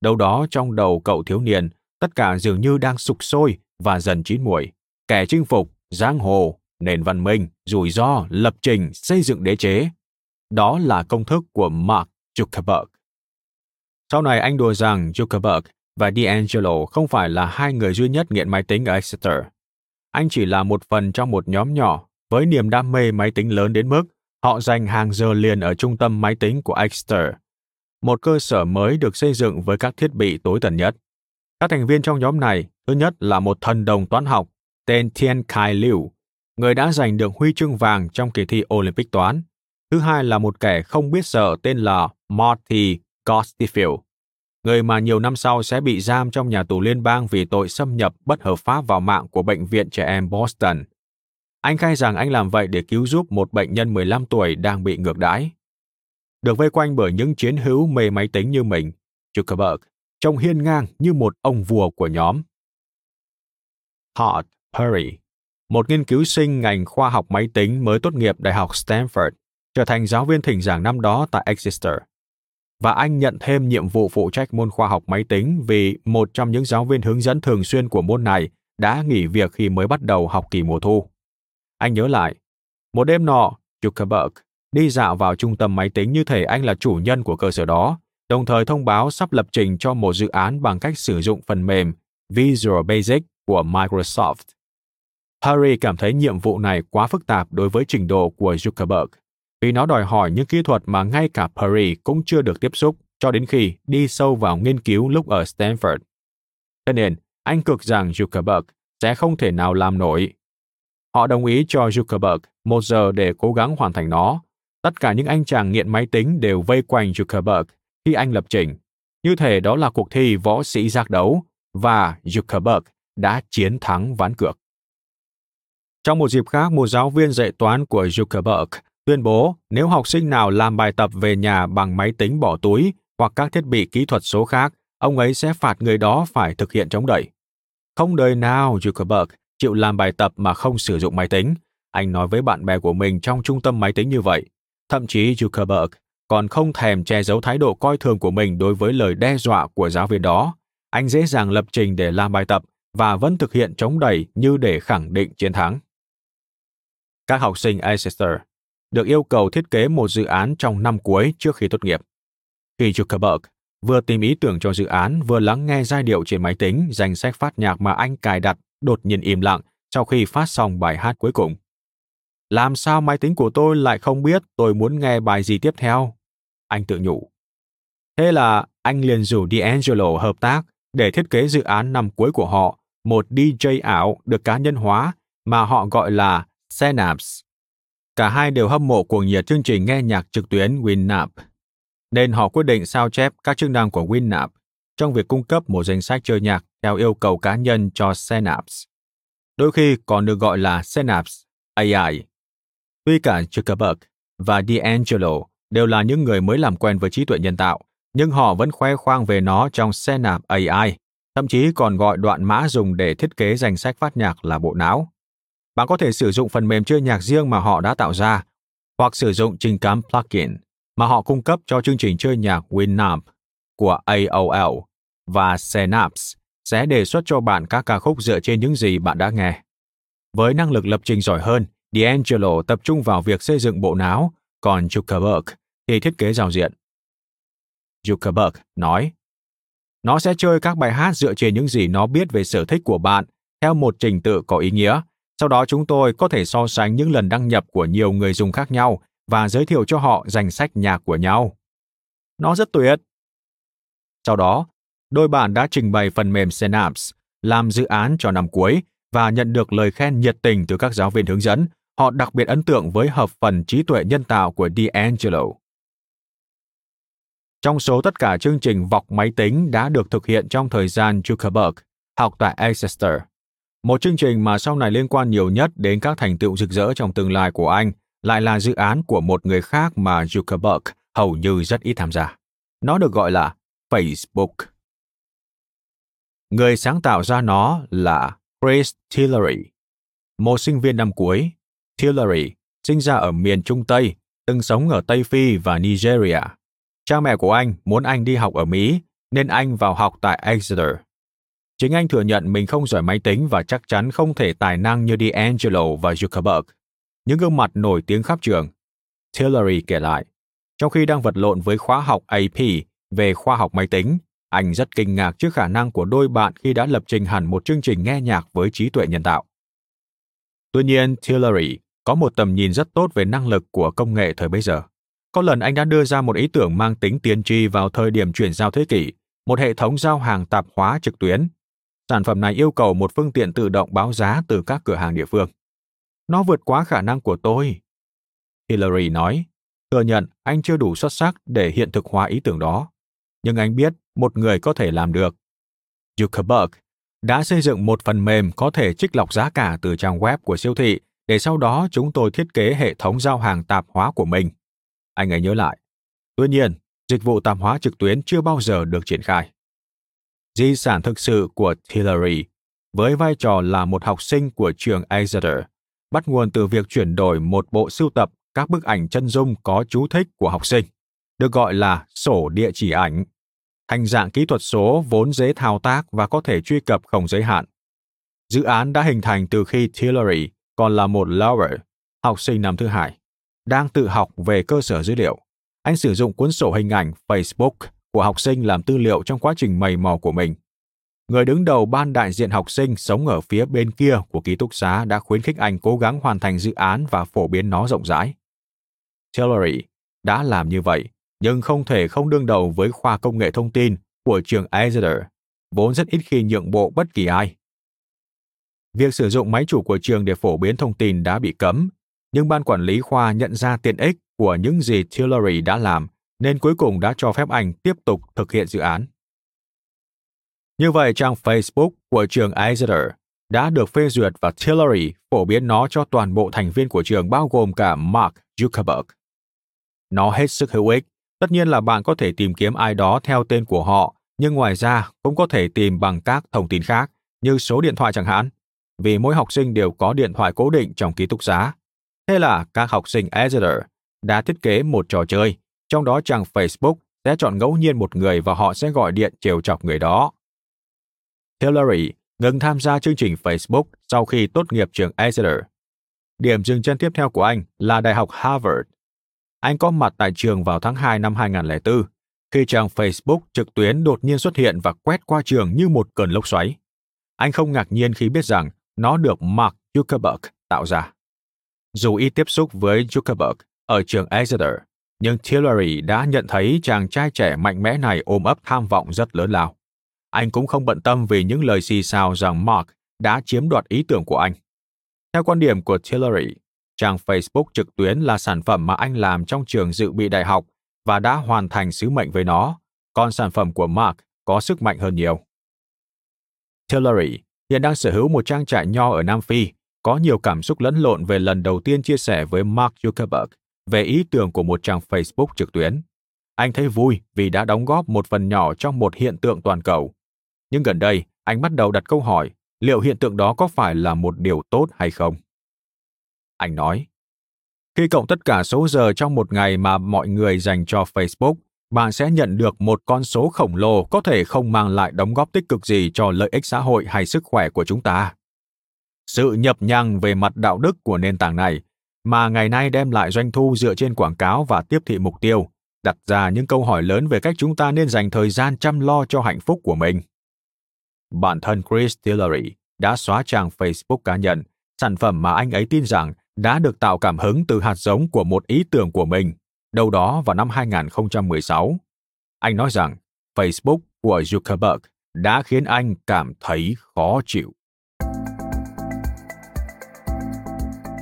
Đâu đó trong đầu cậu thiếu niên, tất cả dường như đang sục sôi và dần chín muồi. Kẻ chinh phục, giang hồ, nền văn minh, rủi ro, lập trình, xây dựng đế chế. Đó là công thức của Mark Zuckerberg. Sau này anh đùa rằng Zuckerberg và D'Angelo không phải là hai người duy nhất nghiện máy tính ở Exeter. Anh chỉ là một phần trong một nhóm nhỏ với niềm đam mê máy tính lớn đến mức họ dành hàng giờ liền ở trung tâm máy tính của Exeter, một cơ sở mới được xây dựng với các thiết bị tối tần nhất. Các thành viên trong nhóm này, thứ nhất là một thần đồng toán học tên Tian Kai Liu, người đã giành được huy chương vàng trong kỳ thi Olympic toán. Thứ hai là một kẻ không biết sợ tên là Marty Gostifield, người mà nhiều năm sau sẽ bị giam trong nhà tù liên bang vì tội xâm nhập bất hợp pháp vào mạng của Bệnh viện Trẻ Em Boston. Anh khai rằng anh làm vậy để cứu giúp một bệnh nhân 15 tuổi đang bị ngược đãi. Được vây quanh bởi những chiến hữu mê máy tính như mình, Zuckerberg trông hiên ngang như một ông vua của nhóm. Todd Perry, một nghiên cứu sinh ngành khoa học máy tính mới tốt nghiệp Đại học Stanford, trở thành giáo viên thỉnh giảng năm đó tại Exeter và anh nhận thêm nhiệm vụ phụ trách môn khoa học máy tính vì một trong những giáo viên hướng dẫn thường xuyên của môn này đã nghỉ việc khi mới bắt đầu học kỳ mùa thu. Anh nhớ lại, một đêm nọ, Zuckerberg đi dạo vào trung tâm máy tính như thể anh là chủ nhân của cơ sở đó, đồng thời thông báo sắp lập trình cho một dự án bằng cách sử dụng phần mềm Visual Basic của Microsoft. Harry cảm thấy nhiệm vụ này quá phức tạp đối với trình độ của Zuckerberg. vì nó đòi hỏi những kỹ thuật mà ngay cả Perry cũng chưa được tiếp xúc cho đến khi đi sâu vào nghiên cứu lúc ở Stanford. Thế nên, anh cực rằng Zuckerberg sẽ không thể nào làm nổi. Họ đồng ý cho Zuckerberg một giờ để cố gắng hoàn thành nó. Tất cả những anh chàng nghiện máy tính đều vây quanh Zuckerberg khi anh lập trình. Như thể đó là cuộc thi võ sĩ giác đấu, và Zuckerberg đã chiến thắng ván cược. Trong một dịp khác, một giáo viên dạy toán của Zuckerberg tuyên bố nếu học sinh nào làm bài tập về nhà bằng máy tính bỏ túi hoặc các thiết bị kỹ thuật số khác, ông ấy sẽ phạt người đó phải thực hiện chống đẩy. Không đời nào Zuckerberg chịu làm bài tập mà không sử dụng máy tính. Anh nói với bạn bè của mình trong trung tâm máy tính như vậy. Thậm chí Zuckerberg còn không thèm che giấu thái độ coi thường của mình đối với lời đe dọa của giáo viên đó. Anh dễ dàng lập trình để làm bài tập và vẫn thực hiện chống đẩy như để khẳng định chiến thắng. Các học sinh Exeter được yêu cầu thiết kế một dự án trong năm cuối trước khi tốt nghiệp. Khi Zuckerberg vừa tìm ý tưởng cho dự án, vừa lắng nghe giai điệu trên máy tính, danh sách phát nhạc mà anh cài đặt đột nhiên im lặng sau khi phát xong bài hát cuối cùng. Làm sao máy tính của tôi lại không biết tôi muốn nghe bài gì tiếp theo? Anh tự nhủ. Thế là anh liền rủ D'Angelo hợp tác để thiết kế dự án năm cuối của họ, một DJ ảo được cá nhân hóa mà họ gọi là Synapse. Cả hai đều hâm mộ cuồng nhiệt chương trình nghe nhạc trực tuyến Winamp, nên họ quyết định sao chép các chức năng của Winamp trong việc cung cấp một danh sách chơi nhạc theo yêu cầu cá nhân cho Synapse. Đôi khi còn được gọi là Synapse AI. Tuy cả Zuckerberg và D'Angelo đều là những người mới làm quen với trí tuệ nhân tạo, nhưng họ vẫn khoe khoang về nó trong Synapse AI, thậm chí còn gọi đoạn mã dùng để thiết kế danh sách phát nhạc là bộ não. Bạn có thể sử dụng phần mềm chơi nhạc riêng mà họ đã tạo ra, hoặc sử dụng trình cắm plugin mà họ cung cấp cho chương trình chơi nhạc Winamp của AOL và Synapse sẽ đề xuất cho bạn các ca khúc dựa trên những gì bạn đã nghe. Với năng lực lập trình giỏi hơn, D'Angelo tập trung vào việc xây dựng bộ não, còn Zuckerberg thì thiết kế giao diện. Zuckerberg nói, nó sẽ chơi các bài hát dựa trên những gì nó biết về sở thích của bạn theo một trình tự có ý nghĩa. Sau đó chúng tôi có thể so sánh những lần đăng nhập của nhiều người dùng khác nhau và giới thiệu cho họ danh sách nhạc của nhau. Nó rất tuyệt. Sau đó, đôi bạn đã trình bày phần mềm Synapse làm dự án cho năm cuối và nhận được lời khen nhiệt tình từ các giáo viên hướng dẫn. Họ đặc biệt ấn tượng với hợp phần trí tuệ nhân tạo của D'Angelo. Trong số tất cả chương trình vọc máy tính đã được thực hiện trong thời gian Zuckerberg học tại Exeter, một chương trình mà sau này liên quan nhiều nhất đến các thành tựu rực rỡ trong tương lai của anh lại là dự án của một người khác mà Zuckerberg hầu như rất ít tham gia. Nó được gọi là Facebook. Người sáng tạo ra nó là Chris Tillery, một sinh viên năm cuối. Tillery sinh ra ở miền Trung Tây, từng sống ở Tây Phi và Nigeria. Cha mẹ của anh muốn anh đi học ở Mỹ, nên anh vào học tại Exeter. Chính anh thừa nhận mình không giỏi máy tính và chắc chắn không thể tài năng như D'Angelo và Zuckerberg. Những gương mặt nổi tiếng khắp trường. Tillery kể lại, trong khi đang vật lộn với khóa học AP về khoa học máy tính, anh rất kinh ngạc trước khả năng của đôi bạn khi đã lập trình hẳn một chương trình nghe nhạc với trí tuệ nhân tạo. Tuy nhiên, Tillery có một tầm nhìn rất tốt về năng lực của công nghệ thời bấy giờ. Có lần anh đã đưa ra một ý tưởng mang tính tiên tri vào thời điểm chuyển giao thế kỷ, một hệ thống giao hàng tạp hóa trực tuyến. Sản phẩm này yêu cầu một phương tiện tự động báo giá từ các cửa hàng địa phương. Nó vượt quá khả năng của tôi. Hillary nói, thừa nhận anh chưa đủ xuất sắc để hiện thực hóa ý tưởng đó nhưng anh biết một người có thể làm được. Zuckerberg đã xây dựng một phần mềm có thể trích lọc giá cả từ trang web của siêu thị để sau đó chúng tôi thiết kế hệ thống giao hàng tạp hóa của mình. Anh ấy nhớ lại. Tuy nhiên, dịch vụ tạp hóa trực tuyến chưa bao giờ được triển khai. Di sản thực sự của Hillary với vai trò là một học sinh của trường Exeter bắt nguồn từ việc chuyển đổi một bộ sưu tập các bức ảnh chân dung có chú thích của học sinh được gọi là sổ địa chỉ ảnh, thành dạng kỹ thuật số vốn dễ thao tác và có thể truy cập không giới hạn. Dự án đã hình thành từ khi Tillery còn là một lower, học sinh năm thứ hai, đang tự học về cơ sở dữ liệu. Anh sử dụng cuốn sổ hình ảnh Facebook của học sinh làm tư liệu trong quá trình mầy mò của mình. Người đứng đầu ban đại diện học sinh sống ở phía bên kia của ký túc xá đã khuyến khích anh cố gắng hoàn thành dự án và phổ biến nó rộng rãi. Tillery đã làm như vậy, nhưng không thể không đương đầu với khoa công nghệ thông tin của trường Exeter, vốn rất ít khi nhượng bộ bất kỳ ai. Việc sử dụng máy chủ của trường để phổ biến thông tin đã bị cấm, nhưng ban quản lý khoa nhận ra tiện ích của những gì Tillery đã làm, nên cuối cùng đã cho phép anh tiếp tục thực hiện dự án. Như vậy, trang Facebook của trường Exeter đã được phê duyệt và Tillery phổ biến nó cho toàn bộ thành viên của trường bao gồm cả Mark Zuckerberg. Nó hết sức hữu ích. Tất nhiên là bạn có thể tìm kiếm ai đó theo tên của họ, nhưng ngoài ra cũng có thể tìm bằng các thông tin khác, như số điện thoại chẳng hạn, vì mỗi học sinh đều có điện thoại cố định trong ký túc xá. Thế là các học sinh Exeter đã thiết kế một trò chơi, trong đó trang Facebook sẽ chọn ngẫu nhiên một người và họ sẽ gọi điện trêu chọc người đó. Hillary ngừng tham gia chương trình Facebook sau khi tốt nghiệp trường Exeter. Điểm dừng chân tiếp theo của anh là Đại học Harvard. Anh có mặt tại trường vào tháng 2 năm 2004, khi trang Facebook trực tuyến đột nhiên xuất hiện và quét qua trường như một cơn lốc xoáy. Anh không ngạc nhiên khi biết rằng nó được Mark Zuckerberg tạo ra. Dù ít tiếp xúc với Zuckerberg ở trường Exeter, nhưng Tillery đã nhận thấy chàng trai trẻ mạnh mẽ này ôm ấp tham vọng rất lớn lao. Anh cũng không bận tâm vì những lời xì xào rằng Mark đã chiếm đoạt ý tưởng của anh. Theo quan điểm của Tillery, trang Facebook trực tuyến là sản phẩm mà anh làm trong trường dự bị đại học và đã hoàn thành sứ mệnh với nó, còn sản phẩm của Mark có sức mạnh hơn nhiều. Tillery hiện đang sở hữu một trang trại nho ở Nam Phi, có nhiều cảm xúc lẫn lộn về lần đầu tiên chia sẻ với Mark Zuckerberg về ý tưởng của một trang Facebook trực tuyến. Anh thấy vui vì đã đóng góp một phần nhỏ trong một hiện tượng toàn cầu, nhưng gần đây anh bắt đầu đặt câu hỏi liệu hiện tượng đó có phải là một điều tốt hay không. Anh nói, khi cộng tất cả số giờ trong một ngày mà mọi người dành cho Facebook, bạn sẽ nhận được một con số khổng lồ có thể không mang lại đóng góp tích cực gì cho lợi ích xã hội hay sức khỏe của chúng ta. Sự nhập nhằng về mặt đạo đức của nền tảng này mà ngày nay đem lại doanh thu dựa trên quảng cáo và tiếp thị mục tiêu, đặt ra những câu hỏi lớn về cách chúng ta nên dành thời gian chăm lo cho hạnh phúc của mình. Bản thân Chris Tillery đã xóa trang Facebook cá nhân, sản phẩm mà anh ấy tin rằng đã được tạo cảm hứng từ hạt giống của một ý tưởng của mình, đâu đó vào năm 2016. Anh nói rằng Facebook của Zuckerberg đã khiến anh cảm thấy khó chịu.